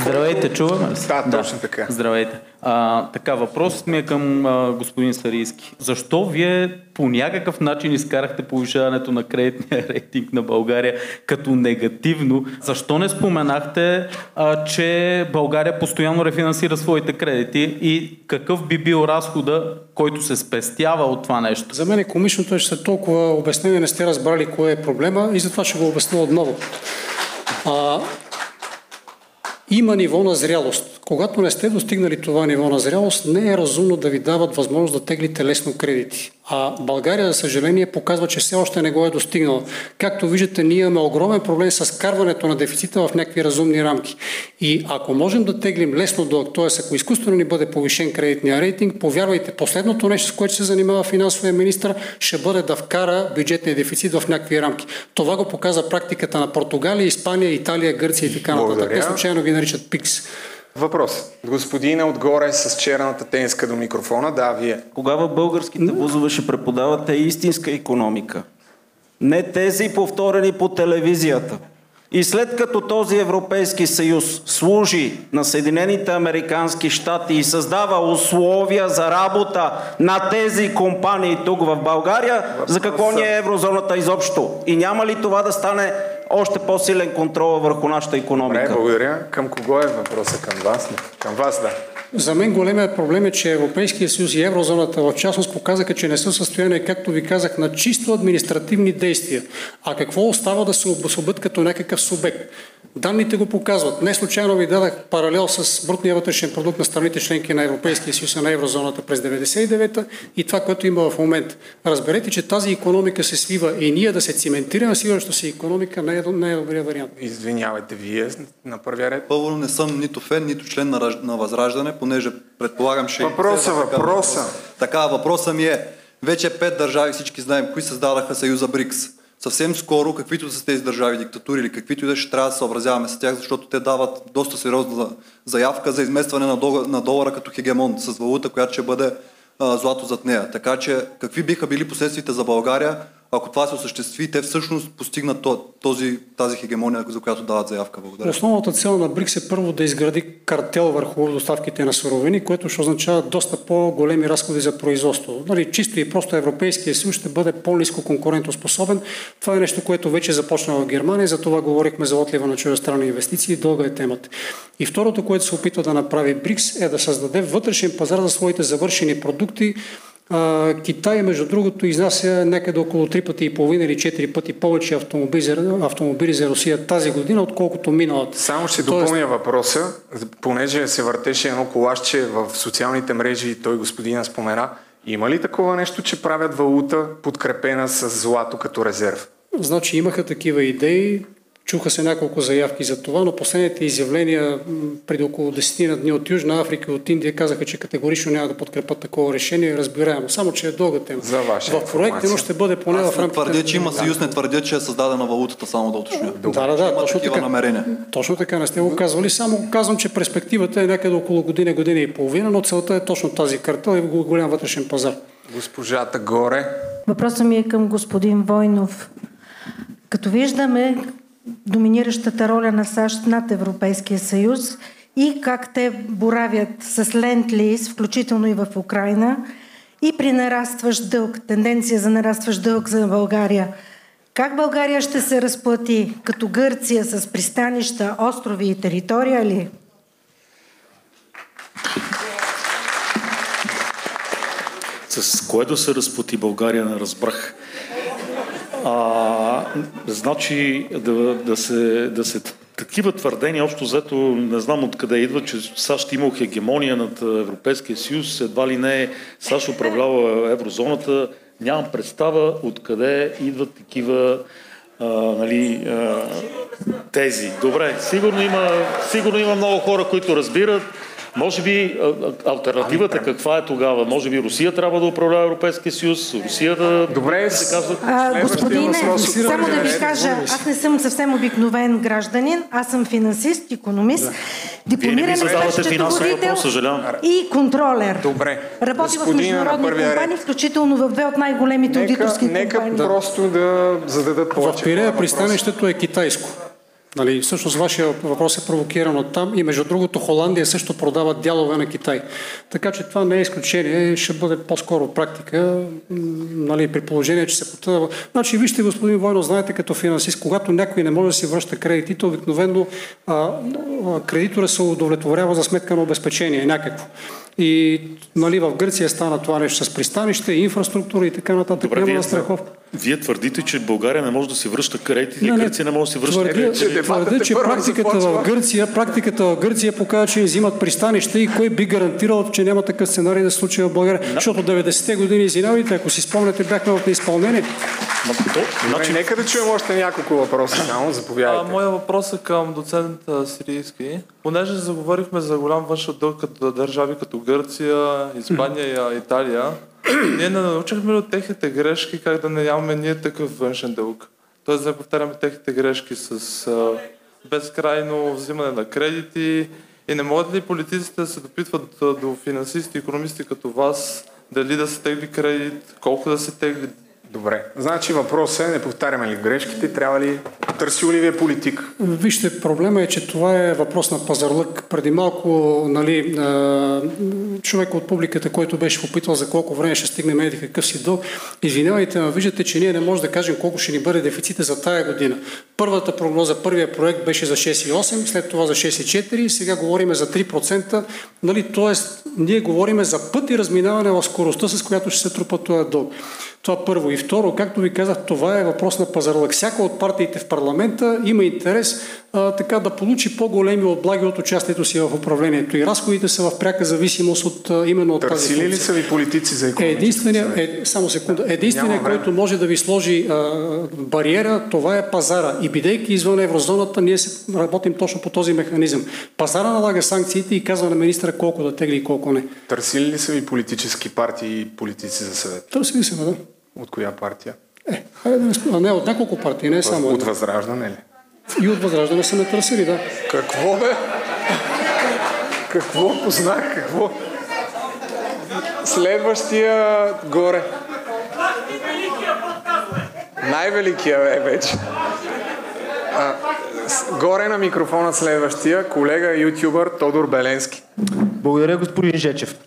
Здравейте, чуваме ли се?
Да, точно така.
Здравейте. А, така, въпросът ми е към а, господин Сарийски. Защо вие по някакъв начин изкарахте повишаването на кредитния рейтинг на България като негативно? Защо не споменахте, а, че България постоянно рефинансира своите кредити и какъв би бил разхода, който се спестява от това нещо?
За мен е комичното е, че след толкова обяснение не сте разбрали кое е проблема и затова ще го обясня отново. А, има ниво на зрялост. Когато не сте достигнали това ниво на зрялост, не е разумно да ви дават възможност да теглите лесно кредити. А България, за съжаление, показва, че все още не го е достигнала. Както виждате, ние имаме огромен проблем с карването на дефицита в някакви разумни рамки. И ако можем да теглим лесно дълг, т.е. ако изкуствено ни бъде повишен кредитния рейтинг, повярвайте, последното нещо, с което се занимава финансовия министр, ще бъде да вкара бюджетния дефицит в някакви рамки. Това го показа практиката на Португалия, Испания, Италия, Гърция и така нататък. Те случайно ги наричат ПИКС.
Въпрос. Господина отгоре с черната тениска до микрофона. Да, вие.
Кога в българските вузове ще преподавате истинска економика? Не тези повторени по телевизията. И след като този Европейски съюз служи на Съединените Американски щати и създава условия за работа на тези компании тук в България, за какво ни е еврозоната изобщо? И няма ли това да стане още по-силен контрол върху нашата економика?
Добре, благодаря. Към кого е въпроса? Към вас? Към вас, да.
За мен големият проблем е, че Европейския съюз и еврозоната в частност показаха, че не са в състояние, както ви казах, на чисто административни действия. А какво остава да се обособят като някакъв субект? Данните го показват. Не случайно ви дадах паралел с брутния вътрешен продукт на страните членки на Европейския съюз и на еврозоната през 99-та и това, което има в момента. Разберете, че тази економика се свива и ние да се циментираме свиваща се економика не е, не е добрия вариант.
Извинявайте, вие на първия ред.
Първо не съм нито фен, нито член на, на Възраждане, понеже предполагам, ще...
Въпроса, въпроса.
Така, въпроса ми е, вече пет държави, всички знаем, кои създадаха Съюза БРИКС. Съвсем скоро, каквито са тези държави диктатури или каквито и да ще трябва да се съобразяваме с тях, защото те дават доста сериозна заявка за изместване на долара, на долара като хегемон с валута, която ще бъде а, злато зад нея. Така че какви биха били последствията за България, ако това се осъществи, те всъщност постигнат този, тази хегемония, за която дават заявка. Благодаря.
Основната цел на БРИКС е първо да изгради картел върху доставките на суровини, което ще означава доста по-големи разходи за производство. Нали, чисто и просто Европейския съюз ще бъде по-низко конкурентоспособен. Това е нещо, което вече започна в Германия, за това говорихме за отлива на чуждестранни инвестиции, дълга е темата. И второто, което се опитва да направи БРИКС е да създаде вътрешен пазар за своите завършени продукти, а, Китай, между другото, изнася някъде около 3 пъти и половина или 4 пъти повече автомобили за, автомобили за Русия тази година, отколкото миналата.
Само ще Тоест... допълня въпроса, понеже се въртеше едно колашче в социалните мрежи и той господина спомена. Има ли такова нещо, че правят валута подкрепена с злато като резерв?
Значи имаха такива идеи. Чуха се няколко заявки за това, но последните изявления преди около 10 на дни от Южна Африка и от Индия казаха, че категорично няма да подкрепят такова решение. Разбираемо. Само, че е дълга тема.
За ваша
в проекта но ще бъде поне
Аз
в рамките.
твърдя, че има съюз, не твърдя, че е създадена валутата, само да уточня.
Да, да, да, точно така.
намерения.
Точно така, не сте го казвали. Само казвам, че перспективата е някъде около година, година и половина, но целта е точно тази карта и голям вътрешен пазар.
Госпожата горе.
Въпросът ми е към господин Войнов. Като виждаме доминиращата роля на САЩ над Европейския съюз и как те боравят с ленд-лиз, включително и в Украина, и при нарастващ дълг, тенденция за нарастващ дълг за България. Как България ще се разплати? Като Гърция с пристанища, острови и територия ли?
С кое да се разплати България не разбрах. А, значи да, да, се, да се такива твърдения, общо взето не знам откъде идва, че САЩ имал хегемония над Европейския съюз, едва ли не САЩ управлява еврозоната. Нямам представа откъде идват такива а, нали, а, тези. Добре, сигурно има, сигурно има много хора, които разбират. Може би альтернативата каква е тогава? Може би Русия трябва да управлява Европейския съюз, Русия да...
Добре,
се казва...
А, господине, само да ви кажа, аз не съм съвсем обикновен гражданин, аз съм финансист, економист, да. дипломиран счетоводител и контролер.
Добре.
Работи в международни компании, включително в две от най-големите аудиторски компании.
Нека просто да зададат повече.
В Пирея пристанището е китайско. Нали, всъщност вашия въпрос е провокиран от там и между другото Холандия също продава дялове на Китай. Така че това не е изключение, ще бъде по-скоро практика, нали, при положение, че се потъва. Значи вижте, господин Войно, знаете като финансист, когато някой не може да си връща кредитите, обикновено а, а, кредитора се удовлетворява за сметка на обезпечение някакво. И нали, в Гърция стана това нещо с пристанище, инфраструктура и така нататък.
Добре, Няма страхов. Вие твърдите, че България не може да си връща кредити и Гърция не може да си връща кредити.
Твърдя, твърдя, че практиката в, Гърция, практиката в Гърция показва, че взимат пристанище и кой би гарантирал, че няма такъв сценарий да се случи в България. No. Защото 90-те години, извинявайте, ако си спомняте, бяхме в неизпълнение.
Значи, нека да чуем още няколко въпроса. Само заповядайте.
А, моя въпрос е към доцент Сирийски. Понеже заговорихме за голям външен дълг като държави като Гърция, Испания и Италия, ние не научихме от техните грешки как да не нямаме ние такъв външен дълг. Тоест да не повтаряме техните грешки с а, безкрайно взимане на кредити И не могат ли политиците да се допитват до финансисти, економисти като вас, дали да се тегли кредит, колко да се тегли,
Добре. Значи въпросът е, не повтаряме ли грешките, трябва ли търси ли ви е политик?
Вижте, проблема е, че това е въпрос на пазарлък. Преди малко нали, човек от публиката, който беше попитал за колко време ще стигнем еди какъв си дълг, извинявайте, но виждате, че ние не можем да кажем колко ще ни бъде дефицита за тая година. Първата прогноза, първия проект беше за 6,8, след това за 6,4, сега говорим за 3%. Нали, тоест, ние говорим за път и разминаване в скоростта, с която ще се трупа този дълг. Това първо. И второ, както ви казах, това е въпрос на пазарлък. Всяка от партиите в парламента има интерес а, така да получи по-големи облаги от участието си в управлението. И разходите са в пряка зависимост от а, именно от
Търсили
тази
ли са ви политици за
е, единствения, е, само секунда. Единственият, който може да ви сложи а, бариера, това е пазара. И бидейки извън еврозоната, ние се работим точно по този механизъм. Пазара налага санкциите и казва на министра колко да тегли и колко не.
Търсили ли са ви политически партии и политици за съвет?
Търсили са, да.
От коя партия?
Е, хайде да не спомня. Не, от няколко партии, не е само.
От Възраждане ли?
И от Възраждане са ме търсили, да.
Какво бе? Какво познах? Какво? Следващия горе. Най-великия е вече. А, горе на микрофона следващия колега ютубър Тодор Беленски.
Благодаря, господин Жечев.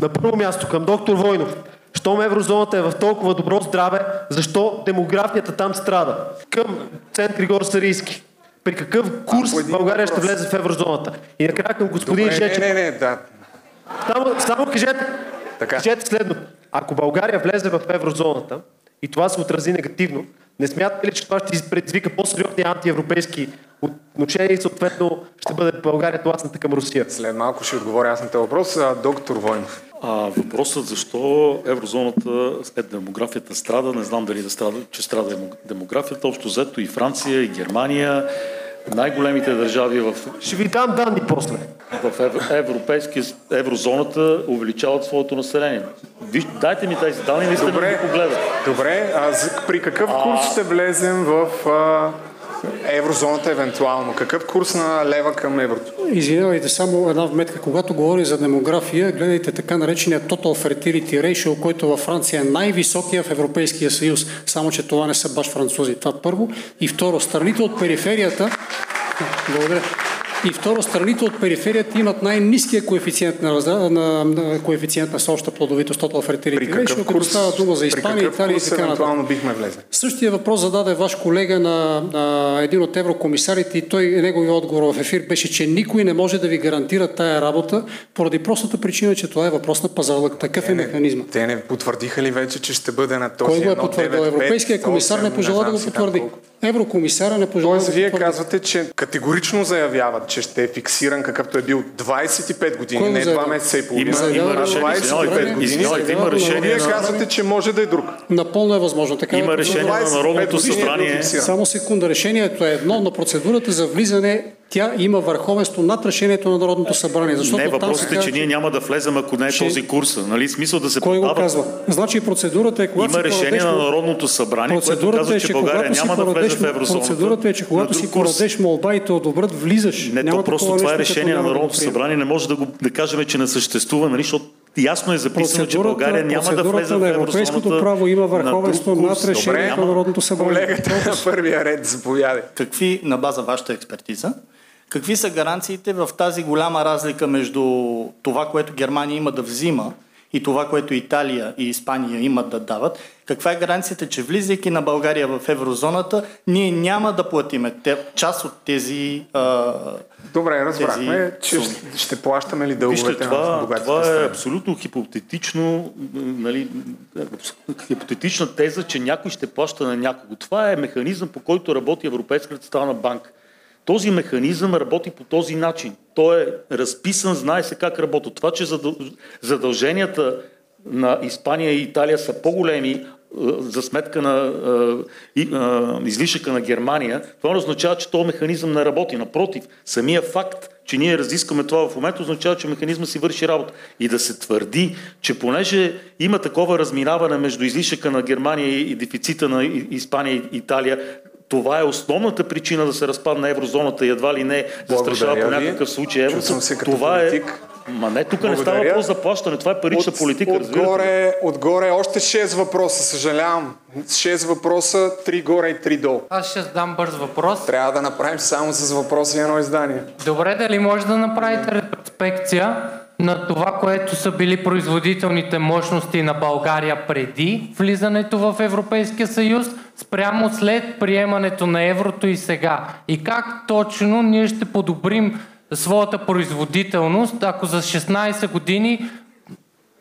На първо място към доктор Войнов. Щом еврозоната е в толкова добро здраве, защо демографията там страда? Към Цент Григор Сарийски. При какъв курс България ще влезе в еврозоната? И накрая към господин
Добре,
Жечев.
Не, не, не, да.
Само, само кажете,
така.
кажете следното. Ако България влезе в еврозоната и това се отрази негативно, не смятате ли, че това ще предизвика по-сериозни антиевропейски отношения и съответно ще бъде България тласната към Русия?
След малко ще отговоря аз на този въпрос. А, доктор Войнов.
А, въпросът защо еврозоната след демографията страда, не знам дали да страда, че страда демографията, общо взето и Франция, и Германия, най-големите държави в...
Ще ви дам данни после.
В европейски, еврозоната увеличават своето население. Виж, дайте ми тези данни, наистина
Добре,
да ги погледа.
Добре, а при какъв курс ще влезем в а, еврозоната евентуално? Какъв курс на лева към еврото?
Извинявайте, само една вметка. Когато говорим за демография, гледайте така наречения Total Fertility Ratio, който във Франция е най-високия в Европейския съюз. Само, че това не са баш французи. Това първо. И второ, страните от периферията... Благодаря. И второ, страните от периферията имат най-низкия коефициент на, на, на, на коефициент на съобща плодовитост, total fertility ratio, като става дума за Испания, Италия и така нататък.
бихме влезли?
Същия въпрос зададе ваш колега на, на един от еврокомисарите и той, неговия отговор в ефир беше, че никой не може да ви гарантира тая работа, поради простата причина, че това е въпрос на пазарлък. Такъв е механизма.
Те не потвърдиха ли вече, че ще бъде на този
Кой го е потвърдил? Европейският комисар не пожела да го потвърди. Еврокомисара не пожела
Тоест,
да
вие казвате, че категорично заявяват, че ще е фиксиран какъвто е бил 25 години,
Кой
не
заявява?
2 месеца и половина.
Има- има решение,
25
извинявайте,
години.
има решение
Вие казвате, че може да е друг.
Напълно е възможно. Така
Има
е.
решение на
25
Народното
е
събрание.
Само секунда. Решението е едно, но процедурата за влизане тя има върховенство над решението на Народното събрание. Защото
Не, въпросът е, че ние няма да влезем, ако не е
Че-
този курс. Нали? Смисъл да се
Кой го
продават-
казва? Значи процедурата е когато
Има решение
порадеш-
на Народното събрание, което
Процедурата
казва,
е,
че
че
България няма да влезе в еврозоната.
процедурата е, че
на
когато си
курс.
порадеш молба и те одобрят, влизаш.
Не,
Няма
то просто това е решение
което
на
го
Народното събрание. Не може да, го, да кажем, че не съществува, нали? защото ясно е записано, че България няма да влезе в
на европейското право има
на
върховенство
курс.
над решението на Народното събрание.
Колегата на първия ред, заповядай.
Какви, на база вашата експертиза, какви са гаранциите в тази голяма разлика между това, което Германия има да взима и това, което Италия и Испания имат да дават? Каква е гаранцията, че влизайки на България в еврозоната, ние няма да платиме част от тези... А,
Добре, разбрахме,
тези
че
суми?
ще, ще плащаме ли дълговете
Вижте,
на
това,
богатите
това е
страни?
абсолютно хипотетично, нали, хипотетична теза, че някой ще плаща на някого. Това е механизъм, по който работи Европейската централна банка. Този механизъм работи по този начин. Той е разписан, знае се как работи. Това, че задъл... задълженията на Испания и Италия са по-големи е, за сметка на е, е, излишъка на Германия, това не означава, че този механизъм не работи. Напротив, самия факт, че ние разискваме това в момента, означава, че механизма си върши работа. И да се твърди, че понеже има такова разминаване между излишъка на Германия и дефицита на Испания и Италия, това е основната причина да се разпадне еврозоната и едва ли не застрашава по някакъв случай еврото. Това е Ма не, тук не става въпрос за плащане, това е парична
От-
политика?
Отгоре, отгоре още 6 въпроса, съжалявам. 6 въпроса, 3 горе и 3 долу.
Аз ще задам бърз въпрос.
Трябва да направим само с въпроси едно издание.
Добре, дали може да направите ретроспекция на това, което са били производителните мощности на България преди влизането в Европейския съюз, спрямо след приемането на еврото и сега? И как точно ние ще подобрим своята производителност, ако за 16 години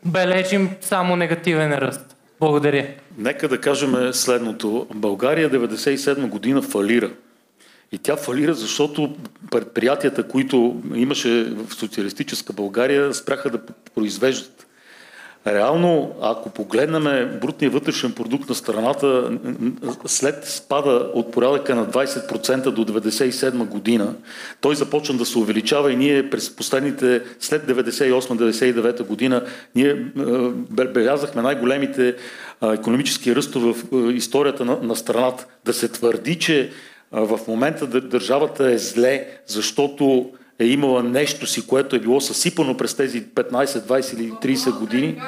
бележим само негативен ръст? Благодаря.
Нека да кажем следното. България 97 година фалира. И тя фалира, защото предприятията, които имаше в социалистическа България, спряха да произвеждат. Реално, ако погледнем брутния вътрешен продукт на страната, след спада от порядъка на 20% до 97 година, той започна да се увеличава и ние през последните, след 98-99 година, ние е, бе- белязахме най-големите економически ръстове в е, историята на, на страната. Да се твърди, че в момента дър- държавата е зле, защото е имала нещо си, което е било съсипано през тези 15, 20 или 30 години.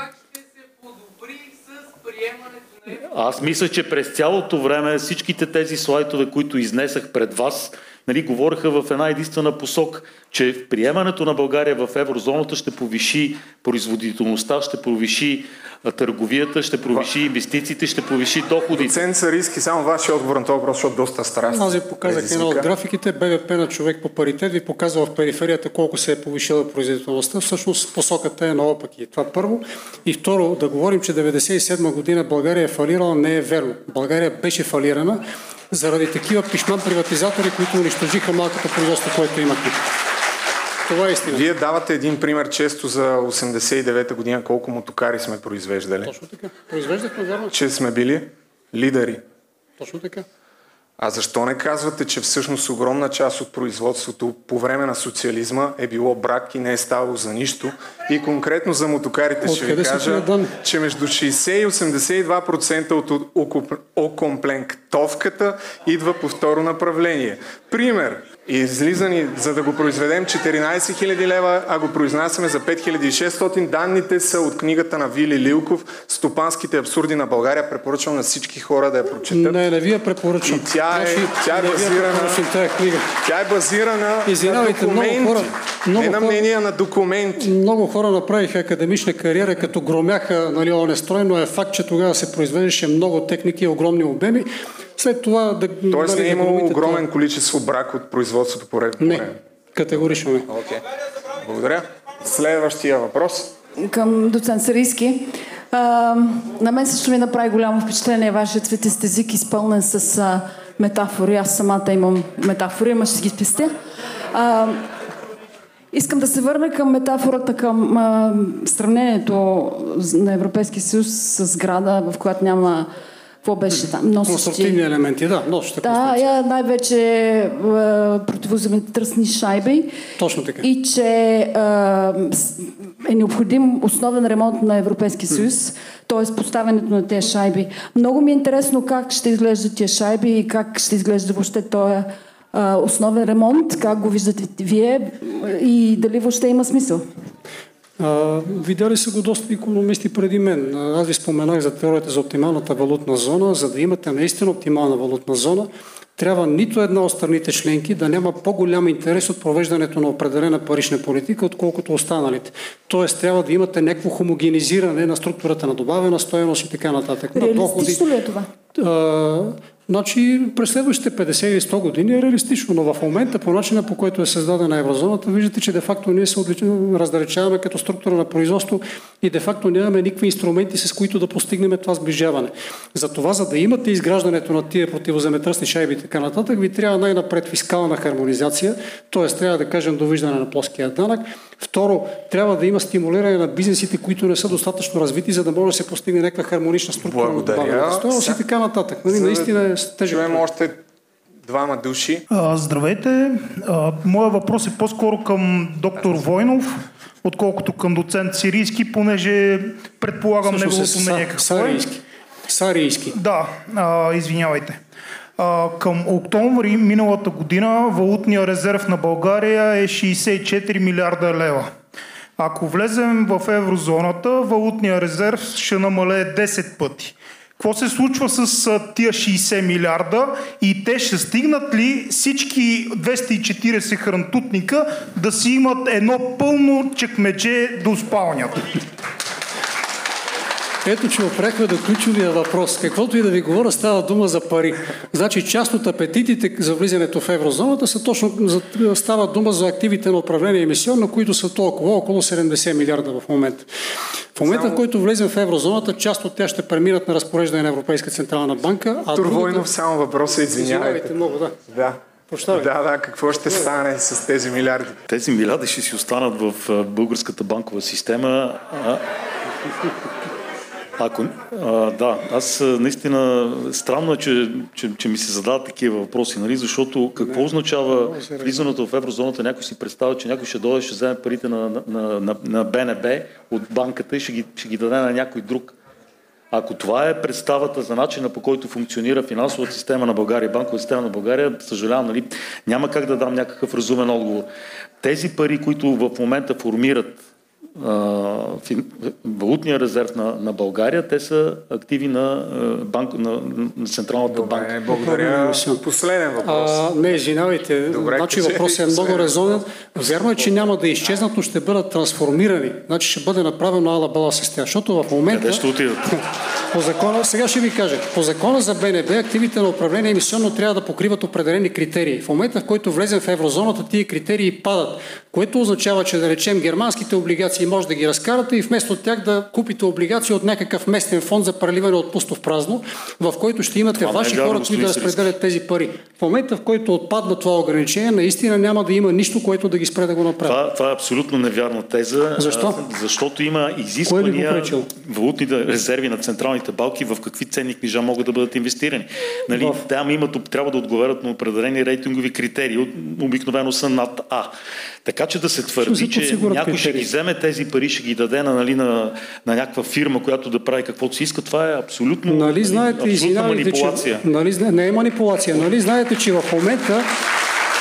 Аз мисля, че през цялото време всичките тези слайдове, които изнесах пред вас, нали, говореха в една единствена посок, че приемането на България в еврозоната ще повиши производителността, ще повиши търговията, ще повиши инвестициите, ще повиши доходите.
Доцент Сариски, само вашия отговор на този въпрос, защото доста страстно.
Аз ви показах една от графиките. БВП на човек по паритет ви показва в периферията колко се е повишила производителността. Всъщност посоката е наопаки. Това първо. И второ, да говорим, че 97 година България е фалирала, не е верно. България беше фалирана заради такива пишман приватизатори, които унищожиха малкото производство, което имахме. Това е истина.
Вие давате един пример често за 89-та година, колко мотокари сме произвеждали.
Точно така. Произвеждахме, вярно.
Че сме били лидери.
Точно така.
А защо не казвате, че всъщност огромна част от производството по време на социализма е било брак и не е ставало за нищо? И конкретно за мотокарите ще ви кажа, че между 60 и 82% от окомплектовката идва по второ направление. Пример. Излизани, за да го произведем 14 000 лева, а го произнасяме за 5600. Данните са от книгата на Вили Лилков «Стопанските абсурди на България». Препоръчвам на всички хора да я прочетат.
Не, не ви я препоръчвам.
И тя е,
Значи,
тя е
не ви я
базирана...
препоръчвам тази книга.
Тя е базирана
Извинявайте,
на
много
документи.
хора, много
не на
хора-
мнения на документи.
Много хора направиха академична кариера, като громяха нали, оне строй, но е факт, че тогава се произвеждаше много техники и огромни обеми. След това да...
Тоест не е имало огромен количество брак от производството по време.
Не, категорично не.
Окей. Благодаря. Следващия въпрос.
към доцент Сарийски. А, на мен също ми направи голямо впечатление вашият цветист език, изпълнен с а, метафори. Аз самата имам метафори, ама ще ги спестя. А, искам да се върна към метафората, към а, сравнението на Европейския съюз с града, в която няма... Какво беше там?
Конструктивни елементи, да, нощ.
Да, я най-вече е, противоземетръсни шайби.
Точно така.
И че с- е необходим основен ремонт на Европейския съюз, т.е. поставянето на тези шайби. Много ми е интересно как ще изглеждат тези шайби и как ще изглежда въобще този основен ремонт, как го виждате вие и дали въобще има смисъл.
А, видяли са го доста економисти преди мен. Аз ви споменах за теорията за оптималната валутна зона. За да имате наистина оптимална валутна зона, трябва нито една от страните членки да няма по-голям интерес от провеждането на определена парична политика, отколкото останалите. Тоест, трябва да имате някакво хомогенизиране на структурата на добавена стоеност и така нататък. На
Реалистично ли е това?
Значи, през следващите 50 или 100 години е реалистично, но в момента по начина по който е създадена еврозоната, виждате, че де-факто ние се раздалечаваме като структура на производство и де-факто нямаме никакви инструменти, с които да постигнем това сближаване. Затова, за да имате изграждането на тия противоземетръсни шайби и така нататък, ви трябва най-напред фискална хармонизация, т.е. трябва да кажем довиждане на плоския данък. Второ, трябва да има стимулиране на бизнесите, които не са достатъчно развити, за да може да се постигне някаква хармонична структура на добавената
Благодаря.
стойност и така нататък. Нали, наистина е тежък.
Чуем още двама души.
А, Здравейте! А, Моя въпрос е по-скоро към доктор Войнов, отколкото към доцент Сирийски, понеже предполагам
Всъщност е
неговото
Са-
мнение какво е.
Сарийски. Сарийски.
Да, а, извинявайте. А, към октомври миналата година валутния резерв на България е 64 милиарда лева. Ако влезем в еврозоната, валутния резерв ще намалее 10 пъти. Какво се случва с тия 60 милиарда и те ще стигнат ли всички 240 хрантутника да си имат едно пълно чекмедже до спалнята?
Ето, че опрехме до ключовия въпрос. Каквото и да ви говоря, става дума за пари. Значи част от апетитите за влизането в еврозоната са точно, за, става дума за активите на управление емисионно, които са толкова, около 70 милиарда в момента. В момента, в който влезем в еврозоната, част от тях ще преминат на разпореждане на Европейска централна банка.
А Турвойнов, само въпроса, извинявайте.
Извинявайте много, да.
Да. Да, да, какво ще стане с тези милиарди?
Тези милиарди ще си останат в българската банкова система. А... Ако, а, да, аз наистина странно е, че, че, че ми се задават такива въпроси, нали? защото какво не, означава влизането в еврозоната? Някой си представя, че някой ще дойде, ще вземе парите на, на, на, на БНБ от банката и ще ги, ще ги даде на някой друг. Ако това е представата за начина по който функционира финансовата система на България, банковата система на България, съжалявам, нали, няма как да дам някакъв разумен отговор. Тези пари, които в момента формират валутния резерв на, на България, те са активи на, банк, на, на Централната
Добре,
банка.
Благодаря. Последен въпрос.
А, не, извинявайте.
Добре,
значи въпросът е много резонен. Вярно е, че няма да изчезнат, но ще бъдат трансформирани. Значи ще бъде направено ала бала с тях. Защото в момента...
Къде ще отидат?
По закона, сега ще ви кажа, по закона за БНБ активите на управление емисионно трябва да покриват определени критерии. В момента, в който влезем в еврозоната, тия критерии падат, което означава, че да речем германските облигации може да ги разкарате и вместо тях да купите облигации от някакъв местен фонд за преливане от пусто в празно, в който ще имате
Това е
ваши
вярно,
хора, които да разпределят тези пари. В момента, в който отпадна това ограничение, наистина няма да има нищо, което да ги спре да го направи.
Това, това е абсолютно невярна теза.
Защо?
Защото има изисквания валутните резерви на централните банки в какви ценни книжа могат да бъдат инвестирани. Нали, Там имат, трябва да отговарят на определени рейтингови критерии, от- обикновено са над А. Така че да се твърди, че някой ще ги вземе тези пари, ще ги даде на, нали, на, на някаква фирма, която да прави каквото си иска, това е абсолютно,
Нали знаете,
абсолютна манипулация.
че... Нали, не е манипулация. Нали знаете, че в момента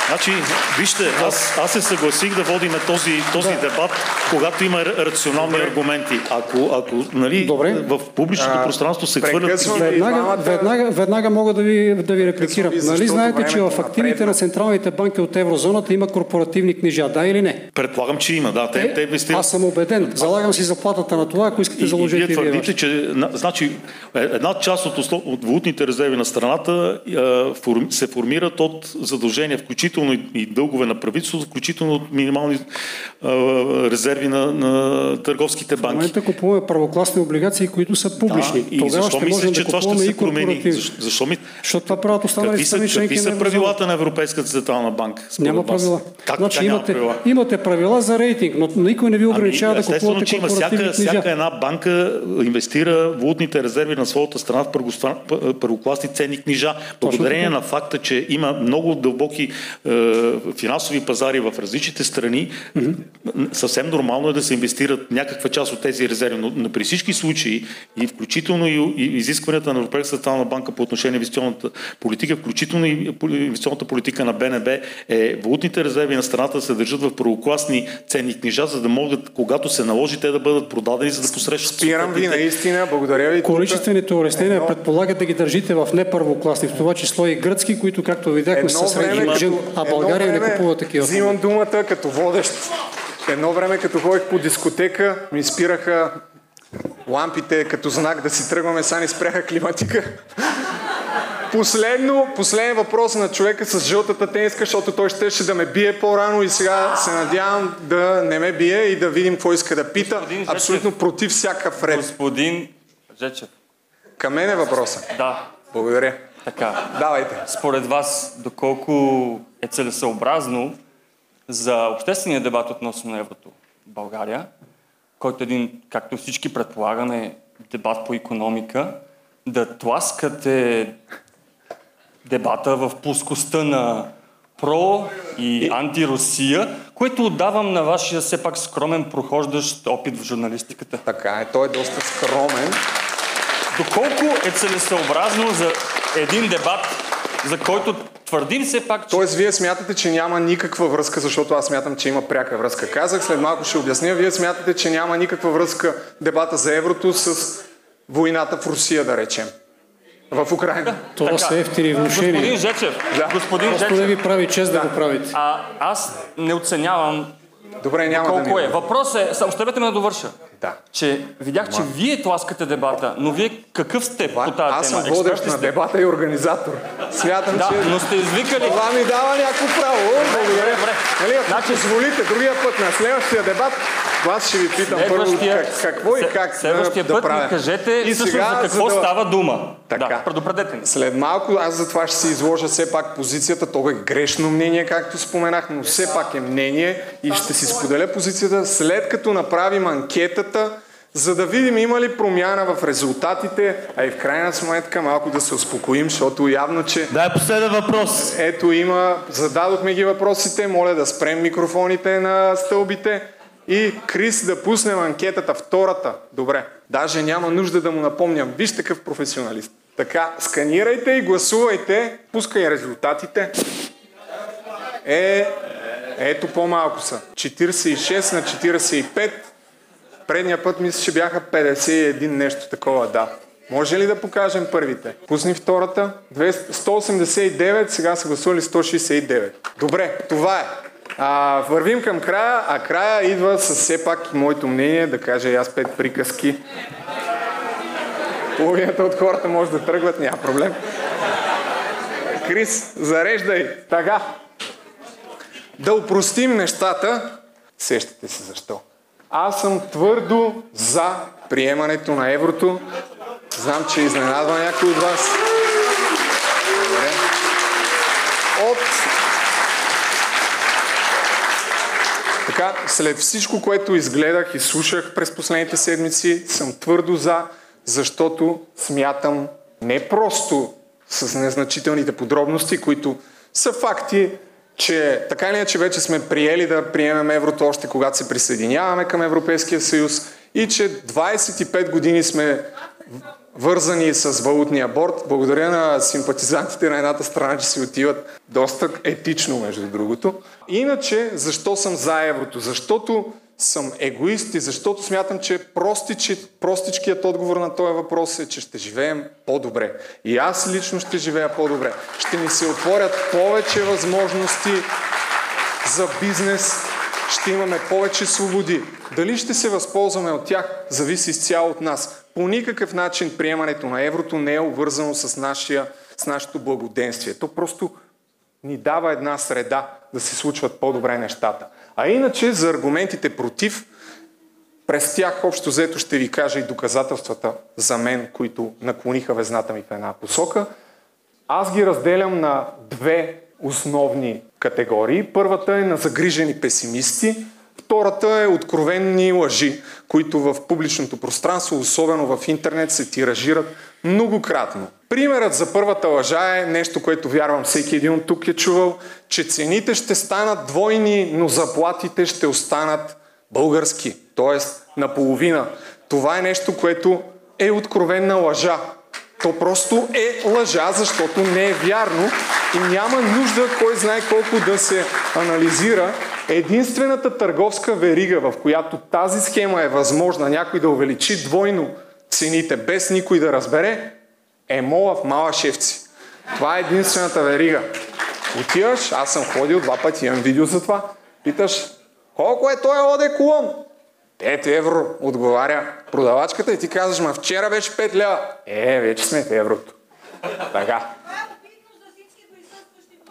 Значи, вижте, аз, аз се съгласих да водим този, този да. дебат, когато има рационални Добре. аргументи. Ако, ако нали, в публичното
А,
пространство се хвърлят...
Веднага, веднага, веднага мога да ви, да ви репликирам. Нали
защото
знаете, че в активите на централните банки от еврозоната има корпоративни книжа, да или не?
Предполагам, че има, да. Те, те инвестират.
Аз съм убеден. Залагам си заплатата на това, ако искате
и
заложите
вие
и вие
твърдите,
вашите.
че на- значи, е- една част от, от валутните резерви на страната е, форм, се формират от задължения, включително и, и дългове на правителството, включително от минимални резерви на, на търговските
В
банки.
момента купуваме правокласни облигации, които са публични.
Да, и
Тогава
защо
ще можем
че
да
това ще се промени? Защо, защо ми...
Защото това правят останалите
Какви са,
страни
какви са правилата на Европейската централна банка?
Няма
вас?
правила.
Как
значи имате,
правила?
имате правила за рейтинг, но никой не ви ограничава
Ами,
да купувате
че има всяка, всяка една банка инвестира валутните резерви на своята страна в първокласни ценни книжа. Благодарение на факта, че има много дълбоки финансови пазари в различните страни, съвсем нормално е да се инвестират някаква част от тези резерви. Но, но при всички случаи, и включително и, и изискванията на Европейската централна банка по отношение на инвестиционната политика, включително и инвестиционната политика на БНБ, е валутните резерви на страната да се държат в първокласни ценни книжа, за да могат, когато се наложи, те да бъдат продадени, за да посрещат.
Спирам ви наистина, благодаря ви.
Количествените улеснения предполагат да ги държите в непървокласни, в това число и гръцки, които, както видяхме,
Едно
са средни
време,
а България не
време
купува такива.
Взимам думата като водещ. Едно време, като ходих по дискотека, ми спираха лампите като знак да си тръгваме, сега ни спряха климатика. Последно, последен въпрос на човека с жълтата тениска, защото той щеше да ме бие по-рано и сега се надявам да не ме бие и да видим какво иска да пита. Абсолютно против всякакъв ред.
Господин Жечев.
Към мен е въпроса.
Да.
Благодаря.
Така.
Давайте.
Според вас, доколко е целесъобразно за обществения дебат относно еврото в България, който е един, както всички предполагаме, дебат по економика, да тласкате дебата в плоскостта на про и антирусия, което отдавам на вашия все пак скромен прохождащ опит в журналистиката.
Така е, той е доста скромен.
Доколко е целесъобразно за един дебат за който твърдим все пак, че...
Тоест, вие смятате, че няма никаква връзка, защото аз смятам, че има пряка връзка. Казах, след малко ще обясня. Вие смятате, че няма никаква връзка дебата за еврото с войната в Русия, да речем. В Украина.
Това са ефтини внушения.
Господин Жечев,
Да.
господин
Просто
Жечев,
не ви прави чест да,
Да.
го правите.
а, аз не оценявам
Добре, няма да
колко е. Въпрос е, оставете ме да довърша.
Да.
Че видях, че вие тласкате дебата, но вие какъв сте по тази
Аз
тема?
съм водещ на дебата и организатор. Смятам,
Да,
че...
но сте извикали.
Това ми дава някакво право. Благодаря.
добре.
Нали, ако
Значи-
позволите, другия път на следващия дебат, аз ще ви питам първо как, какво и как
Следващия
да,
път
да правя.
кажете
И
всъщност
сега,
за какво
за да-
става дума.
Така.
Да, предупредете ни.
След малко аз за това ще си изложа все пак позицията. То е грешно мнение, както споменах, но все пак е мнение и ще си споделя позицията след като направим анкетата, за да видим има ли промяна в резултатите, а и в крайна сметка малко да се успокоим, защото явно, че...
Да, е последен въпрос.
Ето има, зададохме ги въпросите, моля да спрем микрофоните на стълбите и Крис да пуснем анкетата, втората. Добре, даже няма нужда да му напомням. Виж такъв професионалист. Така, сканирайте и гласувайте, пускай резултатите. Е, ето по-малко са. 46 на 45. Предния път мисля, че бяха 51 нещо такова, да. Може ли да покажем първите? Пусни втората. 200 189, сега са гласували 169. Добре, това е. А, вървим към края, а края идва с все пак моето мнение, да кажа и аз пет приказки. Половината от хората може да тръгват, няма проблем. Крис, зареждай. Така. Да упростим нещата. Сещате се защо. Аз съм твърдо за приемането на еврото. Знам, че изненадва някой от вас. Добре. От Така, след всичко, което изгледах и слушах през последните седмици, съм твърдо за, защото смятам не просто с незначителните подробности, които са факти, че така или иначе вече сме приели да приемем еврото още когато се присъединяваме към Европейския съюз и че 25 години сме вързани с валутния борт. Благодаря на симпатизантите на едната страна, че си отиват доста етично, между другото. Иначе, защо съм за еврото? Защото съм егоист и защото смятам, че простичкият отговор на този въпрос е, че ще живеем по-добре. И аз лично ще живея по-добре. Ще ни се отворят повече възможности за бизнес, ще имаме повече свободи. Дали ще се възползваме от тях, зависи изцяло от нас. По никакъв начин приемането на еврото не е обвързано с, нашия, с нашето благоденствие. То просто ни дава една среда да се случват по-добре нещата. А иначе за аргументите против, през тях общо взето ще ви кажа и доказателствата за мен, които наклониха везната ми в една посока. Аз ги разделям на две основни категории. Първата е на загрижени песимисти, втората е откровенни лъжи, които в публичното пространство, особено в интернет, се тиражират многократно. Примерът за първата лъжа е нещо, което вярвам всеки един от тук е чувал, че цените ще станат двойни, но заплатите ще останат български, т.е. наполовина. Това е нещо, което е откровенна лъжа. То просто е лъжа, защото не е вярно и няма нужда кой знае колко да се анализира. Единствената търговска верига, в която тази схема е възможна някой да увеличи двойно цените, без никой да разбере, е мола в Малашевци. Това е единствената верига. Отиваш, аз съм ходил два пъти, имам видео за това, питаш, колко е той оде колон? 5 евро, отговаря продавачката и ти казваш, ма вчера беше 5 лева. Е, вече сме в еврото. Така.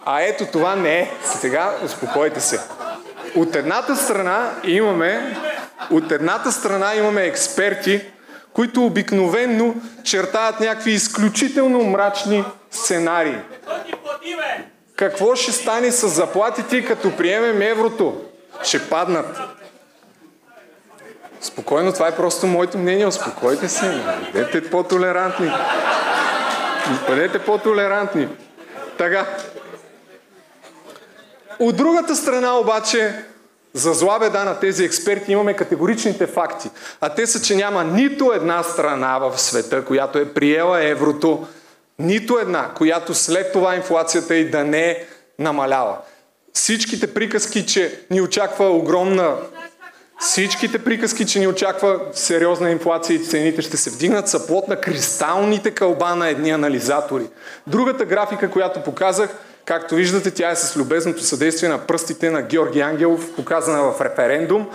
А ето това не е. Сега успокойте се. От едната страна имаме, от едната страна имаме експерти, които обикновенно чертаят някакви изключително мрачни сценарии. Какво ще стане с заплатите, като приемем еврото? Ще паднат. Спокойно, това е просто моето мнение. Успокойте се. Бъдете по-толерантни. Бъдете по-толерантни. Така. От другата страна обаче, за зла беда на тези експерти имаме категоричните факти. А те са, че няма нито една страна в света, която е приела еврото Нито една, която след това инфлацията и да не намалява. Всичките приказки, че ни очаква огромна Всичките приказки, че ни очаква сериозна инфлация и цените ще се вдигнат, са плод на кристалните кълба на едни анализатори. Другата графика, която показах, както виждате, тя е с любезното съдействие на пръстите на Георги Ангелов, показана в референдум.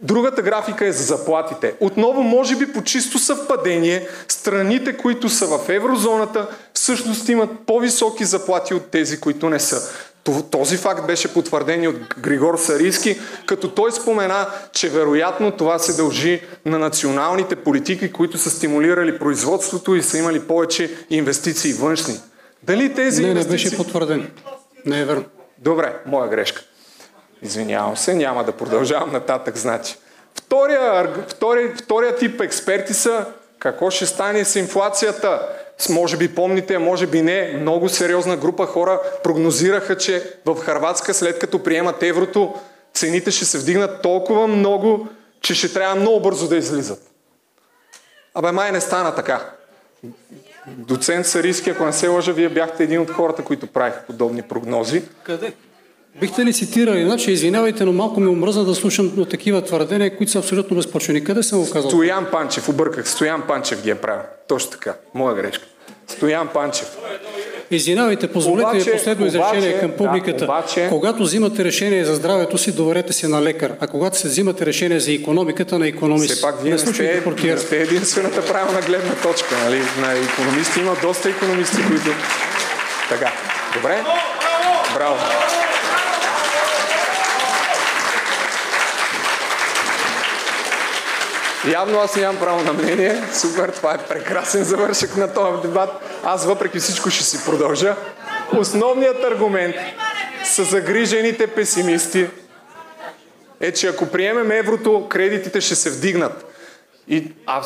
Другата графика е за заплатите. Отново, може би по чисто съвпадение, страните, които са в еврозоната, всъщност имат по-високи заплати от тези, които не са. Този факт беше потвърден от Григор Сарийски, като той спомена, че вероятно това се дължи на националните политики, които са стимулирали производството и са имали повече инвестиции външни. Дали тези
не,
инвестиции...
не беше потвърден. Не е верно.
Добре, моя грешка. Извинявам се, няма да продължавам нататък, значи. Втория, втория, втория тип експерти са какво ще стане с инфлацията. Може би помните, може би не, много сериозна група хора прогнозираха, че в Харватска след като приемат еврото, цените ще се вдигнат толкова много, че ще трябва много бързо да излизат. Абе май не стана така. Доцент Сариски, ако не се лъжа, вие бяхте един от хората, които правиха подобни прогнози.
Къде? Бихте ли цитирали? Значи, извинявайте, но малко ми омръзна да слушам от такива твърдения, които са абсолютно безпочвени. Къде съм го казал?
Стоян Панчев, обърках. Стоян Панчев ги е правил. Точно така. Моя грешка. Стоян Панчев.
Извинявайте, позволете обаче, ми последно изречение към публиката. Да, обаче... Когато взимате решение за здравето си, доверете се на лекар. А когато се взимате решение за економиката, на економист.
Все пак вие не, сте, не сте единствената правилна гледна точка. Нали? На економисти има доста економисти, които... Така. Добре? Браво. Явно аз нямам право на мнение. Супер, това е прекрасен завършък на този дебат. Аз въпреки всичко ще си продължа. Основният аргумент са загрижените песимисти е, че ако приемем еврото, кредитите ще се вдигнат. И, а,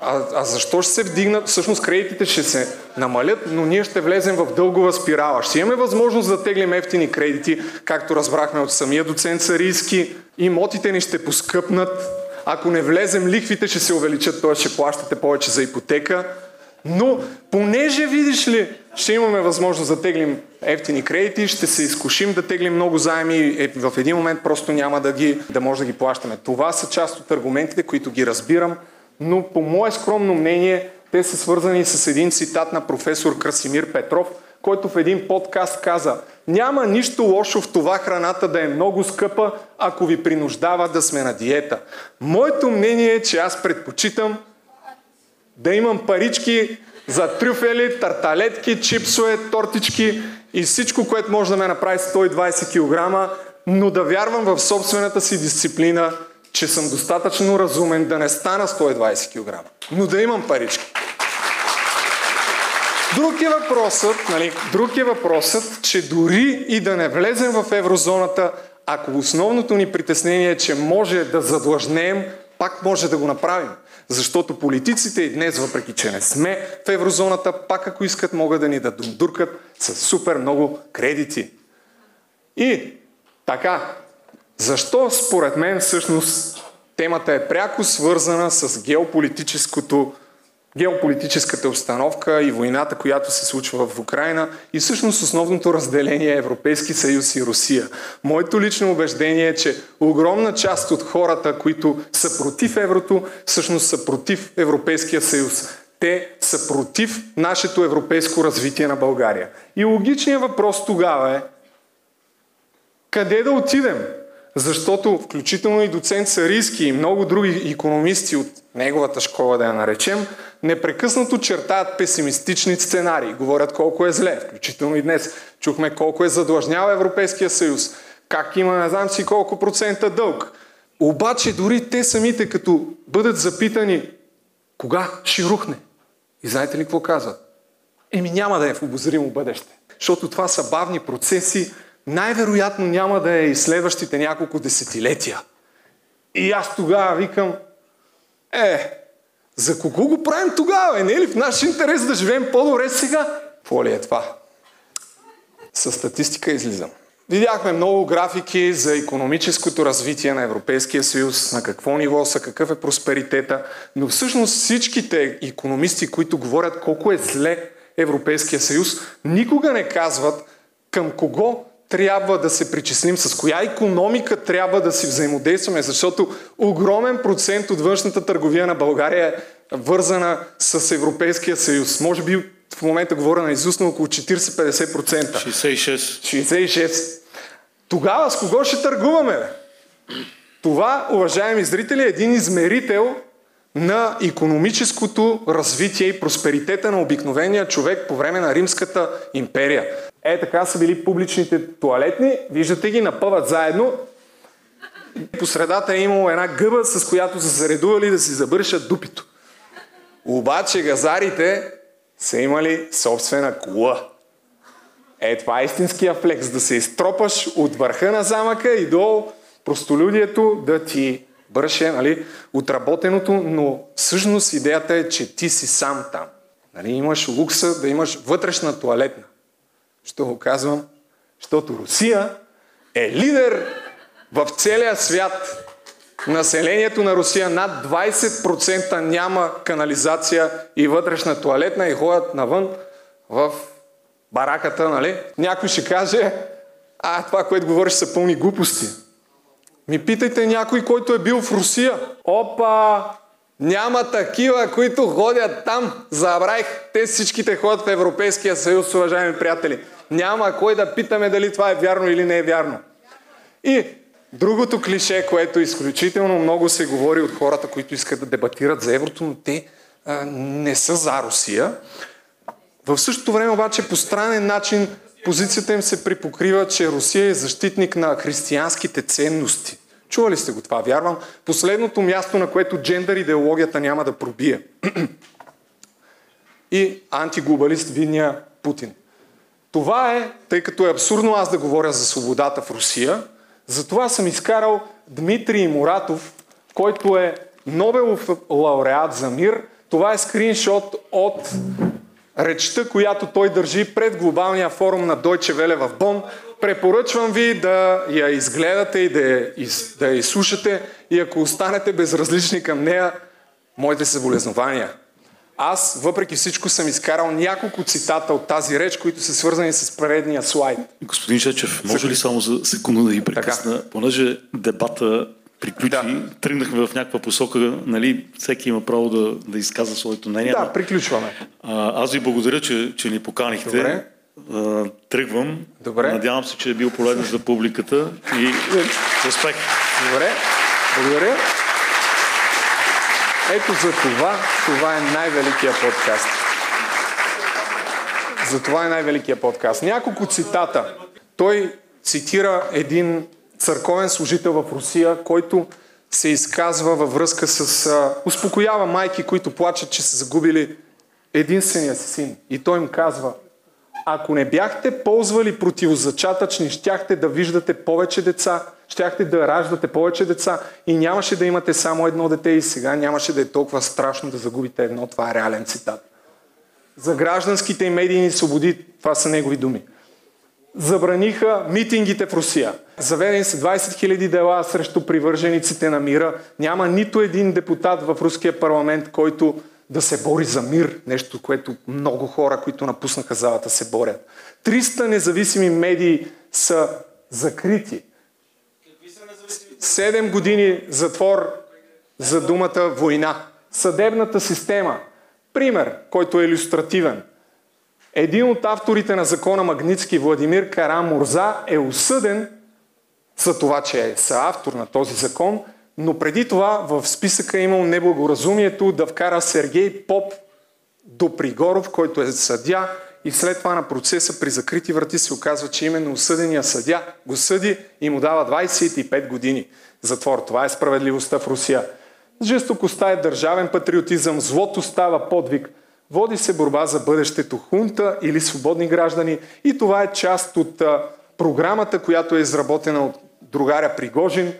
а, а защо ще се вдигнат? Всъщност кредитите ще се намалят, но ние ще влезем в дългова спирала. Ще имаме възможност да теглим ефтини кредити, както разбрахме от самия доцент Сарийски. Имотите ни ще поскъпнат, ако не влезем, лихвите ще се увеличат, т.е. ще плащате повече за ипотека. Но понеже, видиш ли, ще имаме възможност да теглим ефтини кредити, ще се изкушим да теглим много заеми и в един момент просто няма да, ги, да може да ги плащаме. Това са част от аргументите, които ги разбирам, но по мое скромно мнение те са свързани с един цитат на професор Красимир Петров, който в един подкаст каза няма нищо лошо в това храната да е много скъпа, ако ви принуждава да сме на диета. Моето мнение е, че аз предпочитам да имам парички за трюфели, тарталетки, чипсове, тортички и всичко, което може да ме направи 120 кг, но да вярвам в собствената си дисциплина, че съм достатъчно разумен да не стана 120 кг, но да имам парички. Друг е въпросът, нали, друг е въпросът, че дори и да не влезем в еврозоната, ако основното ни притеснение е, че може да задлъжнем, пак може да го направим. Защото политиците и днес, въпреки че не сме в еврозоната, пак ако искат, могат да ни да дуркат с супер много кредити. И така, защо според мен всъщност темата е пряко свързана с геополитическото геополитическата обстановка и войната, която се случва в Украина и всъщност основното разделение е Европейски съюз и Русия. Моето лично убеждение е, че огромна част от хората, които са против еврото, всъщност са против Европейския съюз. Те са против нашето европейско развитие на България. И логичният въпрос тогава е къде да отидем? Защото включително и доцент Сарийски и много други економисти от неговата школа, да я наречем, непрекъснато чертаят песимистични сценарии. Говорят колко е зле, включително и днес. Чухме колко е задлъжнял Европейския съюз, как има не знам си колко процента дълг. Обаче дори те самите, като бъдат запитани кога ще рухне, и знаете ли какво казват? Еми няма да е в обозримо бъдеще. Защото това са бавни процеси, най-вероятно няма да е и следващите няколко десетилетия. И аз тогава викам, е, за кого го правим тогава? Не е ли в наш интерес да живеем по-добре сега? Какво ли е това? С статистика излизам. Видяхме много графики за економическото развитие на Европейския съюз, на какво ниво са, какъв е просперитета, но всъщност всичките економисти, които говорят колко е зле Европейския съюз, никога не казват към кого трябва да се причислим, с коя економика трябва да си взаимодействаме, защото огромен процент от външната търговия на България е вързана с Европейския съюз. Може би в момента говоря на изуст на около 40-50%.
66.
66. Тогава с кого ще търгуваме? Бе? Това, уважаеми зрители, е един измерител на економическото развитие и просперитета на обикновения човек по време на Римската империя. Е, така са били публичните туалетни. Виждате ги, напъват заедно. По средата е имало една гъба, с която са се да си забършат дупито. Обаче газарите са имали собствена кула. Е, това е истинския флекс. Да се изтропаш от върха на замъка и долу простолюдието да ти бърше нали, отработеното, но всъщност идеята е, че ти си сам там. Нали, имаш лукса да имаш вътрешна туалетна. Що го казвам? Защото Русия е лидер в целия свят. Населението на Русия над 20% няма канализация и вътрешна туалетна и ходят навън в бараката, нали? Някой ще каже, а това, което говориш, са пълни глупости. Ми питайте някой, който е бил в Русия. Опа! Няма такива, които ходят там. Забравих. Те всичките ходят в Европейския съюз, уважаеми приятели. Няма кой да питаме дали това е вярно или не е вярно. И другото клише, което изключително много се говори от хората, които искат да дебатират за еврото, но те а, не са за Русия. В същото време обаче по странен начин позицията им се припокрива, че Русия е защитник на християнските ценности. Чували сте го това, вярвам. Последното място, на което джендър идеологията няма да пробие. И антиглобалист видния Путин. Това е, тъй като е абсурдно аз да говоря за свободата в Русия, затова съм изкарал Дмитрий Муратов, който е Нобелов лауреат за мир. Това е скриншот от речта, която той държи пред глобалния форум на Deutsche Welle в Бон. Препоръчвам ви да я изгледате и да я, из, да я изслушате и ако останете безразлични към нея, моите съболезнования. Аз, въпреки всичко, съм изкарал няколко цитата от тази реч, които са свързани с предния слайд.
Господин Шечев, може ли само за секунда да ви прекъсна? Така. Понеже дебата приключи, да. тръгнахме в някаква посока, нали, всеки има право да, да изказва своето мнение.
Да, приключваме.
А, аз ви благодаря, че, че ни поканихте.
Добре.
А, тръгвам.
Добре.
Надявам се, че е бил полезен за публиката и успех.
Добре. Благодаря. Ето за това, това е най-великия подкаст. За това е най-великия подкаст. Няколко цитата. Той цитира един църковен служител в Русия, който се изказва във връзка с... А, успокоява майки, които плачат, че са загубили единствения си син. И той им казва, ако не бяхте ползвали противозачатъчни, щяхте да виждате повече деца, щяхте да раждате повече деца и нямаше да имате само едно дете и сега нямаше да е толкова страшно да загубите едно. Това е реален цитат. За гражданските и медийни свободи, това са негови думи. Забраниха митингите в Русия. Заведени са 20 000 дела срещу привържениците на мира. Няма нито един депутат в руския парламент, който да се бори за мир. Нещо, което много хора, които напуснаха залата, се борят. 300 независими медии са закрити. Седем години затвор за думата война. Съдебната система. Пример, който е иллюстративен. Един от авторите на закона Магницки, Владимир Карам Мурза, е осъден за това, че е съавтор на този закон, но преди това в списъка е имал неблагоразумието да вкара Сергей Поп до Пригоров, който е съдя и след това на процеса при закрити врати се оказва, че именно осъдения съдя го съди и му дава 25 години затвор. Това е справедливостта в Русия. Жестокостта е държавен патриотизъм, злото става подвиг. Води се борба за бъдещето хунта или свободни граждани и това е част от програмата, която е изработена от другаря Пригожин.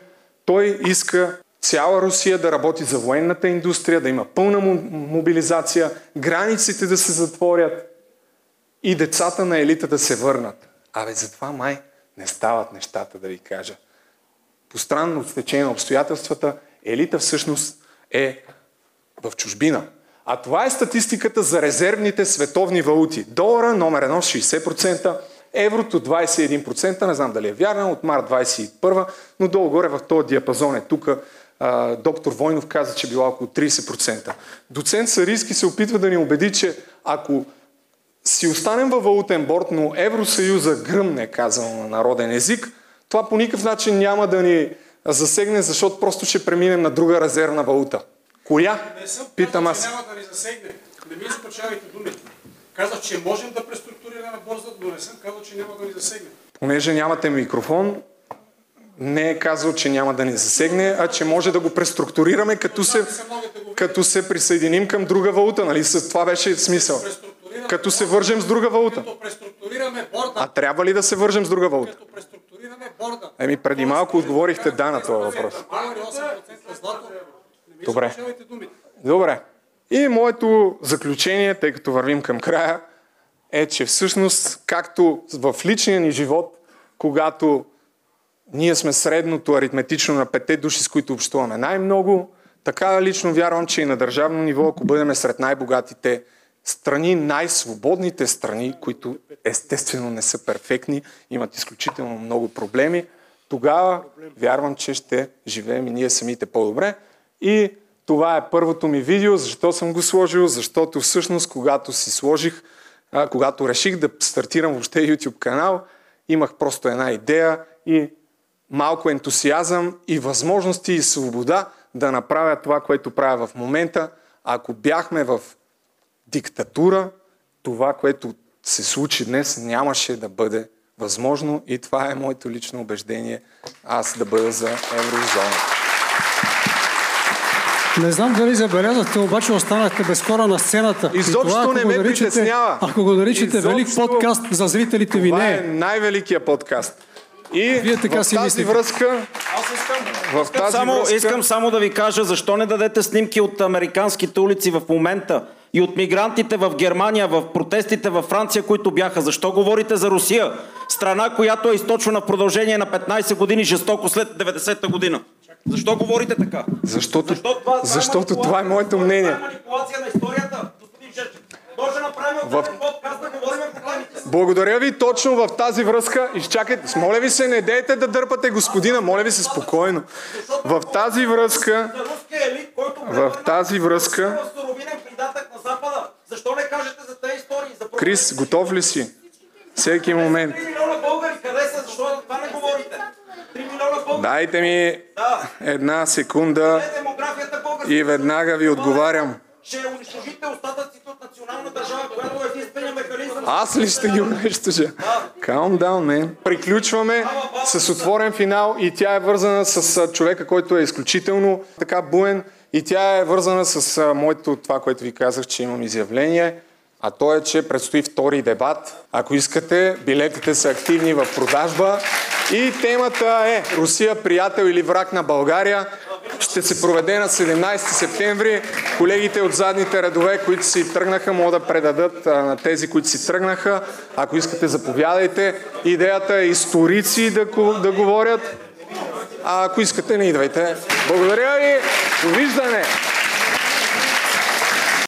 Той иска цяла Русия да работи за военната индустрия, да има пълна мобилизация, границите да се затворят, и децата на елита да се върнат. Абе, затова май не стават нещата, да ви кажа. По странно стечение на обстоятелствата, елита всъщност е в чужбина. А това е статистиката за резервните световни валути. Долара номер 1 60%, еврото 21%, не знам дали е вярно, от март 21, но долу-горе в този диапазон е тук. Доктор Войнов каза, че била около 30%. Доцент Сарийски се опитва да ни убеди, че ако си останем във валутен борт, но Евросъюза гръмне, казано на народен език, това по никакъв начин няма да ни засегне, защото просто ще преминем на друга резервна валута. Коя?
Не съм
Питам аз.
няма да ни засегне. Не ми изпочавайте думите. Казах, че можем да преструктурираме борзата, но не съм казал, че няма да ни засегне.
Понеже нямате микрофон, не е казал, че няма да ни засегне, а че може да го преструктурираме, като се, като се присъединим към друга валута. Нали? Това беше смисъл. Като се вържем с друга валута. А трябва ли да се вържем с друга валута? Еми, преди малко отговорихте да на този въпрос.
Долари 8% злато. Не ми
Добре. Добре. И моето заключение, тъй като вървим към края, е, че всъщност, както в личния ни живот, когато ние сме средното аритметично на пете души, с които общуваме най-много, така лично вярвам, че и на държавно ниво, ако бъдем сред най-богатите страни, най-свободните страни, които естествено не са перфектни, имат изключително много проблеми, тогава вярвам, че ще живеем и ние самите по-добре. И това е първото ми видео. Защо съм го сложил? Защото всъщност, когато си сложих, а, когато реших да стартирам въобще YouTube канал, имах просто една идея и малко ентусиазъм и възможности и свобода да направя това, което правя в момента. Ако бяхме в диктатура, това, което се случи днес, нямаше да бъде възможно и това е моето лично убеждение аз да бъда за еврозона.
Не знам дали забелязахте, обаче останахте без хора на сцената. И
Изобщо
това,
не ме
наричате-
притеснява.
Ако го наричате
Изобщо-
велик подкаст за зрителите ви,
Това
не
е
е.
най-великия подкаст. И
Вие така
в
си
тази
мислите.
връзка,
Аз искам,
в
искам,
тази
само,
връзка,
искам само да ви кажа, защо не дадете снимки от американските улици в момента и от мигрантите в Германия, в протестите във Франция, които бяха. Защо говорите за Русия? Страна, която е източвана в продължение на 15 години жестоко след 90-та година. Защо говорите така?
защото,
Защо това- това е
защото това е моето мнение.
Това е манипулация на историята, господин Жечев. Може да направим
В-
подкаст да говорим по.
Благодаря ви точно в тази връзка. Изчакайте, моля ви се, не дейте да дърпате господина, моля ви се спокойно. В тази връзка,
елит, който
в тази връзка, Крис, готов ли си? Всеки момент.
3 милиона българи, къде са? Защо за това не говорите? 3 милиона българи.
Дайте ми една секунда
българска.
и веднага ви отговарям.
Ще унищожите остатъците от национална държава, която е единствения механизъм.
Аз ли ще ги унищожа? Calm down, man. Приключваме с отворен финал и тя е вързана с човека, който е изключително така буен и тя е вързана с моето това, което ви казах, че имам изявление. А то е, че предстои втори дебат. Ако искате, билетите са активни в продажба. И темата е Русия приятел или враг на България. Ще се проведе на 17 септември. Колегите от задните редове, които си тръгнаха, могат да предадат на тези, които си тръгнаха. Ако искате, заповядайте. Идеята е историци да, да говорят. А ако искате, не идвайте. Благодаря ви. Довиждане!